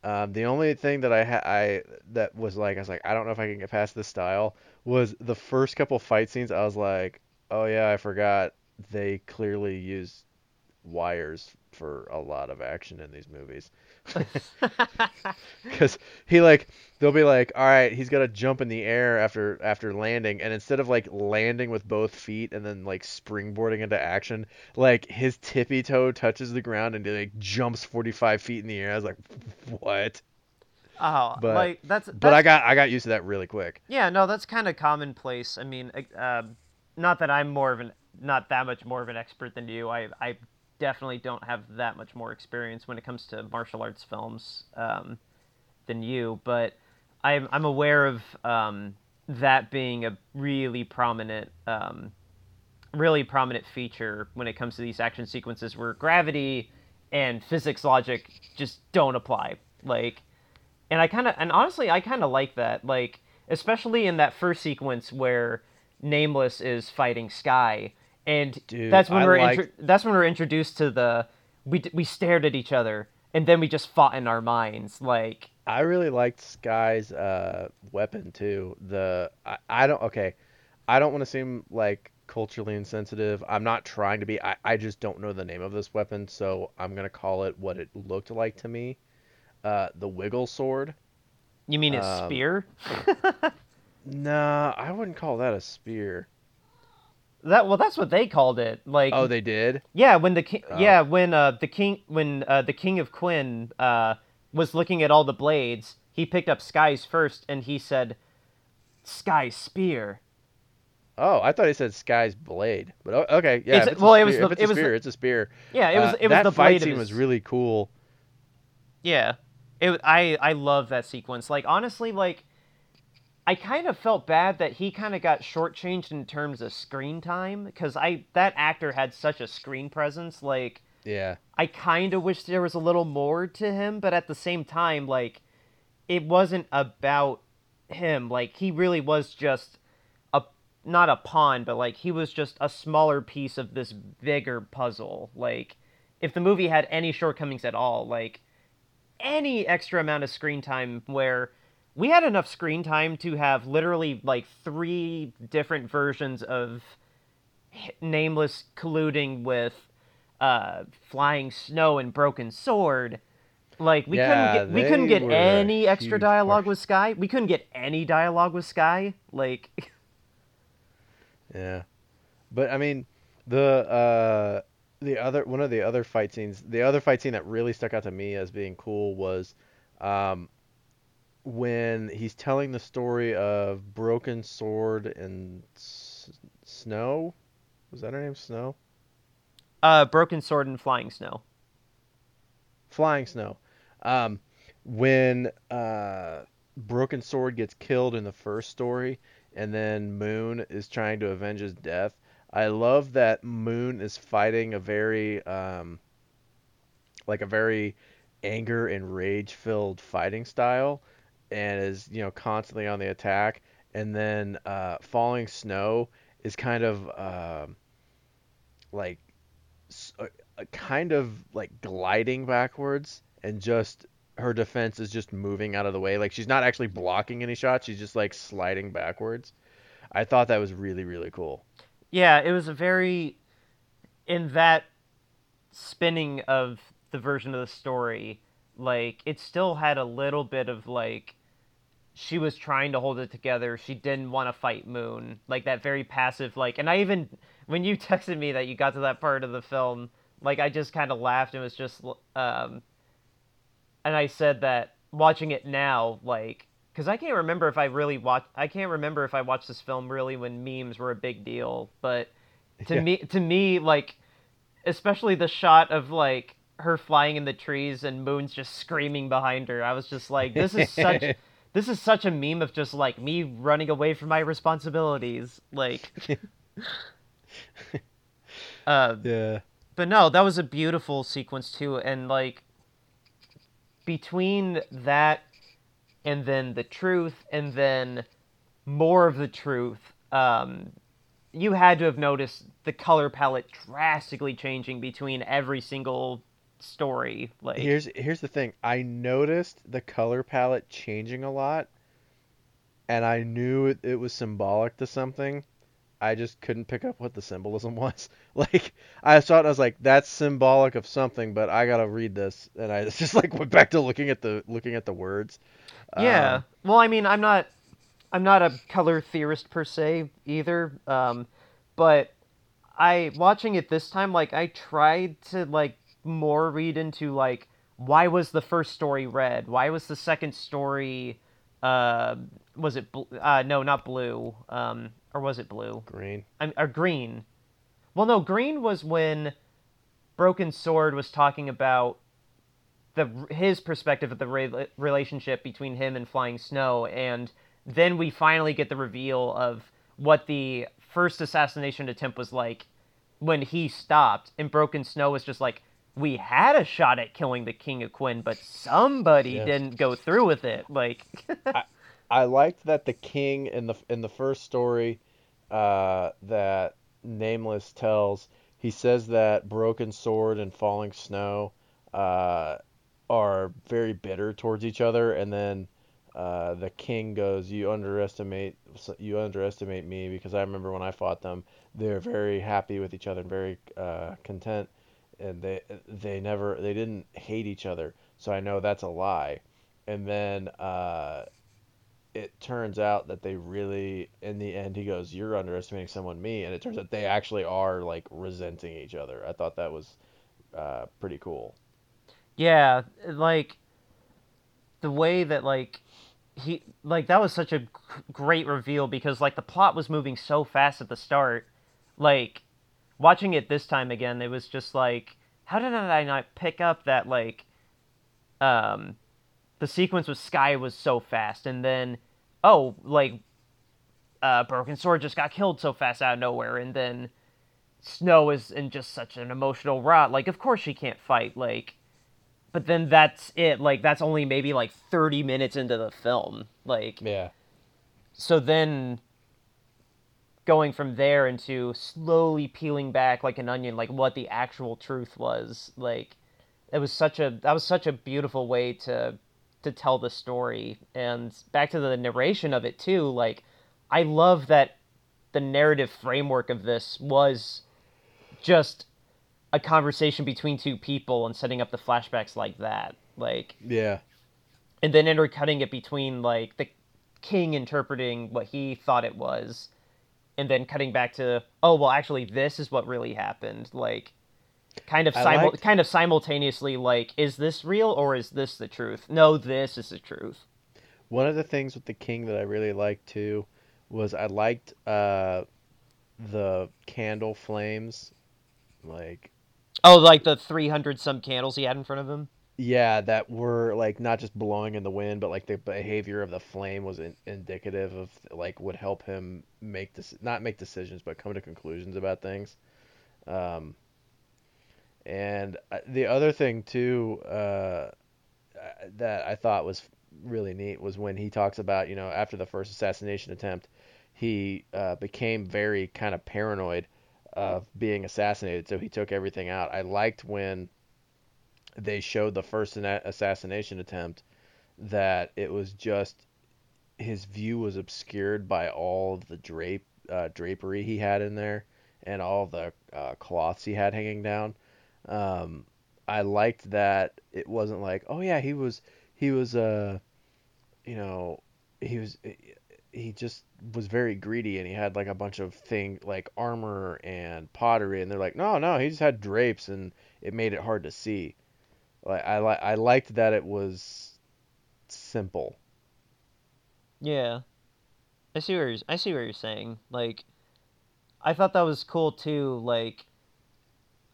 C: Um, the only thing that I ha- I that was like I was like I don't know if I can get past this style was the first couple fight scenes I was like oh yeah I forgot they clearly use wires for a lot of action in these movies because he like they'll be like all right he's got to jump in the air after after landing and instead of like landing with both feet and then like springboarding into action like his tippy toe touches the ground and he like jumps 45 feet in the air i was like what
A: oh,
C: but-
A: like that's, that's
C: but i got i got used to that really quick
A: Yeah, no, that's kind of commonplace. I mean, uh, not that I'm more of an, not that much more of an expert than you. I, I definitely don't have that much more experience when it comes to martial arts films um, than you, but I'm, I'm aware of um, that being a really prominent, um, really prominent feature when it comes to these action sequences where gravity and physics logic just don't apply. Like, and I kind of and honestly I kind of like that like especially in that first sequence where Nameless is fighting Sky and
C: Dude,
A: that's when
C: I
A: we're
C: like-
A: intro- that's when we're introduced to the we d- we stared at each other and then we just fought in our minds like
C: I really liked Sky's uh, weapon too. The I, I don't okay, I don't want to seem like culturally insensitive. I'm not trying to be. I, I just don't know the name of this weapon, so I'm gonna call it what it looked like to me. Uh, the Wiggle Sword.
A: you mean a
C: Um,
A: spear
C: Nah, I wouldn't call that a spear.
A: That well that's what they called it like
C: Oh, they did.
A: Yeah, when the king,
C: Oh.
A: yeah, when uh the king, when uh the king of Quinn uh was looking at all the blades, he picked up Sky's first, and he said, "Sky's spear."
C: Oh, I thought he said Sky's blade. But okay, yeah.
A: It's-
C: it's
A: well, it was the-
C: if it's
A: it
C: a
A: was the-
C: It's a spear.
A: Yeah, it was
C: Uh,
A: it was
C: that
A: the
C: fight scene
A: of
C: was really cool.
A: Yeah, it. I I love that sequence. Like honestly, like I kind of felt bad that he kind of got shortchanged in terms of screen time because I that actor had such a screen presence. Like
C: Yeah.
A: I kind of wish there was a little more to him, but at the same time, like, it wasn't about him. Like, he really was just a not a pawn, but like he was just a smaller piece of this bigger puzzle. Like, if the movie had any shortcomings at all, like any extra amount of screen time where we had enough screen time to have literally like three different versions of nameless colluding with uh, flying snow and broken sword. Like we
C: Yeah,
A: couldn't get we couldn't get any extra dialogue
C: part.
A: with Sky. We couldn't get any dialogue with Sky. Like
C: Yeah. But I mean, the uh the other one of the other fight scenes, the other fight scene that really stuck out to me as being cool was um, when he's telling the story of Broken Sword and S- Snow. Was that her name? Snow.
A: Uh, Broken Sword and Flying Snow.
C: Flying Snow. Um, when uh, Broken Sword gets killed in the first story, and then Moon is trying to avenge his death. I love that Moon is fighting a very, um, like a very anger and rage filled fighting style, and is you know constantly on the attack. And then uh, Falling Snow is kind of uh, like a, a kind of like gliding backwards and just her defense is just moving out of the way. Like she's not actually blocking any shots. She's just like sliding backwards. I thought that was really really cool.
A: Yeah, it was a very in that spinning of the version of the story, like it still had a little bit of like she was trying to hold it together. She didn't want to fight Moon. Like that very passive like and I even when you texted me that you got to that part of the film, like I just kind of laughed and was just um and I said that watching it now like because I can't remember if I really watched. I can't remember if I watched this film really when memes were a big deal. But to
C: Yeah.
A: me, to me, like, especially the shot of like her flying in the trees and Moon's just screaming behind her. I was just like, this is such. this is such a meme of just like me running away from my responsibilities. Like, uh,
C: Yeah.
A: but no, that was a beautiful sequence too, and like between that and then the truth and then more of the truth, um, you had to have noticed the color palette drastically changing between every single story. Like,
C: Here's here's the thing. I noticed the color palette changing a lot, and I knew it, it was symbolic to something. I just couldn't pick up what the symbolism was. Like I saw it, and I was like, "That's symbolic of something," but I gotta read this, and I just like went back to looking at the looking at the words.
A: Yeah.
C: Um,
A: well, I mean, I'm not I'm not a color theorist per se either. Um, but I watching it this time, like I tried to like more read into like why was the first story red? Why was the second story uh was it bl- uh no, not blue. Um or was it blue?
C: green.
A: I'm, or green. Well, no, green was when Broken Sword was talking about the his perspective of the re- relationship between him and Flying Snow, and then we finally get the reveal of what the first assassination attempt was like when he stopped, and Broken Snow was just like, "We had a shot at killing the King of Quinn, but somebody didn't go through with it." Like,
C: I liked that the king in the in the first story uh, that Nameless tells, he says that Broken Sword and Falling Snow uh, are very bitter towards each other, and then uh, the king goes, "You underestimate you underestimate me because I remember when I fought them, they're very happy with each other and very uh, content, and they they never they didn't hate each other, so I know that's a lie." And then uh, it turns out that they really in the end he goes you're underestimating someone me and it turns out they actually are like resenting each other i thought that was uh, pretty cool
A: Yeah, like the way that like he like that was such a great reveal because like the plot was moving so fast at the start. Like watching it this time again, it was just like how did I not pick up that like um the sequence with Sky was so fast and then oh like uh Broken Sword just got killed so fast out of nowhere and then Snow is in just such an emotional rot. Like of course she can't fight like but then that's it like that's only maybe like 30 minutes into the film like
C: yeah
A: so then going from there into slowly peeling back like an onion like what the actual truth was. Like it was such a that was such a beautiful way to to tell the story. And back to the narration of it too like i love that the narrative framework of this was just a conversation between two people and setting up the flashbacks like that. Like
C: yeah.
A: and then intercutting it between like the king interpreting what he thought it was and then cutting back to oh well actually this is what really happened like kind of
C: I
A: simul-
C: liked-
A: kind of simultaneously like is this real or is this the truth? No, this is the truth.
C: One of the things with the king that I really liked too was I liked uh, the candle flames, like
A: Oh, like the 300 some candles he had in front of him?
C: Yeah, that were like not just blowing in the wind, but like the behavior of the flame was in- indicative of like would help him make this not make decisions, but come to conclusions about things. Um, and uh, the other thing too uh, that I thought was really neat was when he talks about you know after the first assassination attempt, he uh, became very kind of paranoid of being assassinated, so he took everything out. I liked when they showed the first assassination attempt that it was just his view was obscured by all the drape uh, drapery he had in there and all the uh, cloths he had hanging down. Um, I liked that it wasn't like, oh yeah, he was he was uh you know he was he just was very greedy and he had like a bunch of thing like armor and pottery and they're like, no, no, he just had drapes and it made it hard to see. Like I li- I liked that it was simple.
A: Yeah. I see where you're, I see what you're saying. Like I thought that was cool too, like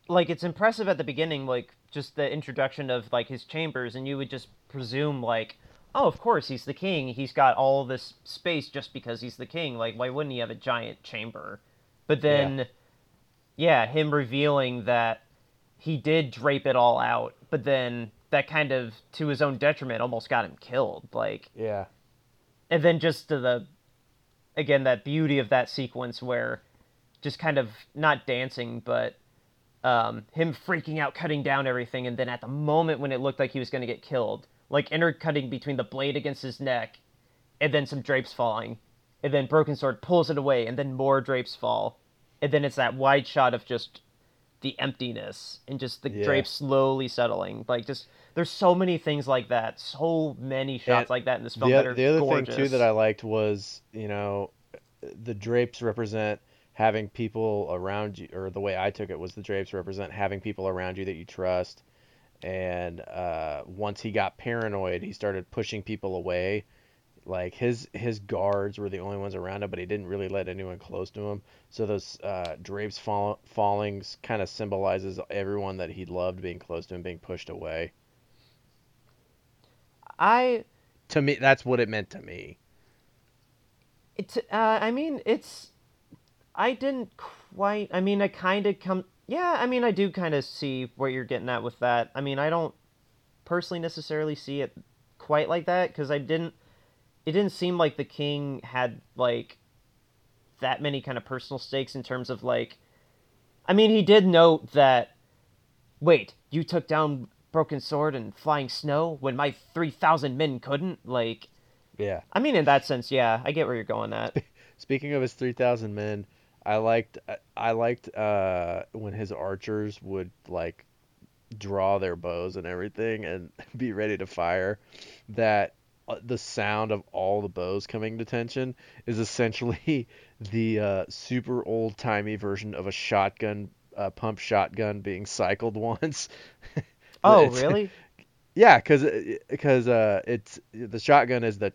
A: like it's impressive at the beginning like just the introduction of like his chambers and you would just presume like oh, of course he's the king. He's got all this space just because he's the king. Like why wouldn't he have a giant chamber? But then yeah, him revealing that he did drape it all out, but then that kind of to his own detriment almost got him killed. Like
C: Yeah.
A: and then just to the again that beauty of that sequence where just kind of not dancing but um, him freaking out cutting down everything and then at the moment when it looked like he was going to get killed like intercutting between the blade against his neck and then some drapes falling and then broken sword pulls it away and then more drapes fall and then it's that wide shot of just the emptiness and just the
C: Yeah.
A: drapes slowly settling like just there's so many things like that so many shots
C: And
A: like that in this film
C: The,
A: that are
C: the other
A: gorgeous.
C: thing too that I liked was, you know, the drapes represent having people around you, or the way I took it was the drapes represent having people around you that you trust. And uh, once he got paranoid, he started pushing people away. Like his his guards were the only ones around him, but he didn't really let anyone close to him. So those uh, drapes fall, falling kind of symbolizes everyone that he loved being close to him being pushed away.
A: I
C: To me, that's what it meant to me.
A: it's uh, I mean it's I didn't quite I mean I kind of come yeah I mean I do kind of see what you're getting at with that I mean I don't personally necessarily see it quite like that because I didn't it didn't seem like the king had like that many kind of personal stakes in terms of like I mean he did note that wait you took down broken sword and flying snow when my 3000 men couldn't like
C: Yeah.
A: I mean, in that sense, yeah, I get where you're going at.
C: Speaking of his 3,000 men, I liked I liked uh, when his archers would like draw their bows and everything and be ready to fire. That the sound of all the bows coming to tension is essentially the uh, super old timey version of a shotgun, uh, pump shotgun being cycled once.
A: Oh, really?
C: Yeah, because because uh, it's the shotgun is the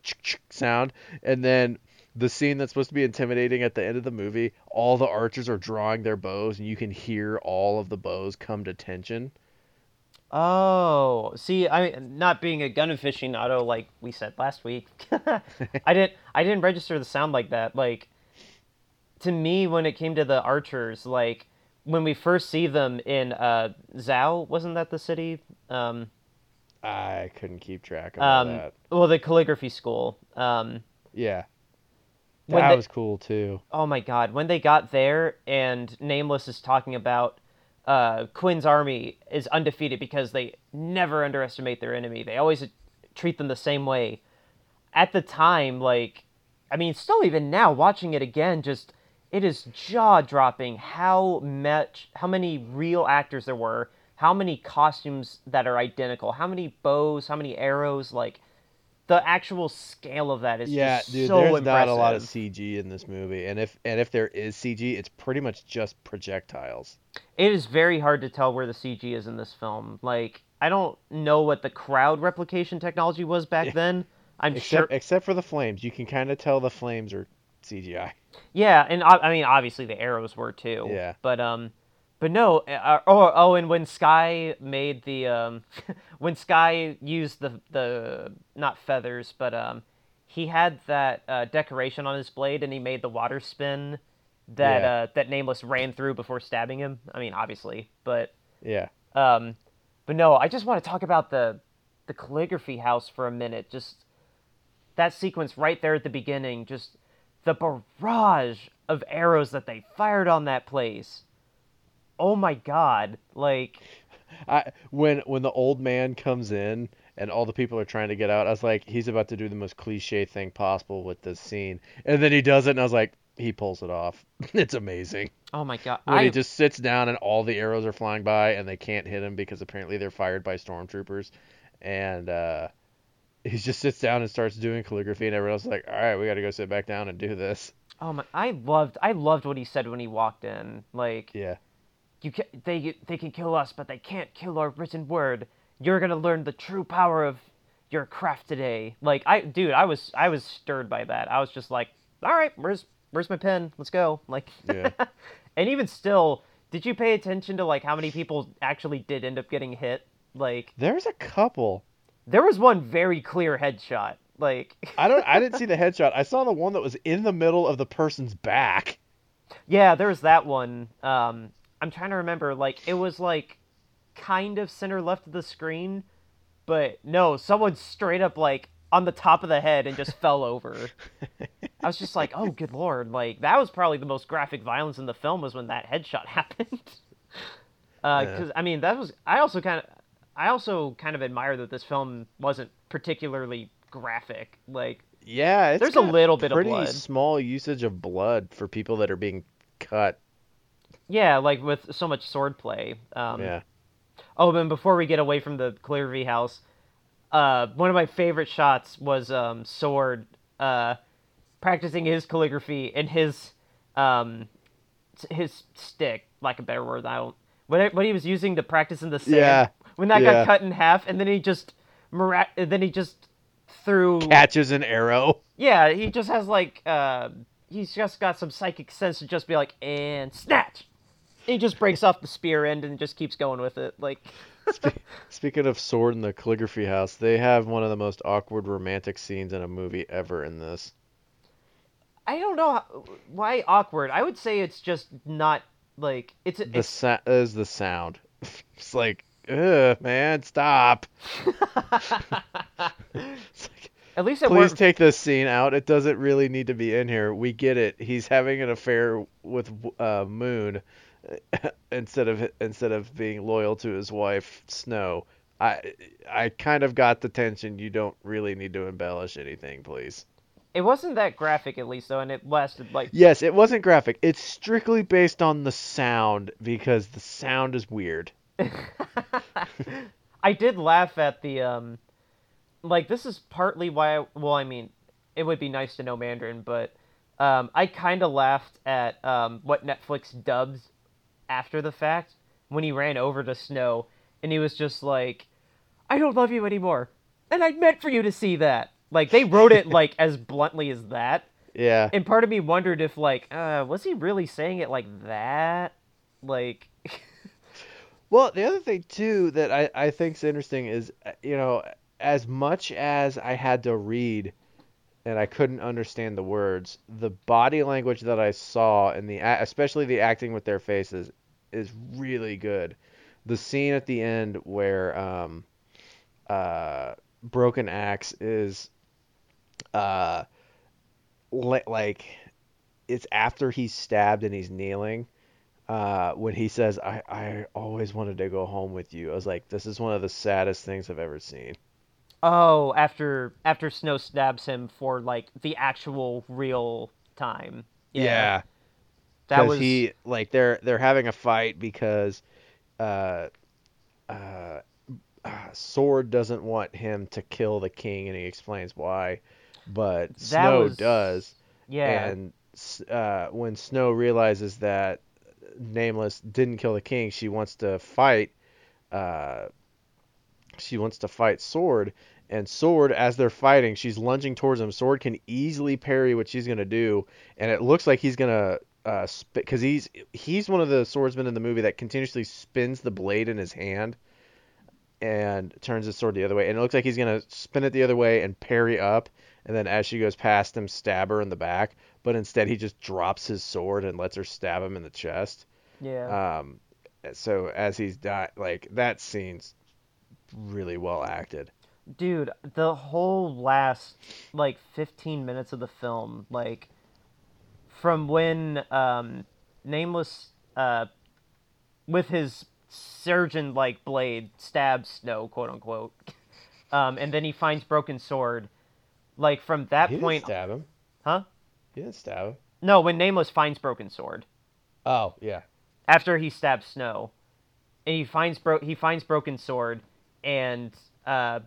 C: sound, and then the scene that's supposed to be intimidating at the end of the movie, all the archers are drawing their bows, and you can hear all of the bows come to tension.
A: Oh, see, I not being a gun aficionado like we said last week, I didn't I didn't register the sound like that. Like to me, when it came to the archers, like when we first see them in uh Zhao, wasn't that the city? Um,
C: I couldn't keep track of
A: um,
C: that.
A: well, the calligraphy school. Um,
C: Yeah, that
A: they-
C: was cool too.
A: oh my god when they got there and nameless is talking about uh, quinn's army is undefeated because they never underestimate their enemy. They always treat them the same way. At the time like i mean still even now watching it again just it is jaw dropping how much how many real actors there were how many costumes that are identical how many bows how many arrows like the actual scale of that is
C: yeah,
A: just
C: dude.
A: so
C: there's
A: impressive.
C: not a lot of CG in this movie, and if and if there is CG, it's pretty much just projectiles.
A: It is very hard to tell where the CG is in this film. Like, I don't know what the crowd replication technology was back
C: Yeah.
A: then. I'm
C: except
A: sure.
C: except for the flames, you can kind of tell the flames are CGI.
A: Yeah, and I, I mean, obviously the arrows were too.
C: Yeah.
A: But um, but no. Uh, oh, oh, and when Sky made the um, when Sky used the the not feathers, but um, he had that uh, decoration on his blade, and he made the water spin that
C: Yeah.
A: uh, that Nameless ran through before stabbing him. I mean, obviously, but
C: Yeah.
A: um, but no, I just want to talk about the the calligraphy house for a minute. Just that sequence right there at the beginning, just the barrage of arrows that they fired on that place. Oh my god! Like,
C: I when when the old man comes in and all the people are trying to get out, I was like, he's about to do the most cliche thing possible with this scene, and then he does it, and I was like, he pulls it off. it's amazing.
A: oh my god!
C: When
A: I
C: he just sits down and all the arrows are flying by and they can't hit him because apparently they're fired by stormtroopers, and uh, he just sits down and starts doing calligraphy, and everyone else is like, all right, we got to go sit back down and do this.
A: oh my! I loved I loved what he said when he walked in. Like,
C: Yeah.
A: You can they they can kill us, but they can't kill our written word. You're gonna learn the true power of your craft today. Like I, dude, I was I was stirred by that. I was just like, all right, where's where's my pen? Let's go. Like,
C: Yeah.
A: and even still, did you pay attention to like how many people actually did end up getting hit? Like,
C: There's a couple.
A: there was one very clear headshot. Like,
C: I don't. I didn't see the headshot. I saw the one that was in the middle of the person's back.
A: Yeah, there was that one. Um, I'm trying to remember. Like, it was like kind of center left of the screen, but no, someone straight up like on the top of the head and just fell over. I was just like, oh, good lord! Like that was probably the most graphic violence in the film was when that headshot happened. Uh, because I mean, that was. I also kind of, I also kind of admire that this film wasn't particularly graphic. Like,
C: Yeah, it's
A: There's a little bit of
C: pretty
A: blood.
C: small usage of blood for people that are being cut.
A: Yeah, like with so much swordplay. Um,
C: yeah.
A: Oh, and before we get away from the Clearview house, uh, one of my favorite shots was um, Sword uh, practicing his calligraphy and his um, his stick, like a better word. I don't. What, what he was using to practice in the sand.
C: Yeah,
A: When that
C: yeah.
A: got cut in half, and then he just mirac- then he just threw.
C: Catches an arrow.
A: Yeah, he just has like uh, he's just got some psychic sense to just be like and snatch. He just breaks off the spear end and just keeps going with it. Like,
C: Speaking of sword in the calligraphy house, they have one of the most awkward romantic scenes in a movie ever in this.
A: I don't know how, why awkward. I would say it's just not like it's
C: The
A: it's
C: sa- is the sound. it's like, ugh, man, stop. Like,
A: at least it
C: Please
A: worked.
C: take this scene out. It doesn't really need to be in here. We get it. He's having an affair with uh, Moon instead of instead of being loyal to his wife Snow. I I kind of got the tension. You don't really need to embellish anything, please.
A: It wasn't that graphic at least though, and it lasted like
C: Yes, it wasn't graphic. It's strictly based on the sound because the sound is weird.
A: I did laugh at the um like this is partly why I, well I mean it would be nice to know Mandarin but um I kind of laughed at um what Netflix dubbed after the fact when he ran over to Snow and he was just like I don't love you anymore and I meant for you to see that. Like they wrote it like as bluntly as that.
C: Yeah.
A: and part of me wondered if like uh was he really saying it like that? Like
C: Well, the other thing too that I I think's interesting is uh, you know as much as I had to read and I couldn't understand the words, the body language that I saw and the especially the acting with their faces is really good. The scene at the end where um uh Broken Axe is uh li- like it's after he's stabbed and he's kneeling uh, when he says, I, I always wanted to go home with you. I was like, this is one of the saddest things I've ever seen.
A: Oh, after after Snow stabs him for like the actual real time. Yeah, that
C: Because
A: was
C: he, like, they're, they're having a fight because, uh, uh, uh, Sword doesn't want him to kill the king, and he explains why. But Snow
A: was-
C: does,
A: Yeah.
C: and uh, when Snow realizes that Nameless didn't kill the king, she wants to fight. Uh, she wants to fight Sword, and Sword, as they're fighting, she's lunging towards him. Sword can easily parry what she's gonna do, and it looks like he's gonna uh, because he's he's one of the swordsmen in the movie that continuously spins the blade in his hand and turns his sword the other way, and it looks like he's gonna spin it the other way and parry up, and then as she goes past him, stab her in the back. But instead, he just drops his sword and lets her stab him in the chest.
A: yeah.
C: Um, so as he's di like that scene's really well acted.
A: Dude, the whole last like 15 minutes of the film, like from when um Nameless uh with his surgeon like blade stabs Snow, quote unquote. Um and then he finds broken sword. Like from that
C: he
A: point
C: didn't stab him.
A: Huh?
C: He didn't stab him.
A: No, when Nameless finds broken sword
C: Oh yeah.
A: after he stabs Snow. And he finds bro- he finds broken sword and uh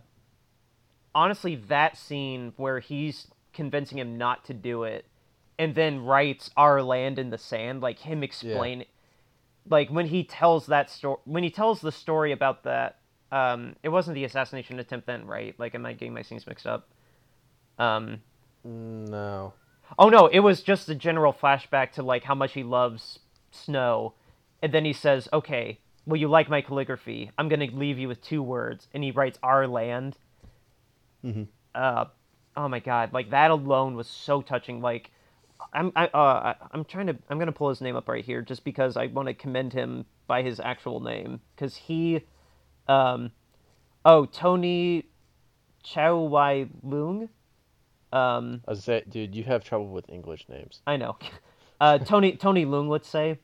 A: honestly that scene where he's convincing him not to do it and then writes our land in the sand like him explain like when he tells that story when he tells the story about that um it wasn't the assassination attempt then right like am i getting my scenes mixed up um
C: No.
A: Oh no, it was just a general flashback to like how much he loves snow, and then he says, "Okay, well you like my calligraphy? I'm gonna leave you with two words," and he writes "our land."
C: Mhm.
A: Uh, oh my god, like that alone was so touching. Like, I'm I uh I'm trying to I'm gonna pull his name up right here just because I want to commend him by his actual name because he, um, oh Tony, Chow Wai Lung, um.
C: I say, dude, you have trouble with English names.
A: I know. Uh, Tony Tony Lung, let's say.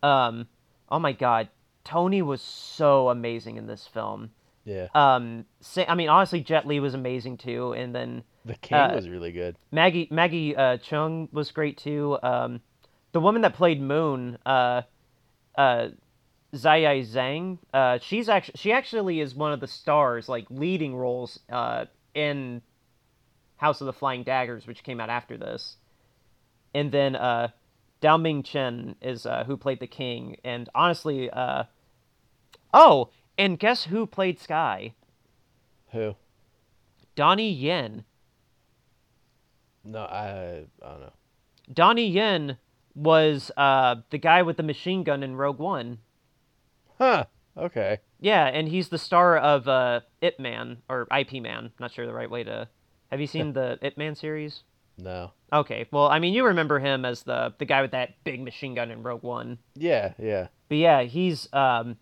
A: Um, oh my God, Tony was so amazing in this film.
C: Yeah.
A: Um, I mean, honestly, Jet Li was amazing too, and then
C: The king
A: uh,
C: was really good.
A: Maggie Maggie uh, Cheung was great too. Um, the woman that played Moon, uh, uh, Zai Zhang, uh, she's actually she actually is one of the stars, like leading roles, uh, in House of the Flying Daggers, which came out after this. And then uh, Dao Ming Chen is uh, who played the king, and honestly, uh, oh, and guess who played Sky?
C: Who?
A: Donnie Yen.
C: No, I I don't know.
A: Donnie Yen was uh, the guy with the machine gun in Rogue One.
C: Huh. Okay.
A: Yeah, and he's the star of uh, Ip Man or IP Man. Not sure the right way to. Have you seen the Ip Man series?
C: No.
A: Okay, well, I mean, you remember him as the the guy with that big machine gun in Rogue One.
C: Yeah. Yeah.
A: But yeah, he's um,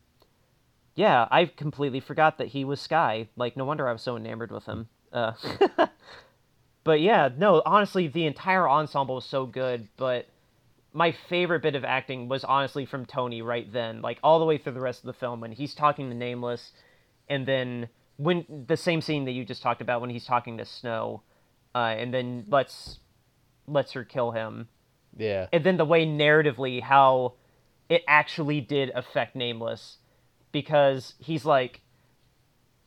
A: yeah, I completely forgot that he was Sky. Like, no wonder I was so enamored with him. Uh, but yeah, no, honestly, the entire ensemble was so good. But my favorite bit of acting was honestly from Tony right then, like all the way through the rest of the film when he's talking to Nameless, and then when the same scene that you just talked about when he's talking to Snow, uh, and then lets lets her kill him
C: Yeah.
A: and then the way narratively how it actually did affect nameless because he's like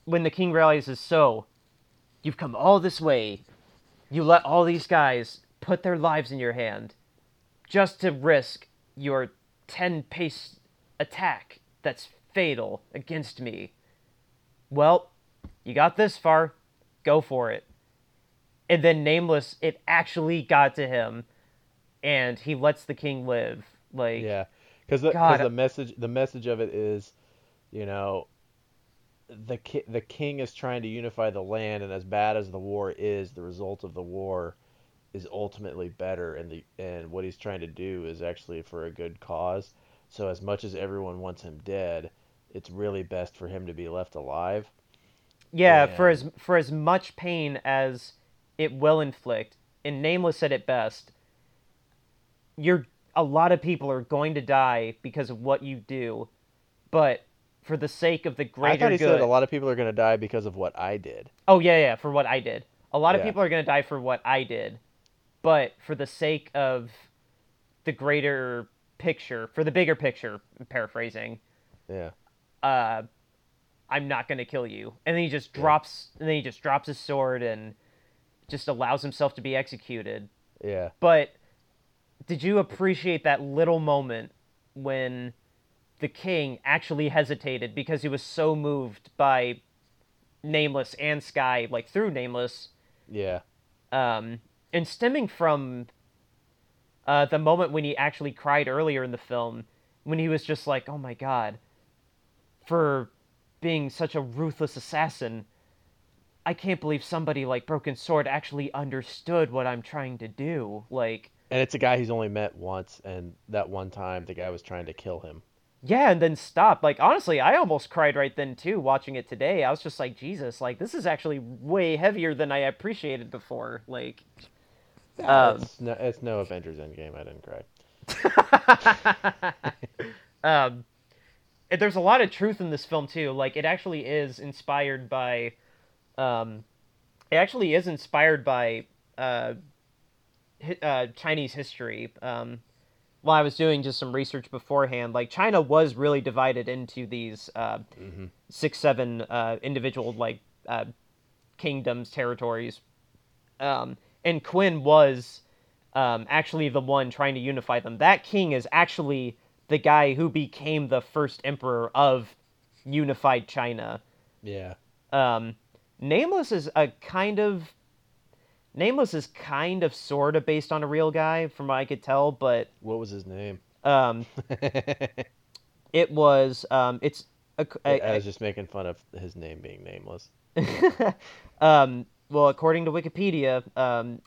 A: when the king realizes so you've come all this way you let all these guys put their lives in your hand just to risk your 10 pace attack that's fatal against me well you got this far go for it and then nameless it actually got to him and he lets the king live. Like,
C: Yeah. Because the,
A: God.
C: the message the message of it is, you know, the ki- the king is trying to unify the land, and as bad as the war is, the result of the war is ultimately better, and the and what he's trying to do is actually for a good cause. So as much as everyone wants him dead, it's really best for him to be left alive.
A: yeah, for as for as much pain as it will inflict, and Nameless said it best. You're a lot of people are going to die because of what you do, but for the sake of the
C: I
A: greater
C: thought he
A: good.
C: said a lot of people are going to die because of what I did.
A: Oh yeah, yeah, for what I did. A lot of
C: Yeah.
A: people are going to die for what I did, but for the sake of the greater picture, for the bigger picture, paraphrasing,
C: Yeah.
A: uh, I'm not gonna kill you, and then he just
C: Yeah.
A: drops, and then he just drops his sword and just allows himself to be executed.
C: Yeah.
A: But did you appreciate that little moment when the king actually hesitated because he was so moved by Nameless and Sky, like through Nameless,
C: Yeah.
A: um, and stemming from uh, the moment when he actually cried earlier in the film, when he was just like, "Oh my god," for being such a ruthless assassin. I can't believe somebody like Broken Sword actually understood what I'm trying to do. Like,
C: And it's a guy he's only met once, and that one time the guy was trying to kill him.
A: Yeah, and then stop Like, honestly, I almost cried right then too, watching it today. I was just like, Jesus, like this is actually way heavier than I appreciated before. Like, Um,
C: it's, no, it's no Avengers Endgame. I didn't cry.
A: um, there's a lot of truth in this film too. Like it actually is inspired by, um, it actually is inspired by uh, hi- uh, Chinese history. Um, while I was doing just some research beforehand, like China was really divided into these uh,
C: Mm-hmm.
A: six, seven uh, individual like uh, kingdoms, territories, um, and Quinn was um, actually the one trying to unify them. That king is actually the guy who became the first emperor of unified China.
C: Yeah.
A: Um, Nameless is a kind of Nameless is kind of sort of based on a real guy, from what I could tell, but
C: What was his name?
A: um, it was um, it's a,
C: I, was just making fun of his name being nameless.
A: um, well, according to Wikipedia, um,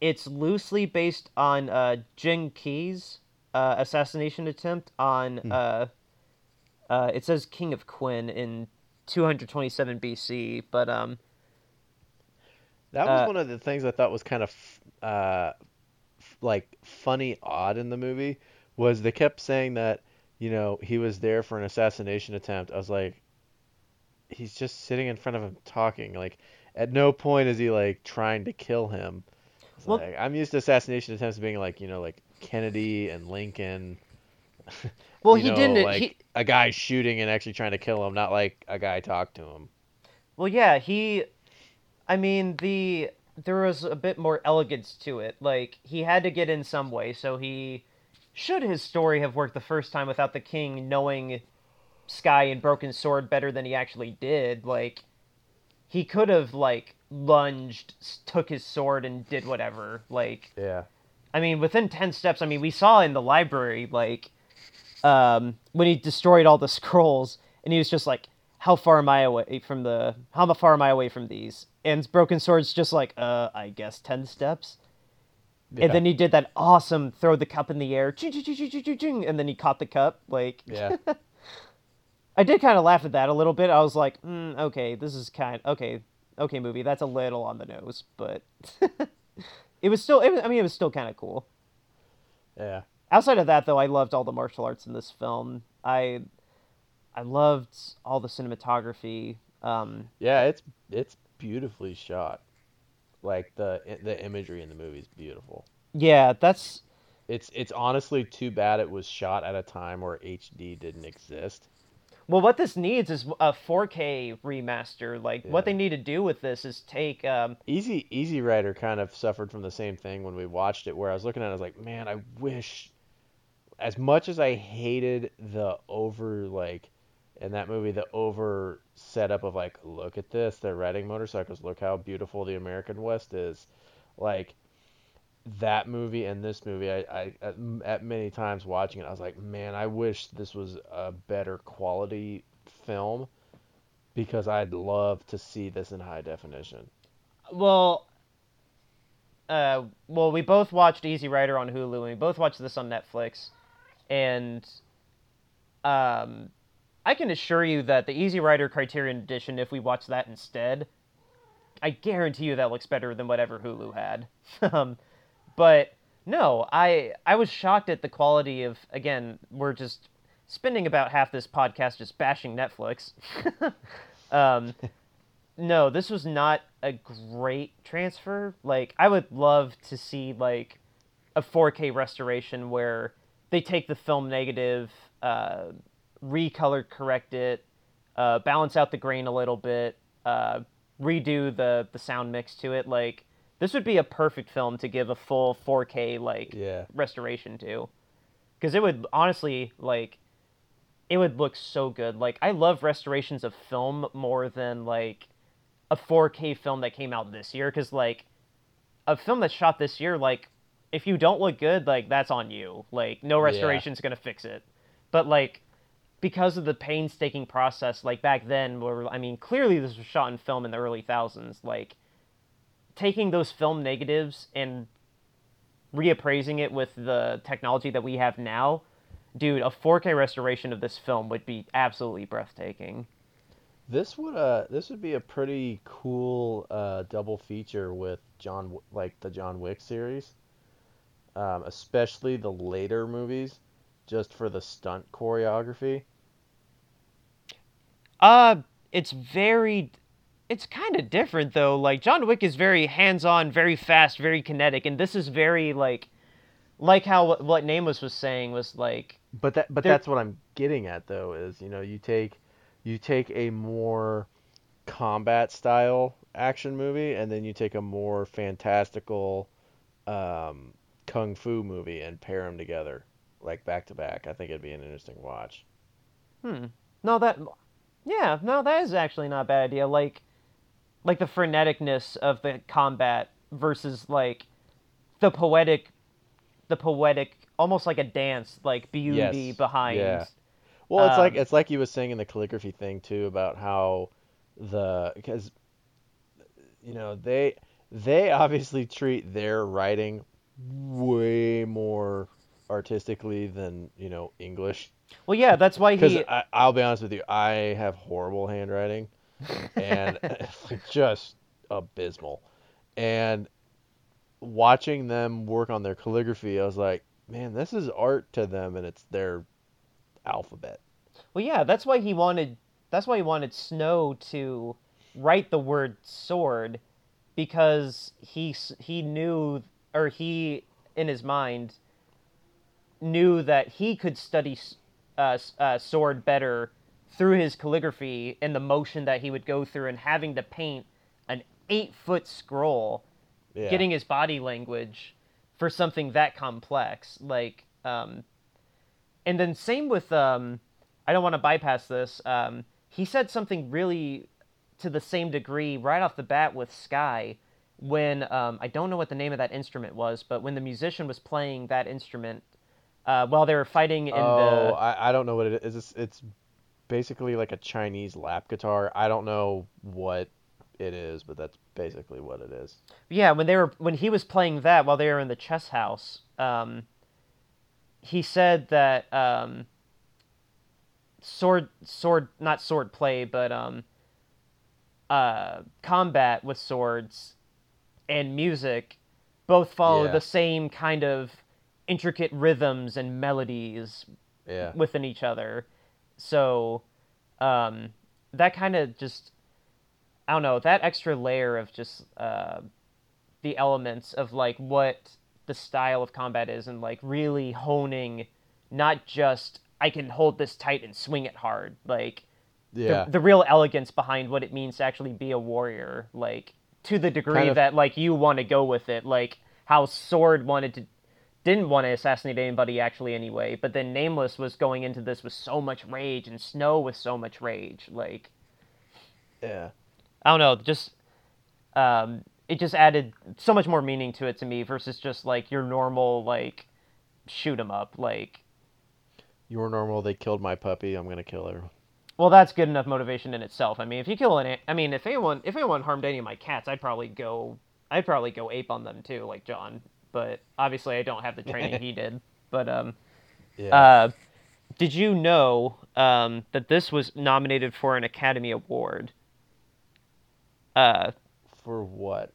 A: it's loosely based on uh, Jing Ke's uh, assassination attempt on.
C: Hmm.
A: Uh, uh, it says King of Quinn in 227 BC, but um,
C: That was
A: Uh,
C: one of the things I thought was kind of uh, like funny, odd in the movie was they kept saying that you know he was there for an assassination attempt. I was like, he's just sitting in front of him talking. Like, at no point is he like trying to kill him.
A: Well-
C: like, I'm used to assassination attempts being like you know like Kennedy and Lincoln.
A: well, he
C: know,
A: didn't.
C: like
A: he,
C: a guy shooting and actually trying to kill him, not like a guy talked to him.
A: Well, yeah, he. I mean, the there was a bit more elegance to it. Like he had to get in some way, so he should his story have worked the first time without the king knowing Sky and Broken Sword better than he actually did. Like he could have like lunged, took his sword, and did whatever. Like
C: Yeah.
A: I mean, within 10 steps, I mean, we saw in the library, like, um, when he destroyed all the scrolls, and he was just like, how far am I away from the, how far am I away from these? And Broken Sword's just like, uh, I guess 10 steps.
C: Yeah.
A: And then he did that awesome throw the cup in the air, and then he caught the cup. Like,
C: yeah.
A: I did kind of laugh at that a little bit. I was like, mm, okay, this is kind okay, okay, movie. That's a little on the nose, but it was still, it was, I mean, it was still kind of cool.
C: Yeah.
A: outside of that though i loved all the martial arts in this film i i loved all the cinematography um
C: Yeah, it's it's beautifully shot. Like the the imagery in the movie is beautiful.
A: yeah that's
C: It's it's honestly too bad it was shot at a time where HD didn't exist.
A: well what this needs is a 4k remaster like what they need to do with this is take um
C: Easy Easy Rider kind of suffered from the same thing when we watched it where I was looking at it I was like, "Man, I wish as much as I hated the over like in that movie the over setup of like, look at this, they're riding motorcycles, look how beautiful the American West is." Like that movie and this movie, I, I at, at many times watching it, I was like, man, I wish this was a better quality film because I'd love to see this in high definition.
A: well uh well we both watched easy rider on hulu and we both watched this on netflix and um i can assure you that the easy rider criterion edition if we watch that instead i guarantee you that looks better than whatever hulu had um but no i i was shocked at the quality of again we're just spending about half this podcast just bashing netflix um no, this was not a great transfer. Like, I would love to see like a 4K restoration where they take the film negative, uh, recolor correct it, uh, balance out the grain a little bit, uh, redo the the sound mix to it. Like this would be a perfect film to give a full 4K like
C: Yeah.
A: restoration to, because it would honestly like it would look so good. Like I love restorations of film more than like a 4K film that came out this year because like a film that's shot this year like if you don't look good like that's on you like no
C: Yeah.
A: restoration's gonna fix it but like because of the painstaking process like back then where i mean clearly this was shot in film in the early thousands like taking those film negatives and reappraising it with the technology that we have now dude a 4k restoration of this film would be absolutely breathtaking
C: This would uh this would be a pretty cool uh double feature with John like the John Wick series. Um, especially the later movies just for the stunt choreography.
A: Uh, it's very, it's kind of different though. Like John Wick is very hands-on, very fast, very kinetic, and this is very like, like how what, what Nameless was saying was like,
C: But that but that's what I'm getting at though is, you know, you take you take a more combat style action movie and then you take a more fantastical um kung fu movie and pair them together like back to back. I think it'd be an interesting watch.
A: hmm, no that, yeah, no that is actually not a bad idea. Like, like the freneticness of the combat versus like the poetic, the poetic, almost like a dance, like beauty
C: Yes,
A: behind.
C: yeah. Well, it's like
A: Um,
C: it's like you was saying in the calligraphy thing too about how the because you know they they obviously treat their writing way more artistically than you know English.
A: Well, yeah, that's why
C: Because
A: he.
C: I'll be honest with you, I have horrible handwriting, and just abysmal. And watching them work on their calligraphy, I was like, man, this is art to them, and it's their alphabet.
A: Well, yeah, that's why he wanted. That's why he wanted Snow to write the word sword, because he he knew, or he in his mind knew that he could study uh, uh, sword better through his calligraphy and the motion that he would go through, and having to paint an eight foot scroll
C: Yeah.
A: getting his body language for something that complex like um and then same with um i don't want to bypass this um he said something really to the same degree right off the bat with sky when um i don't know what the name of that instrument was but when the musician was playing that instrument uh while they were fighting in the
C: oh,
A: the
C: I, I don't know what it is. It's, it's basically like a Chinese lap guitar. I don't know what it is, but that's basically what it is.
A: Yeah, when they were when he was playing that while they were in the chess house, um, he said that um, sword sword not sword play, but um, uh, combat with swords and music both follow
C: Yeah.
A: the same kind of intricate rhythms and melodies
C: Yeah.
A: within each other. So um, that kind of just I don't know that extra layer of just uh, the elements of like what the style of combat is and like really honing not just I can hold this tight and swing it hard like
C: Yeah.
A: the, the real elegance behind what it means to actually be a warrior like to the degree
C: Kind of-
A: that like you want to go with it like how sword wanted to didn't want to assassinate anybody actually anyway but then nameless was going into this with so much rage and snow with so much rage like
C: yeah.
A: i don't know just um it just added so much more meaning to it to me versus just like your normal like shoot 'em up like
C: You were normal. They killed my puppy. I'm gonna kill everyone.
A: Well, that's good enough motivation in itself. I mean, if you kill an, I mean, if anyone, if anyone harmed any of my cats, I'd probably go, I'd probably go ape on them too, like John. But obviously, I don't have the training he did. But um,
C: Yeah.
A: uh, did you know um that this was nominated for an Academy Award? Uh,
C: For what?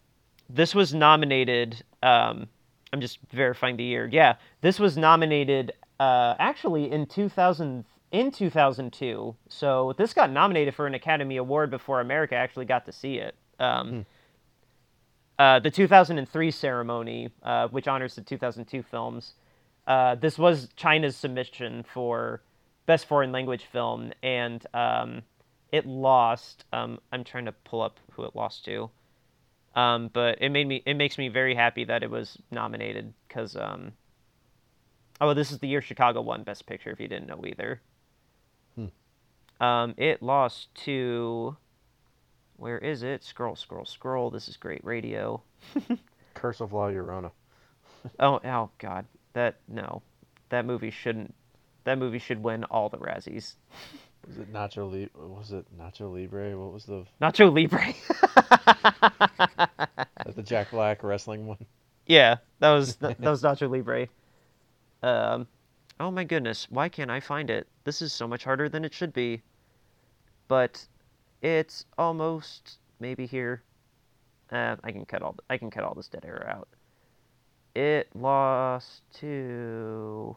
A: this was nominated. Um, I'm just verifying the year. Yeah, this was nominated. Uh, actually, in 2000, in 2002. So this got nominated for an Academy Award before America actually got to see it. Um, uh, the 2003 ceremony, uh, which honors the 2002 films, uh, this was China's submission for best foreign language film, and um, it lost. Um, I'm trying to pull up who it lost to. Um, but it made me. It makes me very happy that it was nominated because. Um, oh, this is the year Chicago won Best Picture. If you didn't know either.
C: Hmm.
A: Um, it lost to. Where is it? Scroll, scroll, scroll. This is great radio.
C: Curse of La Llorona.
A: Oh, oh God, that no, that movie shouldn't. That movie should win all the Razzies.
C: Was it Nacho Libre? Was it Nacho Libre? What was the
A: Nacho Libre.
C: the Jack Black wrestling one?
A: yeah, that was that, was Nacho Libre. Um, oh my goodness, why can't I find it? This is so much harder than it should be. But it's almost maybe here. Uh, I can cut all I can cut all this dead air out. It lost to.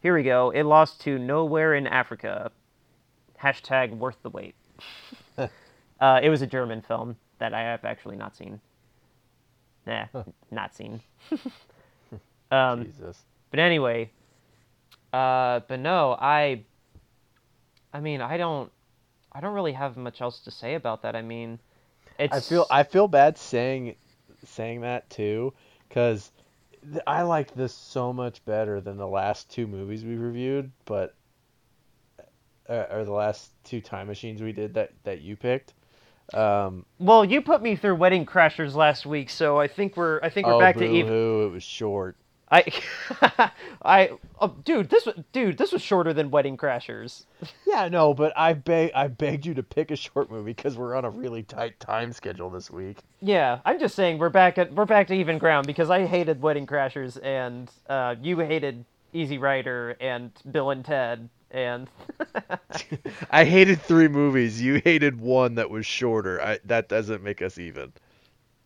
A: Here we go. It lost to Nowhere in Africa. Hashtag worth the wait. uh, it was a German film that I have actually not seen. Nah,
C: Huh.
A: not seen. um,
C: Jesus.
A: but anyway, uh, but no, I. I mean, I don't. I don't really have much else to say about that. I mean, it's.
C: I feel I feel bad saying saying that too, because I like this so much better than the last two movies we reviewed, but uh, or the last two time machines we did that that you picked. Um,
A: Well, you put me through Wedding Crashers last week, so I think we're. I think we're
C: oh,
A: back to even.
C: It was short.
A: I, I, oh, dude, this was, dude, this was shorter than Wedding Crashers.
C: Yeah, no, but I beg I begged you to pick a short movie because we're on a really tight time schedule this week.
A: Yeah, I'm just saying we're back at we're back to even ground because I hated Wedding Crashers and uh, you hated Easy Rider and Bill and Ted and
C: I hated three movies. You hated one that was shorter. I, that doesn't make us even.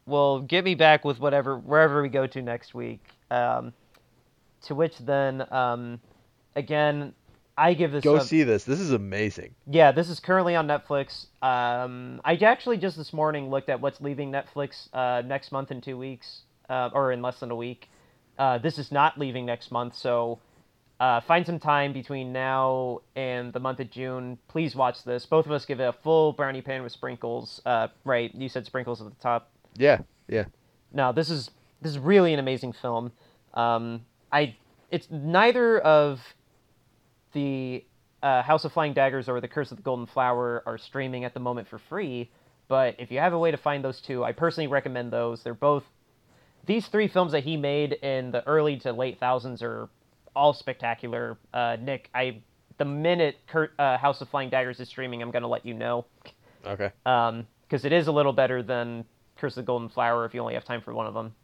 A: Well, get me back with whatever wherever we go to next week. Um, to which then, um, again, I give this
C: Go
A: a-
C: see this. This is amazing.
A: Yeah, this is currently on Netflix. Um, I actually just this morning looked at what's leaving Netflix uh, next month in two weeks, uh, or in less than a week. Uh, this is not leaving next month, so uh, find some time between now and the month of June. Please watch this. Both of us give it a full brownie pan with sprinkles. Uh, right, you said sprinkles at the top.
C: Yeah, yeah.
A: Now this is this is really an amazing film. Um, I it's neither of the uh, House of Flying Daggers or The Curse of the Golden Flower are streaming at the moment for free, but if you have a way to find those two, I personally recommend those. They're both these three films that he made in the early to late thousands are all spectacular. Uh, Nick, I the minute Cur- uh, House of Flying Daggers is streaming, I'm gonna let you know
C: Okay.
A: Um, because it is a little better than Curse of the Golden Flower if you only have time for one of them.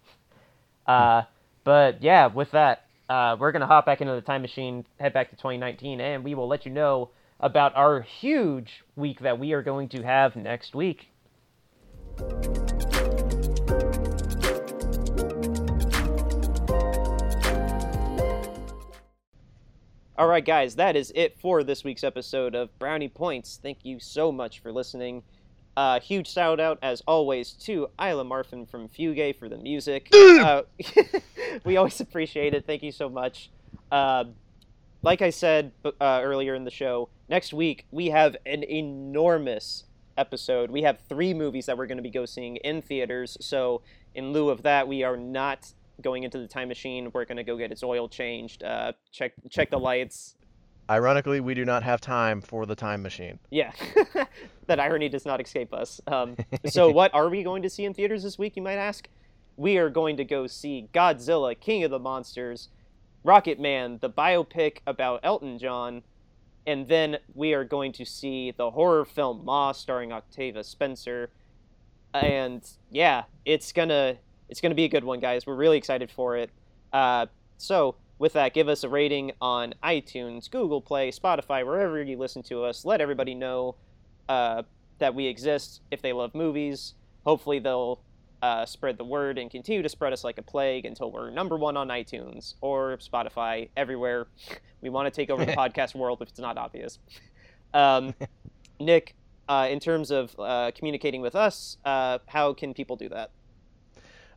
A: Uh, but yeah, with that, uh, we're gonna hop back into the time machine, head back to 2019, and we will let you know about our huge week that we are going to have next week. All right, guys, that is it for this week's episode of Brownie Points. Thank you so much for listening. Uh, huge shout out, as always, to Isla Marfin from Fugue for the music. uh, we always appreciate it. Thank you so much. Uh, like I said uh, earlier in the show, next week we have an enormous episode. We have three movies that we're going to be go seeing in theaters. So, in lieu of that, we are not going into the time machine. We're going to go get its oil changed, uh, check check the lights,
B: Ironically, we do not have time for the time machine.
A: Yeah, that irony does not escape us. Um, so, what are we going to see in theaters this week, you might ask? We are going to go see Godzilla, King of the Monsters, Rocketman, the biopic about Elton John, and then we are going to see the horror film Ma, starring Octavia Spencer. And yeah, it's gonna it's gonna be a good one, guys. We're really excited for it. Uh, so with that, give us a rating on iTunes, Google Play, Spotify, wherever you listen to us. Let everybody know uh, that we exist if they love movies. Hopefully, they'll uh, spread the word and continue to spread us like a plague until we're number one on iTunes or Spotify, everywhere. We want to take over the podcast world if it's not obvious. Um, Nick, uh, in terms of uh, communicating with us, uh, how can people do that?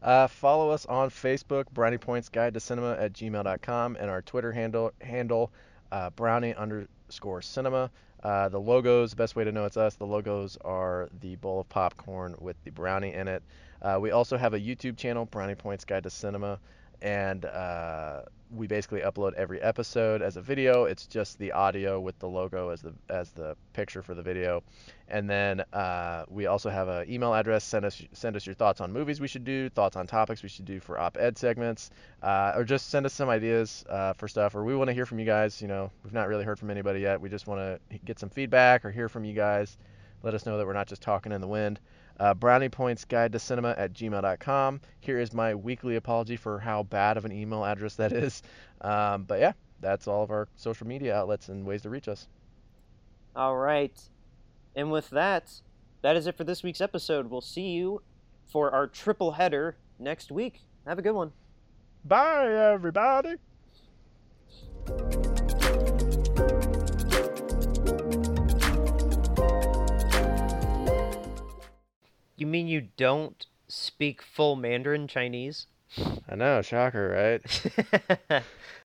B: Uh, follow us on Facebook, Brownie Points Guide to Cinema at gmail.com, and our Twitter handle handle uh, Brownie underscore Cinema.
C: Uh, the logos, the best way to know it's us, the logos are the bowl of popcorn with the brownie in it. Uh, we also have a YouTube channel, Brownie Points Guide to Cinema, and uh, we basically upload every episode as a video. It's just the audio with the logo as the as the picture for the video, and then uh, we also have an email address. Send us send us your thoughts on movies we should do, thoughts on topics we should do for op-ed segments, uh, or just send us some ideas uh, for stuff. Or we want to hear from you guys. You know, we've not really heard from anybody yet. We just want to get some feedback or hear from you guys. Let us know that we're not just talking in the wind. Uh, brownie points guide to cinema at gmail.com. Here is my weekly apology for how bad of an email address that is. Um, but yeah, that's all of our social media outlets and ways to reach us.
A: All right. And with that, that is it for this week's episode. We'll see you for our triple header next week. Have a good one.
C: Bye, everybody.
E: You mean you don't speak full Mandarin Chinese?
C: I know, shocker, right?